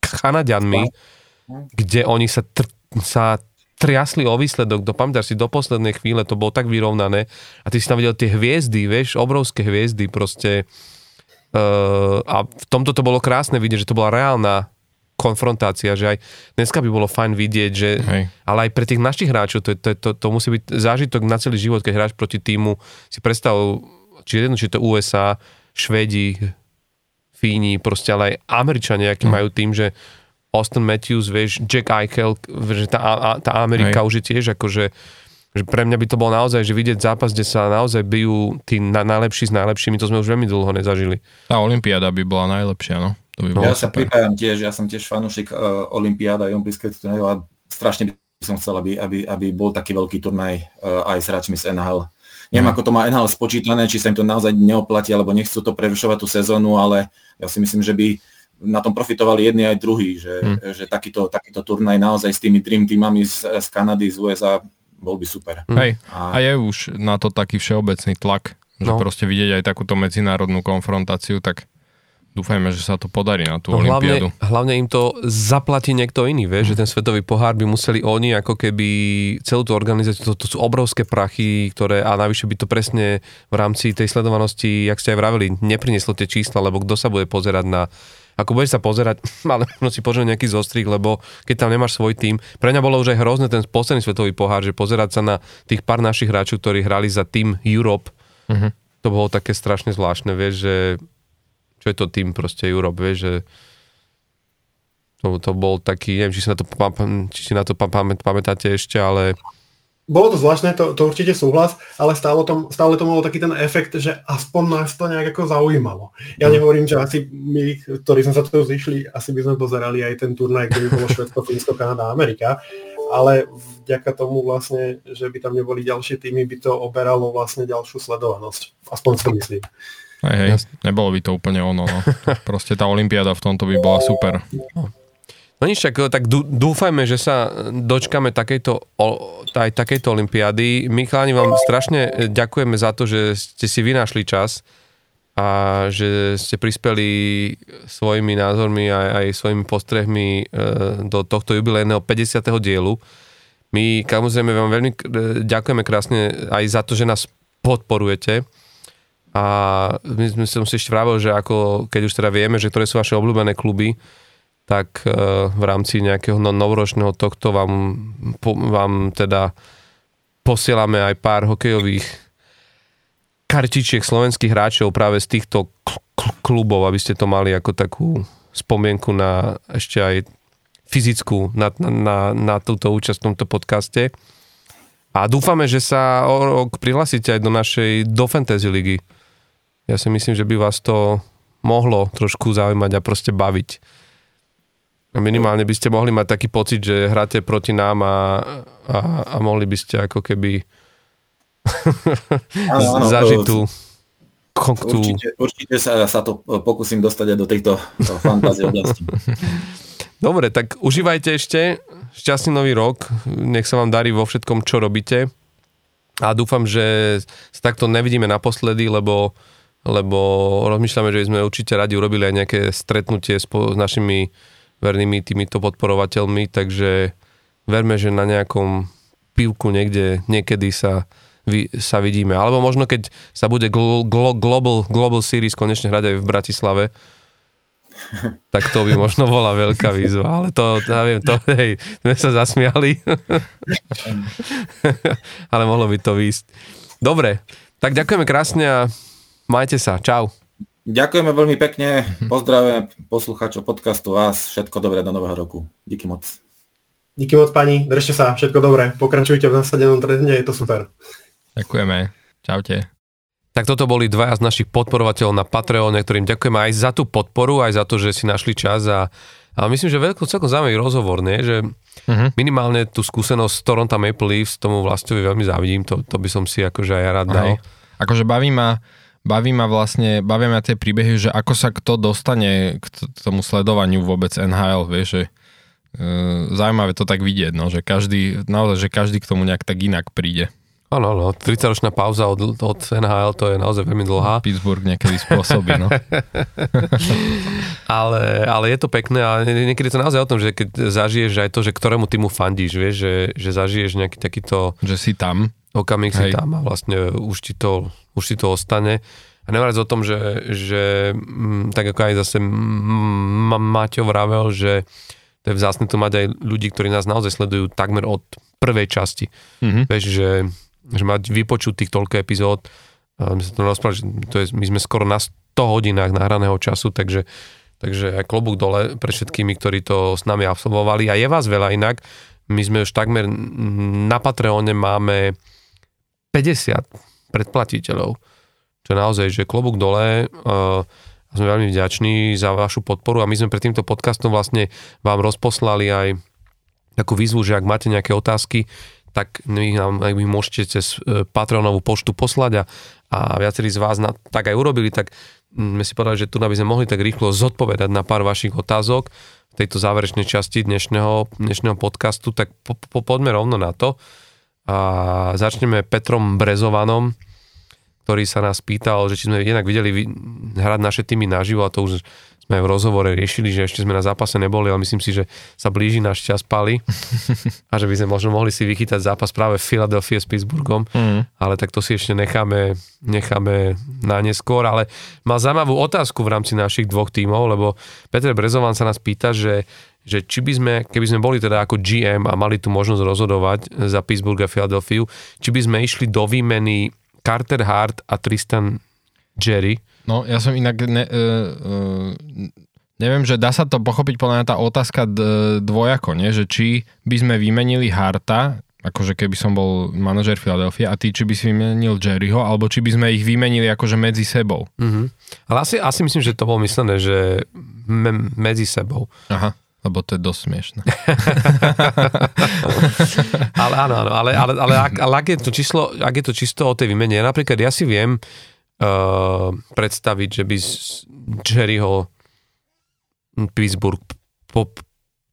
Kanadianmi, kde oni sa, tr- sa triasli o výsledok, do, pamätáš si, do poslednej chvíle to bolo tak vyrovnané a ty si tam videl tie hviezdy, vieš, obrovské hviezdy proste Uh, a v tomto to bolo krásne vidieť, že to bola reálna konfrontácia, že aj dneska by bolo fajn vidieť, že, Hej. ale aj pre tých našich hráčov to, to, to, to musí byť zážitok na celý život, keď hráš proti týmu, si predstav, či jedno, či to USA, Švedi, Fíni, proste ale aj Američania, aký Mm. majú tým, že Austin Matthews, vieš, Jack Eichel, že tá, tá Amerika Hej. už je tiež akože že pre mňa by to bolo naozaj, že vidieť zápas, kde sa naozaj bijú tí na, najlepší s najlepšími, to sme už veľmi dlho nezažili. Tá Olympiáda by bola najlepšia, no. To by bolo Ja sa pripájam tiež, ja som tiež fanúšik uh, Olympiáda a turnajov a strašne by som chcel, aby, aby, aby bol taký veľký turnaj uh, aj s hráčmi z NHL. Neviem, Mhm. ako to má NHL spočítané, či sa im to naozaj neoplatí, alebo nechcú to prerušovať tú sezónu, ale ja si myslím, že by na tom profitovali jedni aj druhí, že, Mhm. že takýto, takýto turnaj naozaj s tými Dream Teamami z, z Kanady, z USA bol by super. Hej, A, a je už na to taký všeobecný tlak, že No. proste vidieť aj takúto medzinárodnú konfrontáciu, tak dúfajme, že sa to podarí na tú No Olympiádu. hlavne, hlavne im to zaplatí niekto iný, vieš, že ten svetový pohár by museli oni ako keby celú tú organizáciu, to, to sú obrovské prachy, ktoré a navyše by to presne v rámci tej sledovanosti, jak ste aj vraveli, neprinieslo tie čísla, lebo kto sa bude pozerať na ako budeš sa pozerať, (laughs) ale možno si pozrieť nejaký zostrih, lebo keď tam nemáš svoj tým, pre mňa bolo už aj hrozné ten posledný svetový pohár, že pozerať sa na tých pár našich hráčov, ktorí hrali za tým Europe, Mhm. to bolo také strašne zvláštne, vieš, že čo je to tým proste Europe, vieš, že to, to bol taký, neviem, či si na to, pam- či si na to pam- pamätáte ešte, ale Bolo to zvláštne, to, to určite súhlas, ale stále to, stále to malo taký ten efekt, že aspoň nás to nejak ako zaujímalo. Ja nehovorím, že asi my, ktorí sme sa tu zišli, asi by sme pozerali aj ten turnaj, kde by bolo Švedsko, Fínsko, Kanada, Amerika, ale vďaka tomu vlastne, že by tam neboli ďalšie týmy, by to oberalo vlastne ďalšiu sledovanosť. Aspoň si myslím. Hej, hej, nebolo by to úplne ono, no. Proste tá Olympiáda v tomto by bola super. No nič, tak, tak dú- dúfajme, že sa dočkame takejto, aj takejto olympiády. My chalani vám strašne ďakujeme za to, že ste si vynašli čas a že ste prispeli svojimi názormi a aj svojimi postrehmi e, do tohto jubilejného 50. dielu. My samozrejme vám veľmi e, ďakujeme krásne aj za to, že nás podporujete. A my sme som si ešte vravil, že ako, keď už teda vieme, že ktoré sú vaše obľúbené kluby, tak e, v rámci nejakého no, novoročného tohto vám, vám teda posielame aj pár hokejových kartičiek slovenských hráčov práve z týchto kl- kl- klubov, aby ste to mali ako takú spomienku na ešte aj fyzickú na, na, na, na túto účasť v tomto podcaste. A dúfame, že sa o rok prihlásite aj do našej do Fantasy ligy. Ja si myslím, že by vás to mohlo trošku zaujímať a proste baviť. A minimálne by ste mohli mať taký pocit, že hráte proti nám a, a, a mohli by ste ako keby áno, (laughs) áno, zažitú koktu. Určite, určite sa, sa to pokúsim dostať aj do tejto fantázie oblasti. (laughs) Dobre, tak užívajte ešte. Šťastný nový rok. Nech sa vám darí vo všetkom, čo robíte. A dúfam, že sa takto nevidíme naposledy, lebo, lebo rozmýšľame, že sme určite radi urobili aj nejaké stretnutie s, po, s našimi vernými týmito podporovateľmi, takže verme, že na nejakom pivku niekde, niekedy sa, vy, sa vidíme. Alebo možno, keď sa bude glo, glo, Global, Global Series konečne hrať aj v Bratislave, (laughs) tak to by možno bola veľká výzva, ale to, ja viem, to, hej, sme sa zasmiali, (laughs) ale mohlo by to výjsť. Dobre, tak ďakujeme krásne a majte sa, čau. Ďakujeme veľmi pekne, (laughs) pozdravujem poslucháčov podcastu vás, všetko dobré do nového roku. Díky moc. Díky moc pani, držte sa, všetko dobré, pokračujte v nasadenom trende, je to super. Ďakujeme. Čaute. Tak toto boli dvaja z našich podporovateľov na Patreone, ktorým ďakujeme aj za tú podporu, aj za to, že si našli čas a, a myslím, že veľký celkom zaujímavý rozhovor, nie? že uh-huh. minimálne tú skúsenosť z Toronto Maple Leafs tomu Vlastovi veľmi závidím, to, to by som si akože aj rád dal. Hej. Akože baví ma, baví ma vlastne, bavia ma tie príbehy, že ako sa kto dostane k tomu sledovaniu vôbec NHL, vieš, že e, zaujímavé to tak vidieť, no, že každý, naozaj, že každý k tomu nejak tak inak príde. Áno, no, 30-ročná pauza od, od NHL, to je naozaj veľmi dlhá. Pittsburgh niekedy spôsobí, no. (laughs) ale, ale je to pekné a niekedy to naozaj o tom, že keď zažiješ aj to, že ktorému týmu fandíš, vieš, že, že zažiješ nejaký takýto... Že si tam. Okamih si tam a vlastne už ti to, už ti to ostane. A nevrať o tom, že, že mm, tak ako aj zase Maťo vravel, že to je vzácne to mať aj ľudí, ktorí nás naozaj sledujú takmer od prvej časti. Mm-hmm. Vieš, že že mať vypočutých toľko epizód, my sa to rozprávali, že to je, my sme skoro na 100 hodinách nahraného času, takže, takže aj klobúk dole pre všetkými, ktorí to s nami absolvovali a je vás veľa inak. My sme už takmer na Patreone máme 50 predplatiteľov, čo naozaj, že klobúk dole uh, sme veľmi vďační za vašu podporu a my sme pred týmto podcastom vlastne vám rozposlali aj takú výzvu, že ak máte nejaké otázky, tak vy nám vy môžete cez e, Patreonovú poštu poslať a, a viacerí z vás na, tak aj urobili, tak sme si povedali, že tu by sme mohli tak rýchlo zodpovedať na pár vašich otázok v tejto záverečnej časti dnešného, dnešného podcastu, tak po, po, poďme rovno na to. A začneme Petrom Brezovanom, ktorý sa nás pýtal, že či sme jednak videli hrať naše týmy naživo a to už sme v rozhovore riešili, že ešte sme na zápase neboli, ale myslím si, že sa blíži náš čas pali. (laughs) A že by sme možno mohli si vychytať zápas práve v Philadelphia s Pittsburghom, mm. ale tak to si ešte necháme, necháme na neskôr, ale mal zaujímavú otázku v rámci našich dvoch tímov, lebo Peter Brezovan sa nás pýta, že že či by sme, keby sme boli teda ako GM a mali tu možnosť rozhodovať za Pittsburgh a Philadelphia, či by sme išli do výmeny Carter Hart a Tristan Jerry, No, ja som inak... Ne, uh, uh, neviem, že dá sa to pochopiť podľa mňa tá otázka dvojako, nie? že či by sme vymenili Harta, akože keby som bol manažer Philadelphia a ty, či by si vymenil Jerryho, alebo či by sme ich vymenili akože medzi sebou. Mm-hmm. Ale asi, asi myslím, že to bolo myslené, že me, medzi sebou. Aha lebo to je dosť smiešne. (laughs) ale áno, áno, ale, ale, ale, ak, ale ak, je to číslo, ak je to čisto o tej výmene, ja napríklad ja si viem uh, predstaviť, že by Jerryho Pittsburgh po,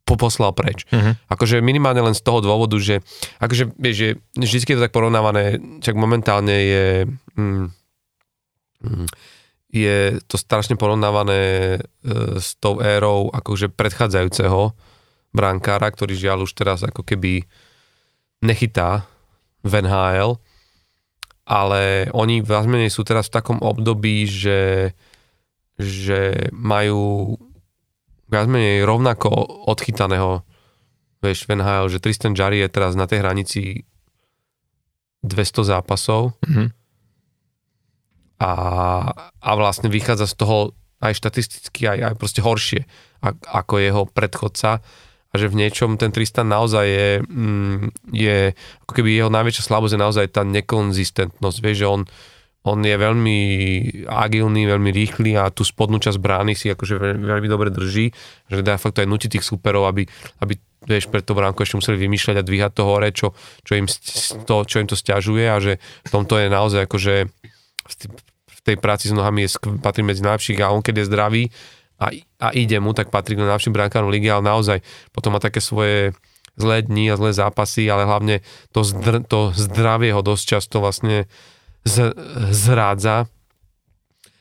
poposlal preč. Uh-huh. Akože minimálne len z toho dôvodu, že akože, vieš, že vždy je to tak porovnávané, čak momentálne je mm, mm, je to strašne porovnávané e, s tou érou akože predchádzajúceho brankára, ktorý žiaľ už teraz ako keby nechytá v NHL ale oni viac sú teraz v takom období, že, že majú viac menej rovnako odchytaného vieš, v NHL, že Tristan Jarry je teraz na tej hranici 200 zápasov mm-hmm. A, a vlastne vychádza z toho aj štatisticky, aj, aj proste horšie ako jeho predchodca. A že v niečom ten Tristan naozaj je, mm, je ako keby jeho najväčšia slabosť je naozaj tá nekonzistentnosť, vieš, že on, on je veľmi agilný, veľmi rýchly a tú spodnú časť brány si akože veľmi, dobre drží, že dá fakt aj nutí tých superov, aby, aby vieš, pre to bránku ešte museli vymýšľať a dvíhať to hore, čo, čo, im, to, čo im to stiažuje a že v tomto je naozaj akože v tej práci s nohami je, patrí medzi najlepších a on keď je zdravý, a, a ide mu, tak patrí k najlepším brankárom ligy, ale naozaj potom má také svoje zlé dni a zlé zápasy, ale hlavne to, zdr, to zdravie ho dosť často vlastne z, zrádza.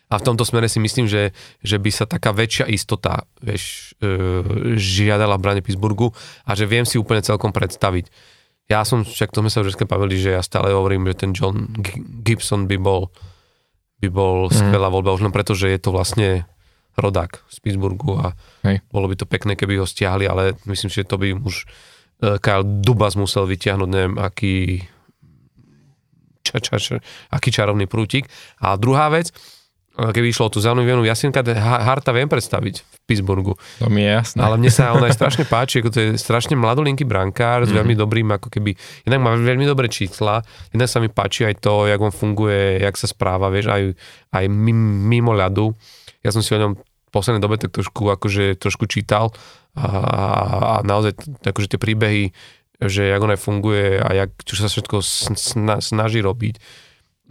A v tomto smere si myslím, že, že by sa taká väčšia istota vieš, e, žiadala v brane Pittsburghu a že viem si úplne celkom predstaviť. Ja som, však to sme sa už bavili, že ja stále hovorím, že ten John Gibson by bol, by bol mm. skvelá voľba, už len preto, že je to vlastne rodák z Pittsburghu a Hej. bolo by to pekné, keby ho stiahli, ale myslím že to by už Kyle Dubas musel vyťahnuť, neviem, aký ča, ča, ča, aký čarovný prútik. A druhá vec, keby išlo o tú zaujímavú Jasinka, Harta viem predstaviť v Pittsburghu. To mi je jasné. Ale mne sa (laughs) on aj strašne páči, ako to je strašne mladolinký brankár s mm. veľmi dobrým, ako keby, jednak má veľmi dobré čísla, jednak sa mi páči aj to, jak on funguje, jak sa správa, vieš, aj, aj mimo ľadu. Ja som si o ňom v poslednej dobe tak trošku, akože, trošku čítal a, a naozaj akože tie príbehy, že jak on aj funguje a jak, čo sa všetko snaží robiť,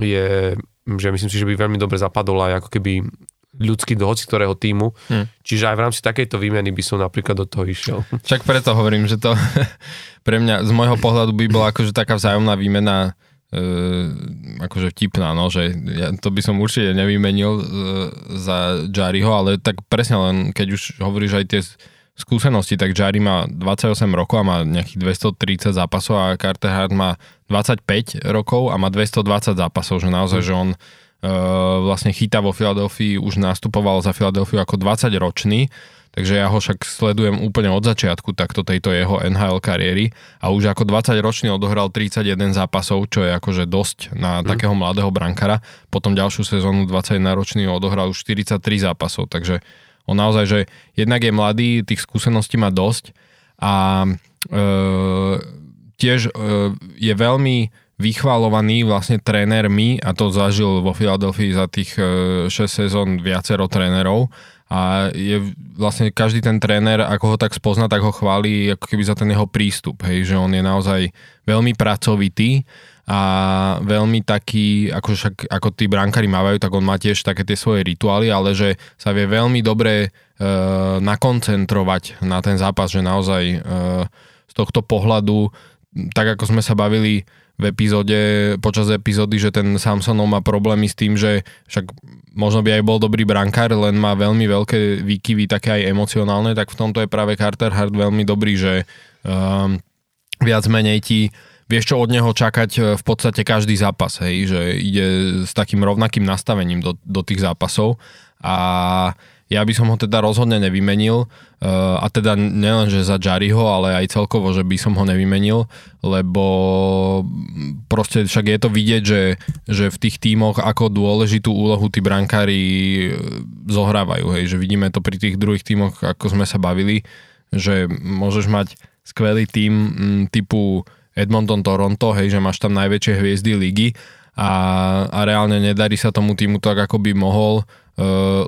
je že myslím si, že by veľmi dobre zapadol aj ako keby ľudský do hoci ktorého týmu. Hmm. Čiže aj v rámci takejto výmeny by som napríklad do toho išiel. (laughs) Však preto hovorím, že to (laughs) pre mňa z môjho pohľadu by bola akože taká vzájomná výmena e, akože vtipná, no, že ja, to by som určite nevymenil e, za Jariho, ale tak presne len keď už hovoríš aj tie skúsenosti, tak Jari má 28 rokov a má nejakých 230 zápasov a Carter Hart má 25 rokov a má 220 zápasov, že naozaj, mm. že on uh, vlastne chytá vo Filadelfii, už nastupoval za Filadelfiu ako 20 ročný, takže ja ho však sledujem úplne od začiatku takto tejto jeho NHL kariéry a už ako 20 ročný odohral 31 zápasov, čo je akože dosť na mm. takého mladého brankara. Potom ďalšiu sezónu 21 ročný odohral už 43 zápasov, takže on naozaj, že jednak je mladý, tých skúseností má dosť a e, tiež e, je veľmi vychvalovaný vlastne trénermi a to zažil vo Filadelfii za tých e, 6 sezón viacero trénerov. A je vlastne každý ten tréner, ako ho tak spozna, tak ho chváli ako keby za ten jeho prístup, hej, že on je naozaj veľmi pracovitý a veľmi taký, ako, však, ako tí brankári mávajú, tak on má tiež také tie svoje rituály, ale že sa vie veľmi dobre e, nakoncentrovať na ten zápas, že naozaj e, z tohto pohľadu, tak ako sme sa bavili v epizóde, počas epizódy, že ten Samsonov má problémy s tým, že však možno by aj bol dobrý brankár, len má veľmi veľké výkyvy, také aj emocionálne, tak v tomto je práve Carter Hart veľmi dobrý, že um, viac menej ti vieš čo od neho čakať e, v podstate každý zápas, hej, že ide s takým rovnakým nastavením do, do tých zápasov. A ja by som ho teda rozhodne nevymenil uh, a teda nielen, že za Jariho, ale aj celkovo, že by som ho nevymenil, lebo proste však je to vidieť, že, že v tých tímoch ako dôležitú úlohu tí brankári e, zohrávajú, hej, že vidíme to pri tých druhých tímoch, ako sme sa bavili, že môžeš mať skvelý tím typu Edmonton, Toronto, hej, že máš tam najväčšie hviezdy ligy a, a reálne nedarí sa tomu týmu tak, ako by mohol,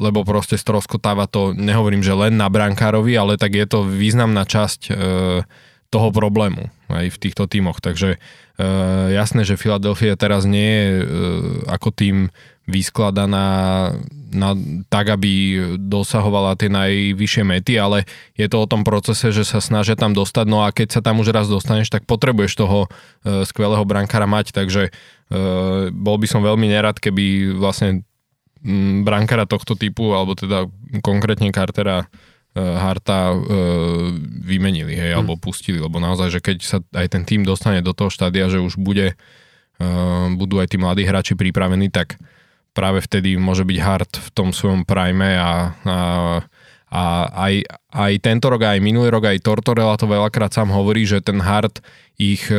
lebo proste stroskotáva to, nehovorím, že len na brankárovi, ale tak je to významná časť uh, toho problému aj v týchto tímoch. Takže uh, jasné, že Philadelphia teraz nie je ako tým vyskladaná na, tak, aby dosahovala tie najvyššie mety, ale je to o tom procese, že sa snažia tam dostať, no a keď sa tam už raz dostaneš, tak potrebuješ toho e, skvelého brankára mať, takže e, bol by som veľmi nerad, keby vlastne brankára tohto typu, alebo teda konkrétne Cartera e, Harta e, vymenili, hej, alebo pustili, lebo naozaj, že keď sa aj ten tým dostane do toho štádia, že už bude, e, budú aj tí mladí hráči pripravení, tak práve vtedy môže byť hard v tom svojom prime a, a, a aj, aj tento rok, aj minulý rok, aj Tortorella to veľakrát sám hovorí, že ten hard ich e,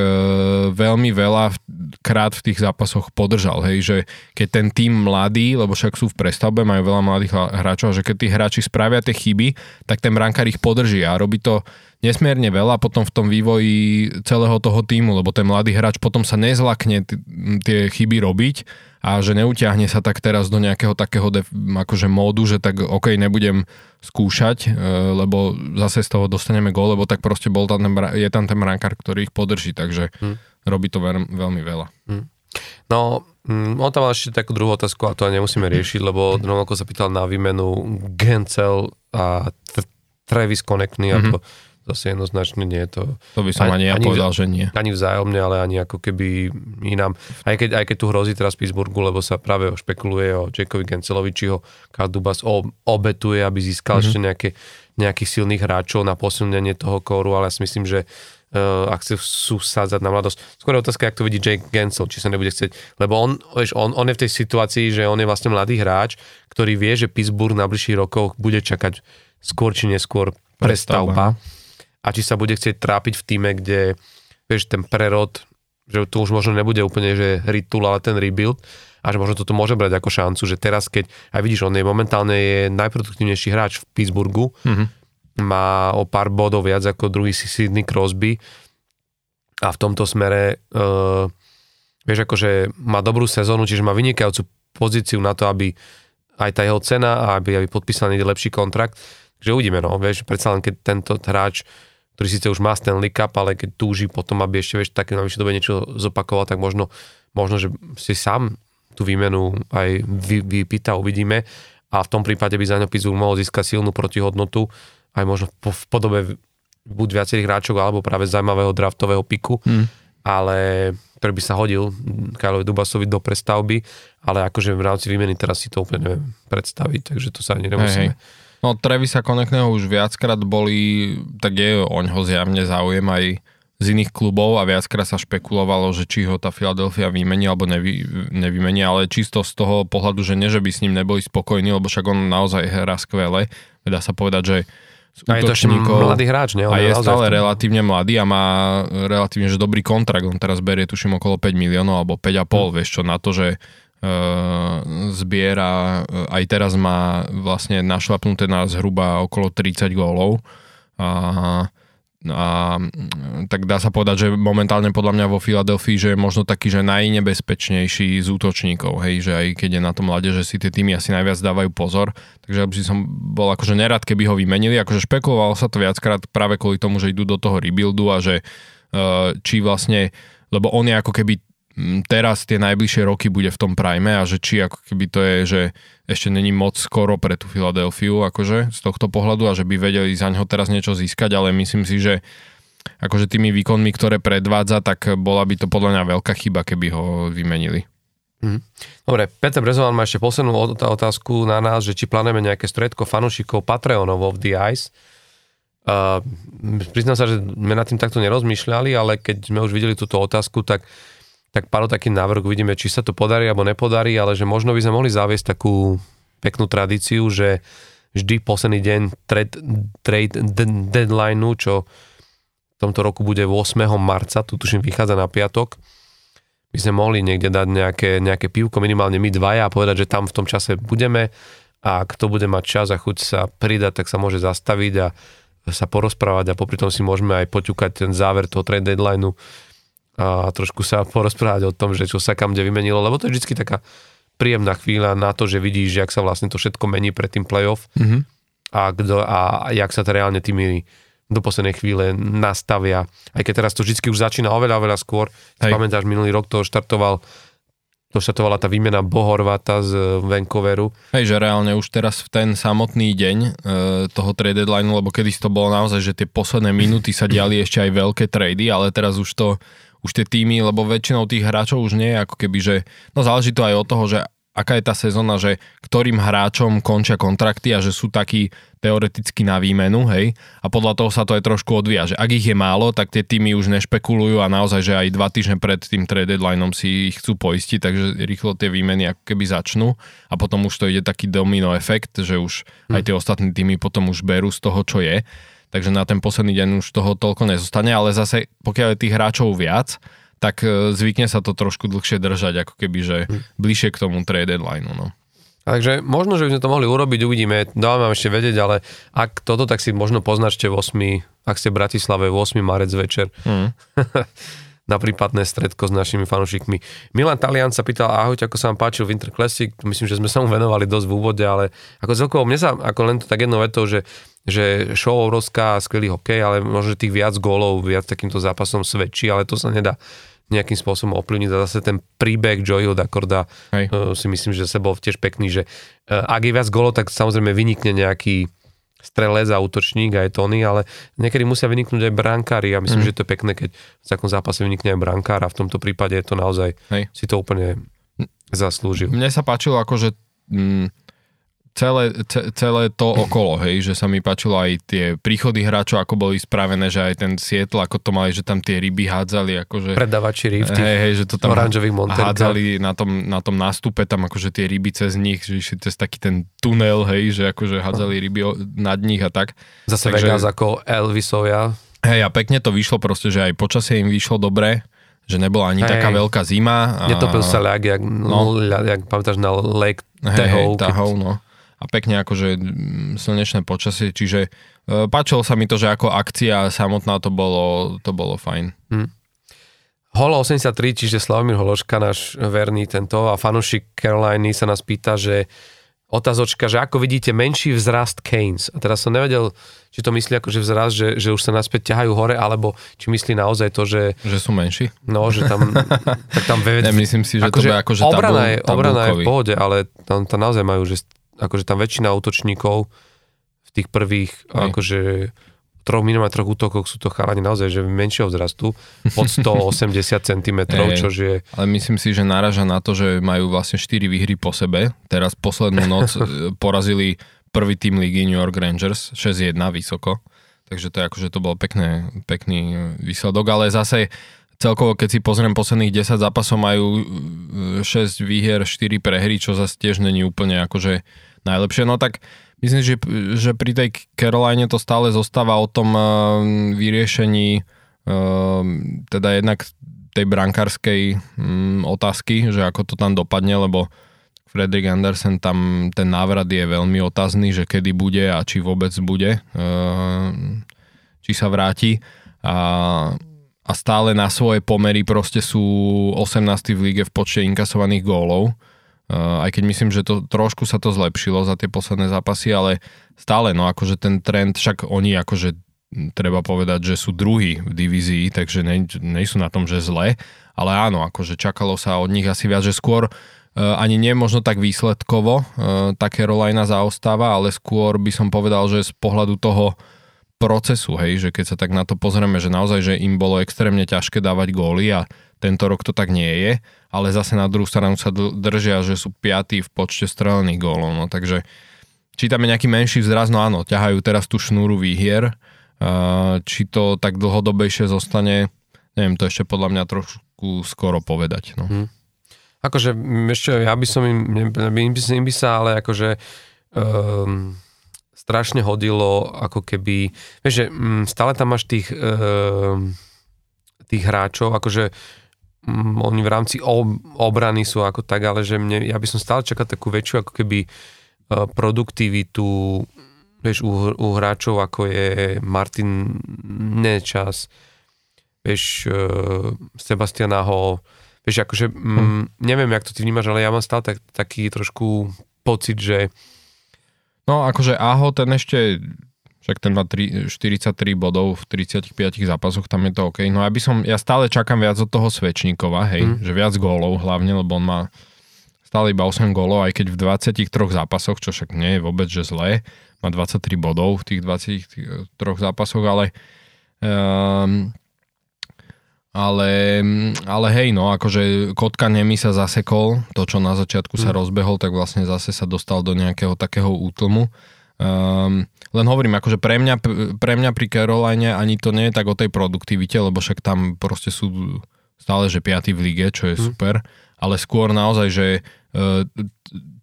veľmi veľa krát v tých zápasoch podržal, hej, že keď ten tým mladý, lebo však sú v prestavbe, majú veľa mladých hráčov, že keď tí hráči spravia tie chyby, tak ten brankár ich podrží a robí to nesmierne veľa. Potom v tom vývoji celého toho týmu, lebo ten mladý hráč potom sa nezlakne t- tie chyby robiť a že neutiahne sa tak teraz do nejakého takého def- akože módu, že tak OK, nebudem skúšať, e, lebo zase z toho dostaneme gól, lebo tak proste bol tam ten, je tam ten brankár, ktorý ich podrží, takže hmm. robí to veľmi, veľmi veľa. Hmm. No, mm, on tam mal ešte takú druhú otázku a to nemusíme riešiť, lebo rovnako sa pýtal na výmenu Gencel a Travis Connectny mm-hmm. a to zase jednoznačne nie je to... To by som ani, ani ja povedal, že nie. Ani vzájomne, ale ani ako keby inám. Aj keď, aj keď tu hrozí teraz Pittsburghu, lebo sa práve špekuluje o Jackovi Gencelovi, či ho Kadubas obetuje, aby získal mm-hmm. ešte nejaké, nejakých silných hráčov na posilnenie toho kóru, ale ja si myslím, že uh, ak chcú sádzať na mladosť. Skôr je otázka, ako to vidí Jake Gensel, či sa nebude chcieť. Lebo on, vieš, on, on je v tej situácii, že on je vlastne mladý hráč, ktorý vie, že Pittsburgh na bližších rokoch bude čakať skôr či neskôr prestavba. prestavba a či sa bude chcieť trápiť v týme, kde vieš, ten prerod, že tu už možno nebude úplne, že ritul, ale ten rebuild. A a že možno toto môže brať ako šancu, že teraz keď, aj vidíš, on je momentálne je najproduktívnejší hráč v Pittsburghu, mm-hmm. má o pár bodov viac ako druhý Sidney Crosby a v tomto smere uh, vieš, akože má dobrú sezónu, čiže má vynikajúcu pozíciu na to, aby aj tá jeho cena a aby, aby podpísal niekde lepší kontrakt. Takže uvidíme, no, vieš, predsa len keď tento hráč, ktorý síce už má Stanley Cup, ale keď túži potom, aby ešte, vieš, také na dobe niečo zopakoval, tak možno, možno, že si sám tú výmenu aj vy, vypýta, uvidíme. A v tom prípade by za ňo Pittsburgh mohol získať silnú protihodnotu, aj možno v, v podobe buď viacerých hráčov, alebo práve zaujímavého draftového piku, hmm. ale ktorý by sa hodil Kajlovi Dubasovi do prestavby, ale akože v rámci výmeny teraz si to úplne neviem predstaviť, takže to sa ani nemusíme. Hey, hey. No Trevisa Konekného už viackrát boli, tak je oňho zjavne záujem aj z iných klubov a viackrát sa špekulovalo, že či ho tá Philadelphia vymení alebo nevy, nevymení, ale čisto z toho pohľadu, že nie, že by s ním neboli spokojní, lebo však on naozaj hrá skvele. Dá sa povedať, že a je to ešte mladý hráč, nie? On a je stále relatívne mladý a má relatívne že dobrý kontrakt. On teraz berie, tuším, okolo 5 miliónov alebo 5,5, hmm. vieš čo, na to, že zbiera, uh, aj teraz má vlastne našlapnuté na zhruba okolo 30 gólov. A a tak dá sa povedať, že momentálne podľa mňa vo Filadelfii, že je možno taký, že najnebezpečnejší z útočníkov, hej, že aj keď je na tom mlade, že si tie týmy asi najviac dávajú pozor, takže by som bol akože nerad, keby ho vymenili, akože špekulovalo sa to viackrát práve kvôli tomu, že idú do toho rebuildu a že uh, či vlastne, lebo on je ako keby teraz tie najbližšie roky bude v tom prime a že či ako keby to je, že ešte není moc skoro pre tú Filadelfiu akože z tohto pohľadu a že by vedeli za ňo teraz niečo získať, ale myslím si, že akože tými výkonmi, ktoré predvádza, tak bola by to podľa mňa veľká chyba, keby ho vymenili. Mhm. Dobre, Peter Brezovan má ešte poslednú otázku na nás, že či plánujeme nejaké stredko fanúšikov Patreonov of the Ice. Uh, priznám sa, že sme nad tým takto nerozmýšľali, ale keď sme už videli túto otázku, tak tak pár taký návrh, uvidíme, či sa to podarí alebo nepodarí, ale že možno by sme mohli zaviesť takú peknú tradíciu, že vždy posledný deň trade, trade deadline, čo v tomto roku bude 8. marca, tu tuším vychádza na piatok, by sme mohli niekde dať nejaké, nejaké pivko, minimálne my dvaja a povedať, že tam v tom čase budeme a kto bude mať čas a chuť sa pridať, tak sa môže zastaviť a sa porozprávať a popri tom si môžeme aj poťukať ten záver toho trade deadlineu a trošku sa porozprávať o tom, že čo sa kam kde vymenilo, lebo to je vždy taká príjemná chvíľa na to, že vidíš, jak sa vlastne to všetko mení pred tým playoff mm-hmm. a, kdo, a jak sa to reálne tými do poslednej chvíle nastavia. Aj keď teraz to vždy už začína oveľa, oveľa skôr. Hej. Pamätáš, minulý rok to štartoval to štartovala tá výmena Bohorvata z Vancouveru. Hej, že reálne už teraz v ten samotný deň e, toho trade deadline, lebo kedy to bolo naozaj, že tie posledné minúty sa diali ešte aj veľké trady, ale teraz už to už tie týmy, lebo väčšinou tých hráčov už nie je ako keby, že no záleží to aj od toho, že aká je tá sezóna, že ktorým hráčom končia kontrakty a že sú takí teoreticky na výmenu, hej, a podľa toho sa to aj trošku odvíja, že ak ich je málo, tak tie týmy už nešpekulujú a naozaj, že aj dva týždne pred tým trade deadlineom si ich chcú poistiť, takže rýchlo tie výmeny ako keby začnú. A potom už to ide taký domino efekt, že už aj tie ostatní týmy potom už berú z toho, čo je takže na ten posledný deň už toho toľko nezostane, ale zase pokiaľ je tých hráčov viac, tak e, zvykne sa to trošku dlhšie držať, ako keby, že hm. bližšie k tomu trade deadline. No. Takže možno, že by sme to mohli urobiť, uvidíme, dávame vám ešte vedieť, ale ak toto, tak si možno poznačte v 8, ak ste v Bratislave v 8 marec večer. Mm. (laughs) na prípadné stredko s našimi fanúšikmi. Milan Talian sa pýtal, ahojte, ako sa vám páčil Winter Classic, myslím, že sme sa mu venovali dosť v úvode, ale ako celkovo, mne sa ako len to tak jedno vetou, že že show obrovská, skvelý hokej, ale možno, tých viac gólov, viac takýmto zápasom svedčí, ale to sa nedá nejakým spôsobom ovplyvniť. A zase ten príbeh Joeyho Dakorda uh, si myslím, že sa bol tiež pekný, že uh, ak je viac gólov, tak samozrejme vynikne nejaký strelec a útočník aj Tony, ale niekedy musia vyniknúť aj brankári a myslím, mm. že to je pekné, keď v takom zápase vynikne aj brankár a v tomto prípade je to naozaj, Hej. si to úplne zaslúžil. Mne sa páčilo ako, že mm, celé, celé to okolo, hej, že sa mi páčilo aj tie príchody hráčov, ako boli spravené, že aj ten Sietl, ako to mali, že tam tie ryby hádzali, akože... Predávači ryb, hej, hej, že to tam oranžových hádzali na tom, na tom nástupe, tam akože tie ryby cez nich, že išli cez taký ten tunel, hej, že akože hádzali ryby nad nich a tak. Zase Takže, Vegas ako Elvisovia. Hej, a pekne to vyšlo proste, že aj počasie im vyšlo dobre, že nebola ani Hej. taká veľká zima. A... Netopil sa ľak, jak, No. jak pamätáš na Lake Tahoe. hej, Tahoe, no. A pekne akože slnečné počasie, čiže e, páčilo sa mi to, že ako akcia samotná to bolo, to bolo fajn. Holo 83, čiže Slavomír Hološka, náš verný tento a fanúšik Caroliny sa nás pýta, že otázočka, že ako vidíte menší vzrast Keynes. A teraz som nevedel, či to myslí ako že vzrast, že, že už sa naspäť ťahajú hore, alebo či myslí naozaj to, že Že sú menší? no, že tam, (laughs) tak tam ve, Ne, myslím si, že to bude akože obrana, je, obrana je v pohode, ale tam, tam naozaj majú, že akože tam väčšina útočníkov v tých prvých Hej. akože troch minimálne troch útokoch sú to chalani naozaj, že menšieho vzrastu pod 180 cm, čož je Ale myslím si, že náraža na to, že majú vlastne 4 výhry po sebe. Teraz poslednú noc (laughs) e, porazili prvý tým ligy New York Rangers 6-1 vysoko. Takže to je akože to bol pekné, pekný výsledok, ale zase celkovo, keď si pozriem posledných 10 zápasov, majú e, 6 výhier, 4 prehry, čo zase tiež není úplne akože najlepšie. No tak myslím, že, že pri tej Caroline to stále zostáva o tom e, vyriešení e, teda jednak tej brankárskej mm, otázky, že ako to tam dopadne, lebo Fredrik Andersen tam ten návrat je veľmi otázny, že kedy bude a či vôbec bude, e, či sa vráti a, a stále na svoje pomery proste sú 18. v lige v počte inkasovaných gólov. Uh, aj keď myslím, že to trošku sa to zlepšilo za tie posledné zápasy, ale stále, no akože ten trend, však oni akože m, treba povedať, že sú druhí v divízii, takže ne, ne sú na tom, že zle, ale áno, akože čakalo sa od nich asi viac, že skôr uh, ani nie možno tak výsledkovo uh, tá Carolina zaostáva, ale skôr by som povedal, že z pohľadu toho procesu, hej, že keď sa tak na to pozrieme, že naozaj, že im bolo extrémne ťažké dávať góly a tento rok to tak nie je, ale zase na druhú stranu sa držia, že sú piatí v počte strelených gólov, no takže či tam je nejaký menší vzraz, no áno, ťahajú teraz tú šnúru výhier, uh, či to tak dlhodobejšie zostane, neviem, to ešte podľa mňa trošku skoro povedať, no. Hm. Akože ešte ja by som im, im, by, im by sa ale akože um, strašne hodilo, ako keby, vieš, že stále tam máš tých, um, tých hráčov, akože um, oni v rámci ob, obrany sú ako tak, ale že mne, ja by som stále čakal takú väčšiu ako keby uh, produktivitu vieš, u, u hráčov ako je Martin Nečas, vieš, uh, Sebastian Aho, vieš, akože, mm, neviem, jak to ty vnímaš, ale ja mám stále tak, taký trošku pocit, že No akože Aho, ten ešte, však ten má tri- 43 bodov v 35 zápasoch, tam je to OK. No ja by som, ja stále čakám viac od toho Svečníkova, hej, Mm. že viac gólov hlavne, lebo on má stále iba 8 gólov, aj keď v 23 zápasoch, čo však nie je vôbec, že zlé, má 23 bodov v tých 23 zápasoch, ale um, ale, ale hej, no, akože Kotka Nemi sa zasekol, to, čo na začiatku sa Mm. rozbehol, tak vlastne zase sa dostal do nejakého takého útlmu. Um, len hovorím, akože pre mňa, pre mňa pri Caroline ani to nie je tak o tej produktivite, lebo však tam proste sú stále, že piaty v lige, čo je Mm. super, ale skôr naozaj, že uh,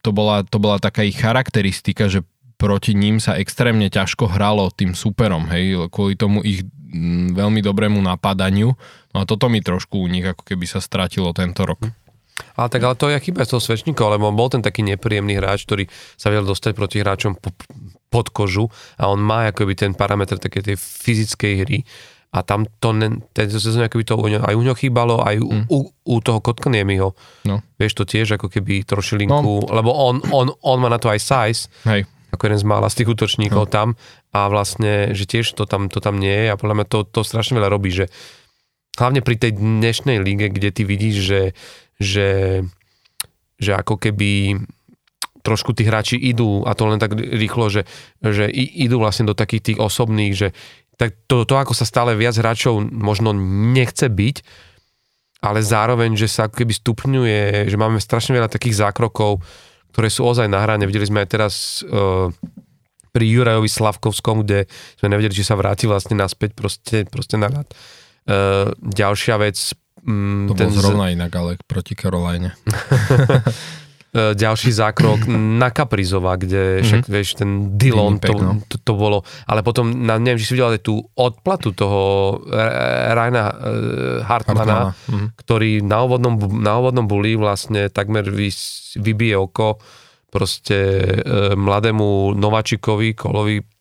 to, bola, to bola taká ich charakteristika, že proti ním sa extrémne ťažko hralo tým superom, hej, kvôli tomu ich mm, veľmi dobrému napadaniu. No a toto mi trošku u nich ako keby sa stratilo tento rok. Ale tak ale to je chyba z toho Svečníka, lebo on bol ten taký nepríjemný hráč, ktorý sa vedel dostať proti hráčom po, pod kožu a on má akoby ten parameter také tej fyzickej hry a tam to, ne, tento sezóne akoby to u ňo, aj u ňo chýbalo, aj u, Mm. u, u toho Kotkaniemiho. No. Vieš, to tiež ako keby trošilinku, no. lebo on, on, on má na to aj size, Hej, ako jeden z mála z tých útočníkov no. tam a vlastne, že tiež to tam, to tam nie je a podľa mňa to, to strašne veľa robí, že hlavne pri tej dnešnej lige, kde ty vidíš, že, že, že ako keby trošku tí hráči idú, a to len tak rýchlo, že, že idú vlastne do takých tých osobných, že tak to, to, ako sa stále viac hráčov možno nechce byť, ale zároveň, že sa ako keby stupňuje, že máme strašne veľa takých zákrokov, ktoré sú ozaj na hrane. Videli sme aj teraz uh, pri Jurajovi Slavkovskom, kde sme nevedeli, či sa vráti vlastne naspäť proste, proste na rad. Uh, ďalšia vec, um, to bol zrovna inak, ale proti Caroline. (laughs) e, ďalší zákrok na Kaprizova, kde však, mm-hmm. vieš, ten Dillon, to, to, to bolo, ale potom, na, neviem, či si videl tú odplatu toho Raina uh, Hartmana, Hartmana. Mhm. ktorý na úvodnom, na úvodnom buli vlastne takmer vy, vybije oko proste uh, mladému Nováčikovi, Kolovi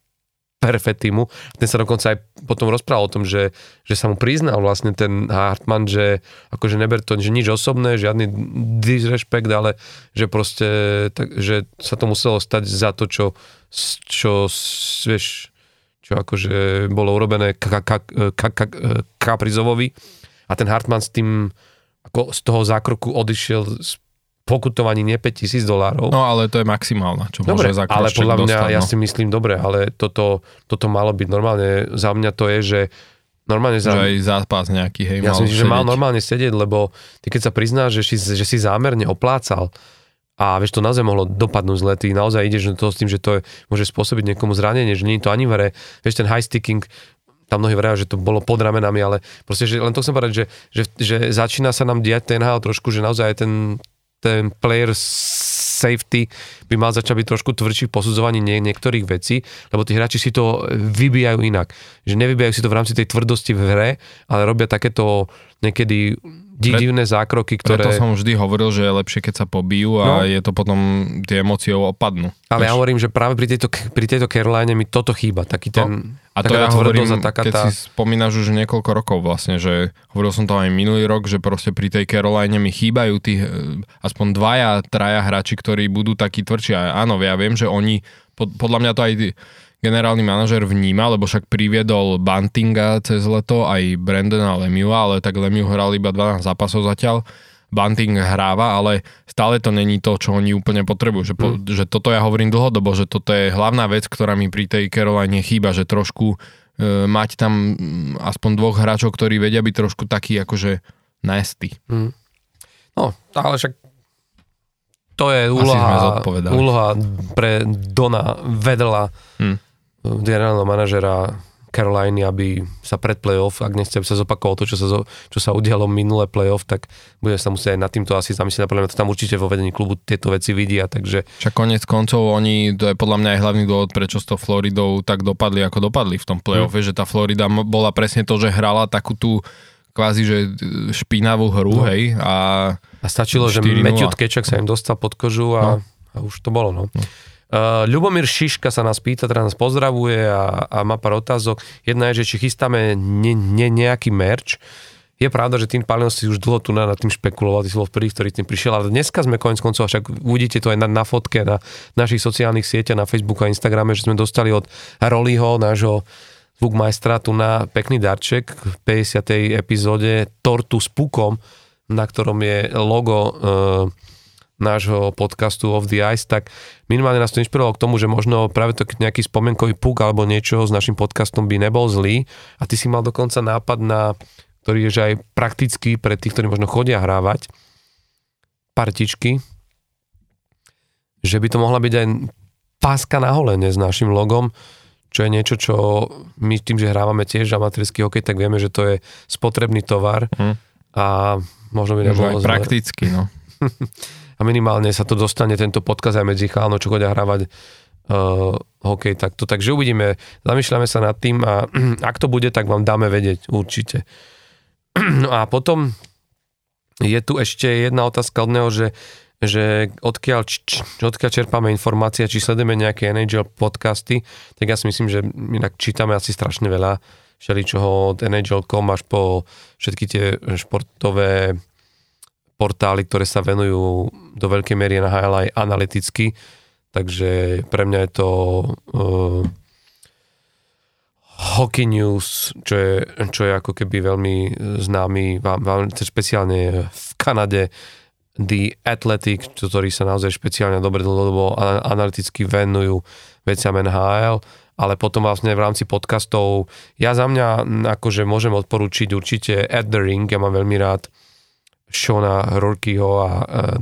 Perfettimu. Ten sa dokonca aj potom rozprával o tom, že, že sa mu priznal vlastne ten Hartmann, že akože neber to, že nič osobné, žiadny disrespekt, ale že proste, tak, že sa to muselo stať za to, čo, čo vieš, čo akože bolo urobené Kaprizovovi a ten Hartmann s tým ako z toho zákroku odišiel s pokutovaní nie 5000 dolárov. No ale to je maximálna, čo dobre, môže ale podľa mňa, dostať, ja no. si myslím, dobre, ale toto, toto malo byť normálne, za mňa to je, že normálne za... Že aj zápas nejaký, hej, Ja si myslím, že mal normálne sedieť, lebo ty keď sa priznáš, že si, že si zámerne oplácal a vieš, to naozaj mohlo dopadnúť zle, ty naozaj ideš do toho s tým, že to je, môže spôsobiť niekomu zranenie, že nie je to ani vere, vieš, ten high sticking, tam mnohí vrajú, že to bolo pod ramenami, ale proste, že len to chcem povedať, že, že, že začína sa nám diať ten NHL trošku, že naozaj ten, ten player safety by mal začať byť trošku tvrdší v posudzovaní nie, niektorých vecí, lebo tí hráči si to vybijajú inak. Že nevybijajú si to v rámci tej tvrdosti v hre, ale robia takéto niekedy divné zákroky, ktoré... Preto som vždy hovoril, že je lepšie, keď sa pobijú a No. je to potom, tie emócie opadnú. Ale ja Vieš? hovorím, že práve pri tejto, pri tejto Caroline mi toto chýba. Taký ten, A to ja hovorím, a taká keď tá... si spomínaš už niekoľko rokov vlastne, že hovoril som to aj minulý rok, že proste pri tej Caroline mi chýbajú tí eh, aspoň dvaja, traja hráči, ktorí budú takí tvrdší. A áno, ja viem, že oni, pod, podľa mňa to aj generálny manažer vníma, lebo však priviedol Bantinga cez leto, aj Brandona Lemiua, ale tak Lemiu hral iba 12 zápasov zatiaľ. Bunting hráva, ale stále to není to, čo oni úplne potrebujú. Že, po, Mm. že toto ja hovorím dlhodobo, že toto je hlavná vec, ktorá mi pri tej Caroline chýba, že trošku e, mať tam mm, aspoň dvoch hráčov, ktorí vedia byť trošku takí akože nasty. No, ale však to je úloha, úloha pre Dona Vedela, Hm. generálneho manažera Caroliny, aby sa pred playoff, ak nechce, aby sa zopakovalo to, čo sa, zo- čo sa udialo minulé playoff, tak bude sa musieť aj nad týmto asi zamyslieť. Podľa mňa to tam určite vo vedení klubu tieto veci vidia, takže Však konec koncov oni, to je podľa mňa aj hlavný dôvod, prečo s tou Floridou tak dopadli, ako dopadli v tom play-offe, že tá Florida bola presne to, že hrala takú tú kvázi, že špinavú hru, No. hej, a A stačilo, že 4:0. Matthew Tkečak sa im dostal pod kožu a, a už to bolo. No. Uh, Ľubomír Šiška sa nás pýta, teda nás pozdravuje a, a má pár otázok. Jedna je, že či chystáme ne, ne, nejaký merch. Je pravda, že tým Palion si už dlho tu na, nad tým špekuloval, ty si bol v prvých, ktorý tým prišiel, ale dneska sme konec koncov, však uvidíte to aj na, na fotke, na našich sociálnych sieťach, na Facebooku a Instagrame, že sme dostali od Rollyho, nášho zvukmajstra, tu na pekný darček v 50. epizóde tortu s pukom, na ktorom je logo e, nášho podcastu Off the Ice, tak minimálne nás to inšpirovalo k tomu, že možno práve to nejaký spomienkový puk alebo niečo s našim podcastom by nebol zlý a ty si mal dokonca nápad na, ktorý je že aj praktický pre tých, ktorí možno chodia hrávať, partičky, že by to mohla byť aj páska na holene s našim logom, čo je niečo, čo my tým, že hrávame tiež amatérsky hokej, tak vieme, že to je spotrebný tovar Hm. a možno by nebolo zle. prakticky, no. (laughs) A minimálne sa to dostane tento podkaz aj medzi chálno, čo chodia hrávať uh, hokej takto. Takže uvidíme, zamýšľame sa nad tým a (clears throat) ak to bude, tak vám dáme vedieť určite. (clears throat) No a potom je tu ešte jedna otázka od neho, že, že odkiaľ, č, odkiaľ čerpáme informácie, či sledujeme nejaké NHL podcasty, tak ja si myslím, že inak čítame asi strašne veľa všeličoho od NHL.com až po všetky tie športové portály, ktoré sa venujú do veľkej miery na aj analyticky, takže pre mňa je to uh, Hockey News, čo je, čo je ako keby veľmi známy, vám, vám, špeciálne v Kanade, The Athletic, ktorí sa naozaj špeciálne dobre dlhodobo analyticky venujú veciam NHL, ale potom vlastne v rámci podcastov, ja za mňa akože môžem odporučiť určite At the Ring, ja mám veľmi rád Shona Rorkyho a uh,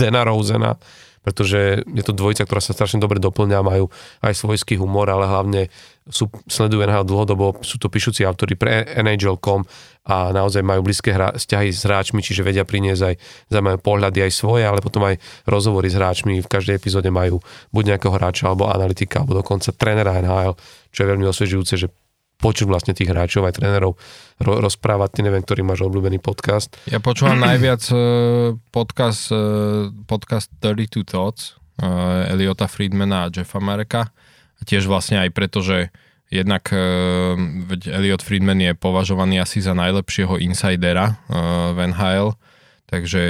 Dana Rosena, pretože je to dvojica, ktorá sa strašne dobre doplňa, majú aj svojský humor, ale hlavne sú, sledujú NHL dlhodobo, sú to píšuci autori pre NHL.com a naozaj majú blízke hra, vzťahy s hráčmi, čiže vedia priniesť aj zaujímavé pohľady aj svoje, ale potom aj rozhovory s hráčmi. V každej epizóde majú buď nejakého hráča, alebo analytika, alebo dokonca trénera NHL, čo je veľmi osviežujúce, že počuť vlastne tých hráčov aj trénerov ro- rozprávať. Ty neviem, ktorý máš obľúbený podcast. Ja počúvam (clears throat) najviac uh, podcast, uh, podcast 32 Thoughts uh, Eliota Friedmana a Jeffa Mareka. Tiež vlastne aj preto, že jednak uh, veď Eliot Friedman je považovaný asi za najlepšieho insidera uh, v NHL, takže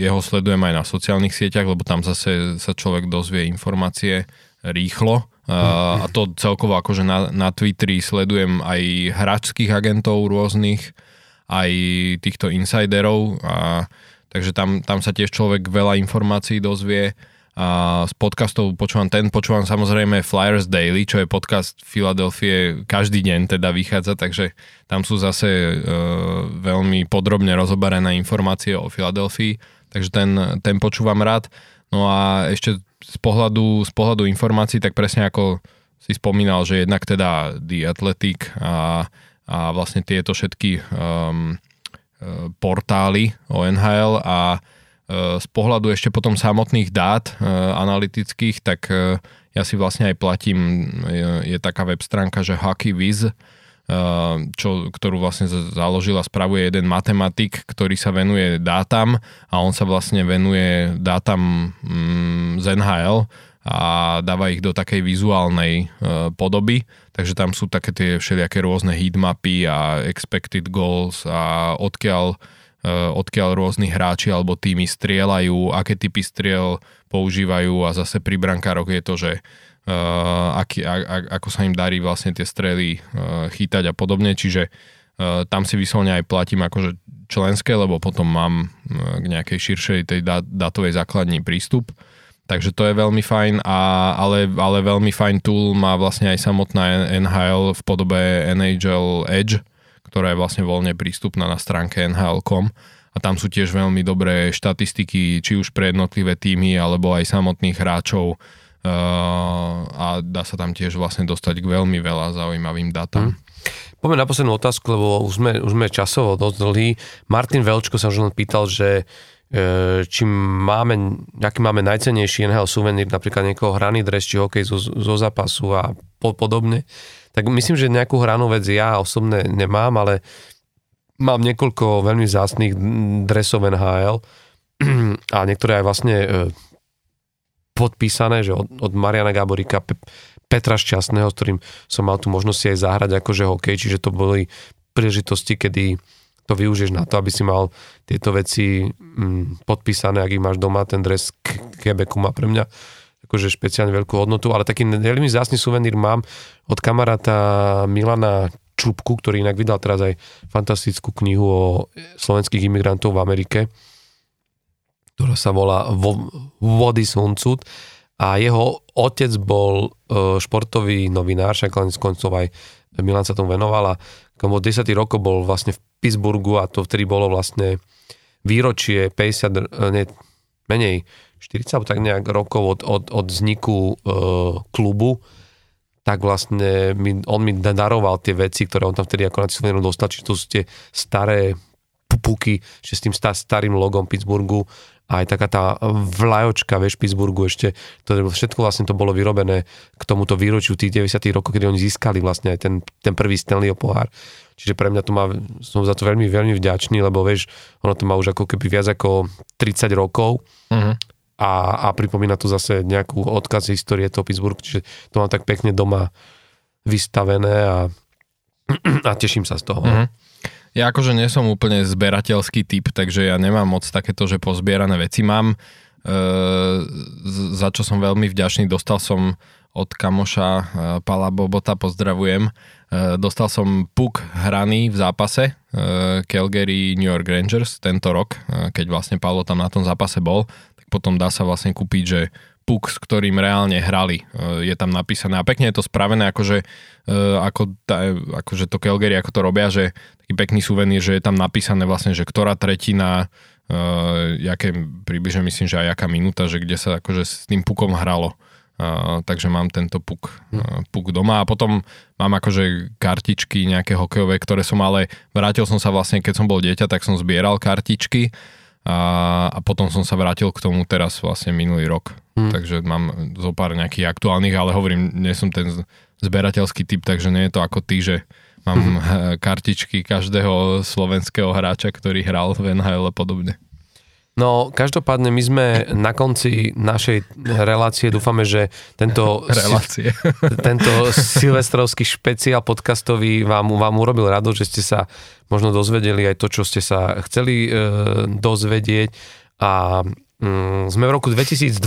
jeho sledujem aj na sociálnych sieťach, lebo tam zase sa človek dozvie informácie rýchlo a to celkovo akože na, na Twitteri sledujem aj hráčských agentov rôznych, aj týchto insiderov, a, takže tam, tam sa tiež človek veľa informácií dozvie. A z podcastov počúvam ten, počúvam samozrejme Flyers Daily, čo je podcast Filadelfie, každý deň teda vychádza, takže tam sú zase e, veľmi podrobne rozobarené informácie o Filadelfii, takže ten, ten počúvam rád. No a ešte z pohľadu, z pohľadu informácií, tak presne ako si spomínal, že jednak teda The Athletic a, a vlastne tieto všetky um, e, portály o NHL a z pohľadu ešte potom samotných dát uh, analytických, tak uh, ja si vlastne aj platím, je, taká web stránka, že HockeyViz, čo, ktorú vlastne založil a spravuje jeden matematik, ktorý sa venuje dátam a on sa vlastne venuje dátam mm, z NHL a dáva ich do takej vizuálnej podoby, takže tam sú také tie všelijaké rôzne heatmapy a expected goals a odkiaľ, odkiaľ rôzni hráči alebo týmy strieľajú, aké typy striel používajú a zase pri brankároch je to, že uh, aký, a, a, ako sa im darí vlastne tie strely uh, chytať a podobne, čiže uh, tam si vyslovne aj platím akože členské, lebo potom mám uh, k nejakej širšej tej dat- datovej základní prístup. Takže to je veľmi fajn, a, ale, ale veľmi fajn tool má vlastne aj samotná NHL v podobe NHL Edge, ktorá je vlastne voľne prístupná na stránke nhl.com a tam sú tiež veľmi dobré štatistiky, či už pre jednotlivé týmy, alebo aj samotných hráčov, a dá sa tam tiež vlastne dostať k veľmi veľa zaujímavým dátam. Hmm. Poďme na poslednú otázku, lebo už sme, už sme časovo dosť dlhý. Martin Velčko sa už len pýtal, že e, či máme, aký máme najcenejší NHL suvenír, napríklad niekoho hraný dres, či hokej zo, zo zápasu a po, podobne. Tak myslím, že nejakú hranú vec ja osobne nemám, ale mám niekoľko veľmi zásnych dresov NHL a niektoré aj vlastne e, podpísané, že od, od Mariana Gáborika, Pe, Petra Šťastného, s ktorým som mal tu možnosť si aj zahrať akože hokej, čiže to boli príležitosti, kedy to využiješ na to, aby si mal tieto veci mm, podpísané, ak ich máš doma, ten dres Quebecu má pre mňa akože špeciálne veľkú hodnotu, ale taký veľmi zásny suvenír mám od kamaráta Milana Čupku, ktorý inak vydal teraz aj fantastickú knihu o slovenských imigrantov v Amerike ktorá sa volá Vody Suncut a jeho otec bol e, športový novinár, však len z koncov aj Milan sa tomu venoval. A komu 10 rokov bol vlastne v Pittsburghu a to vtedy bolo vlastne výročie 50, e, ne, menej 40 alebo tak nejak rokov od, od, od vzniku e, klubu, tak vlastne mi, on mi daroval tie veci, ktoré on tam vtedy ako na dostal, čiže to sú tie staré puky, že s tým starým logom Pittsburghu aj taká tá vlajočka ve Špicburgu ešte, to všetko vlastne to bolo vyrobené k tomuto výročiu tých 90 rokov, kedy oni získali vlastne aj ten, ten prvý Stanleyho pohár. Čiže pre mňa to má, som za to veľmi, veľmi vďačný, lebo vieš, ono to má už ako keby viac ako 30 rokov uh-huh. A, a pripomína to zase nejakú odkaz histórie toho Pittsburghu, čiže to mám tak pekne doma vystavené a, (clears throat) a teším sa z toho. Uh-huh. Ja akože nie som úplne zberateľský typ, takže ja nemám moc takéto, že pozbierané veci mám. E, za čo som veľmi vďačný, dostal som od kamoša e, Pala Bobota, pozdravujem. E, dostal som puk hraný v zápase e, Calgary New York Rangers tento rok, e, keď vlastne Palo tam na tom zápase bol, potom dá sa vlastne kúpiť, že puk, s ktorým reálne hrali. E, je tam napísané a pekne je to spravené, akože, e, ako tá, akože to Calgary, ako to robia, že taký pekný suvenír, že je tam napísané vlastne, že ktorá tretina uh, jaké, približne myslím, že aj jaká minúta, že kde sa akože s tým pukom hralo. Takže mám tento puk, puk doma a potom mám akože kartičky nejaké hokejové, ktoré som ale, vrátil som sa vlastne, keď som bol dieťa, tak som zbieral kartičky a, a potom som sa vrátil k tomu teraz vlastne minulý rok. Hmm. Takže mám zo pár nejakých aktuálnych, ale hovorím, nie som ten zberateľský typ, takže nie je to ako ty, že mám hmm. (laughs) kartičky každého slovenského hráča, ktorý hral v NHL a podobne. No, každopádne my sme na konci našej relácie, dúfame, že tento, relácie. (laughs) tento silvestrovský špeciál podcastový vám, vám urobil rado, že ste sa možno dozvedeli aj to, čo ste sa chceli e, dozvedieť a mm, sme v roku 2024,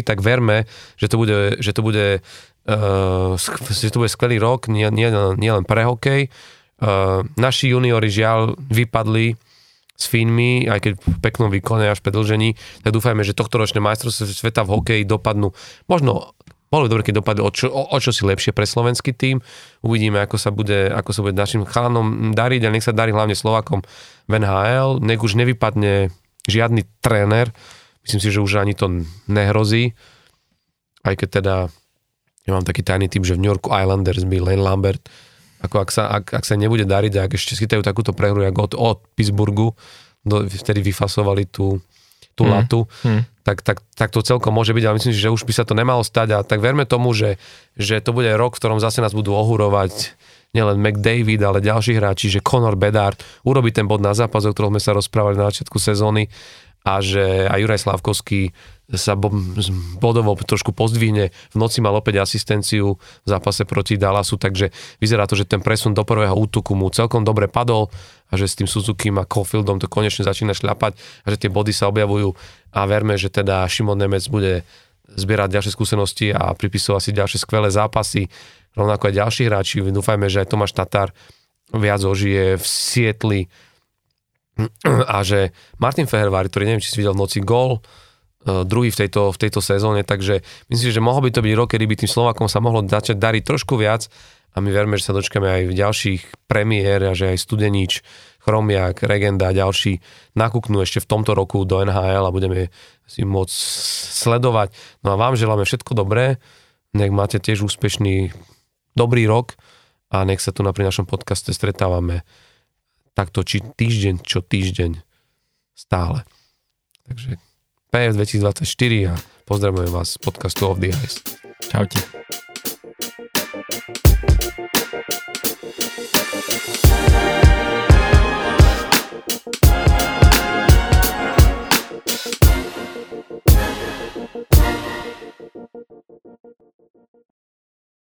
tak verme, že to bude, že to bude, uh, že to bude skvelý rok, nie, nie, nie len pre hokej. Uh, naši juniori žiaľ vypadli s Fínmi, aj keď v peknom výkone až predlžení, tak dúfajme, že tohto ročné majstrovstvo sveta v hokeji dopadnú možno bolo by dobre, keď dopadli o čo, o, o čo si lepšie pre slovenský tým. Uvidíme, ako sa bude, ako sa bude našim chalanom dariť a nech sa darí hlavne Slovakom v NHL. Nech už nevypadne žiadny tréner. Myslím si, že už ani to nehrozí. Aj keď teda ja mám taký tajný tým, že v New Yorku Islanders by Lane Lambert ako ak sa, ak, ak sa nebude dariť, ak ešte schytajú takúto prehru, ako od, od Pittsburghu, do, vtedy vyfasovali tú, tú mm. latu, mm. Tak, tak, tak to celkom môže byť, ale myslím si, že už by sa to nemalo stať a tak verme tomu, že, že to bude rok, v ktorom zase nás budú ohurovať nielen McDavid, ale ďalší hráči, že Conor Bedard urobí ten bod na zápas, o ktorom sme sa rozprávali na začiatku sezóny a že aj Juraj Slavkovský sa bodovo trošku pozdvihne. V noci mal opäť asistenciu v zápase proti Dallasu, takže vyzerá to, že ten presun do prvého útoku mu celkom dobre padol a že s tým Suzuki a Cofieldom to konečne začína šľapať a že tie body sa objavujú a verme, že teda Šimon Nemec bude zbierať ďalšie skúsenosti a pripisovať si ďalšie skvelé zápasy, rovnako aj ďalší hráči. Dúfajme, že aj Tomáš Tatar viac ožije v Sietli a že Martin Fehervári, ktorý neviem, či si videl v noci gól, druhý v tejto, v tejto sezóne, takže myslím že mohol by to byť rok, kedy by tým Slovakom sa mohlo začať dariť trošku viac a my verme, že sa dočkáme aj v ďalších premiér a že aj Studenič, Chromiak, Regenda a ďalší nakúknú ešte v tomto roku do NHL a budeme si môcť sledovať. No a vám želáme všetko dobré, nech máte tiež úspešný dobrý rok a nech sa tu na pri našom podcaste stretávame takto či týždeň, čo týždeň stále. Takže PS 2024 a pozdravujem vás z podcastu Off the Ice. Čaute.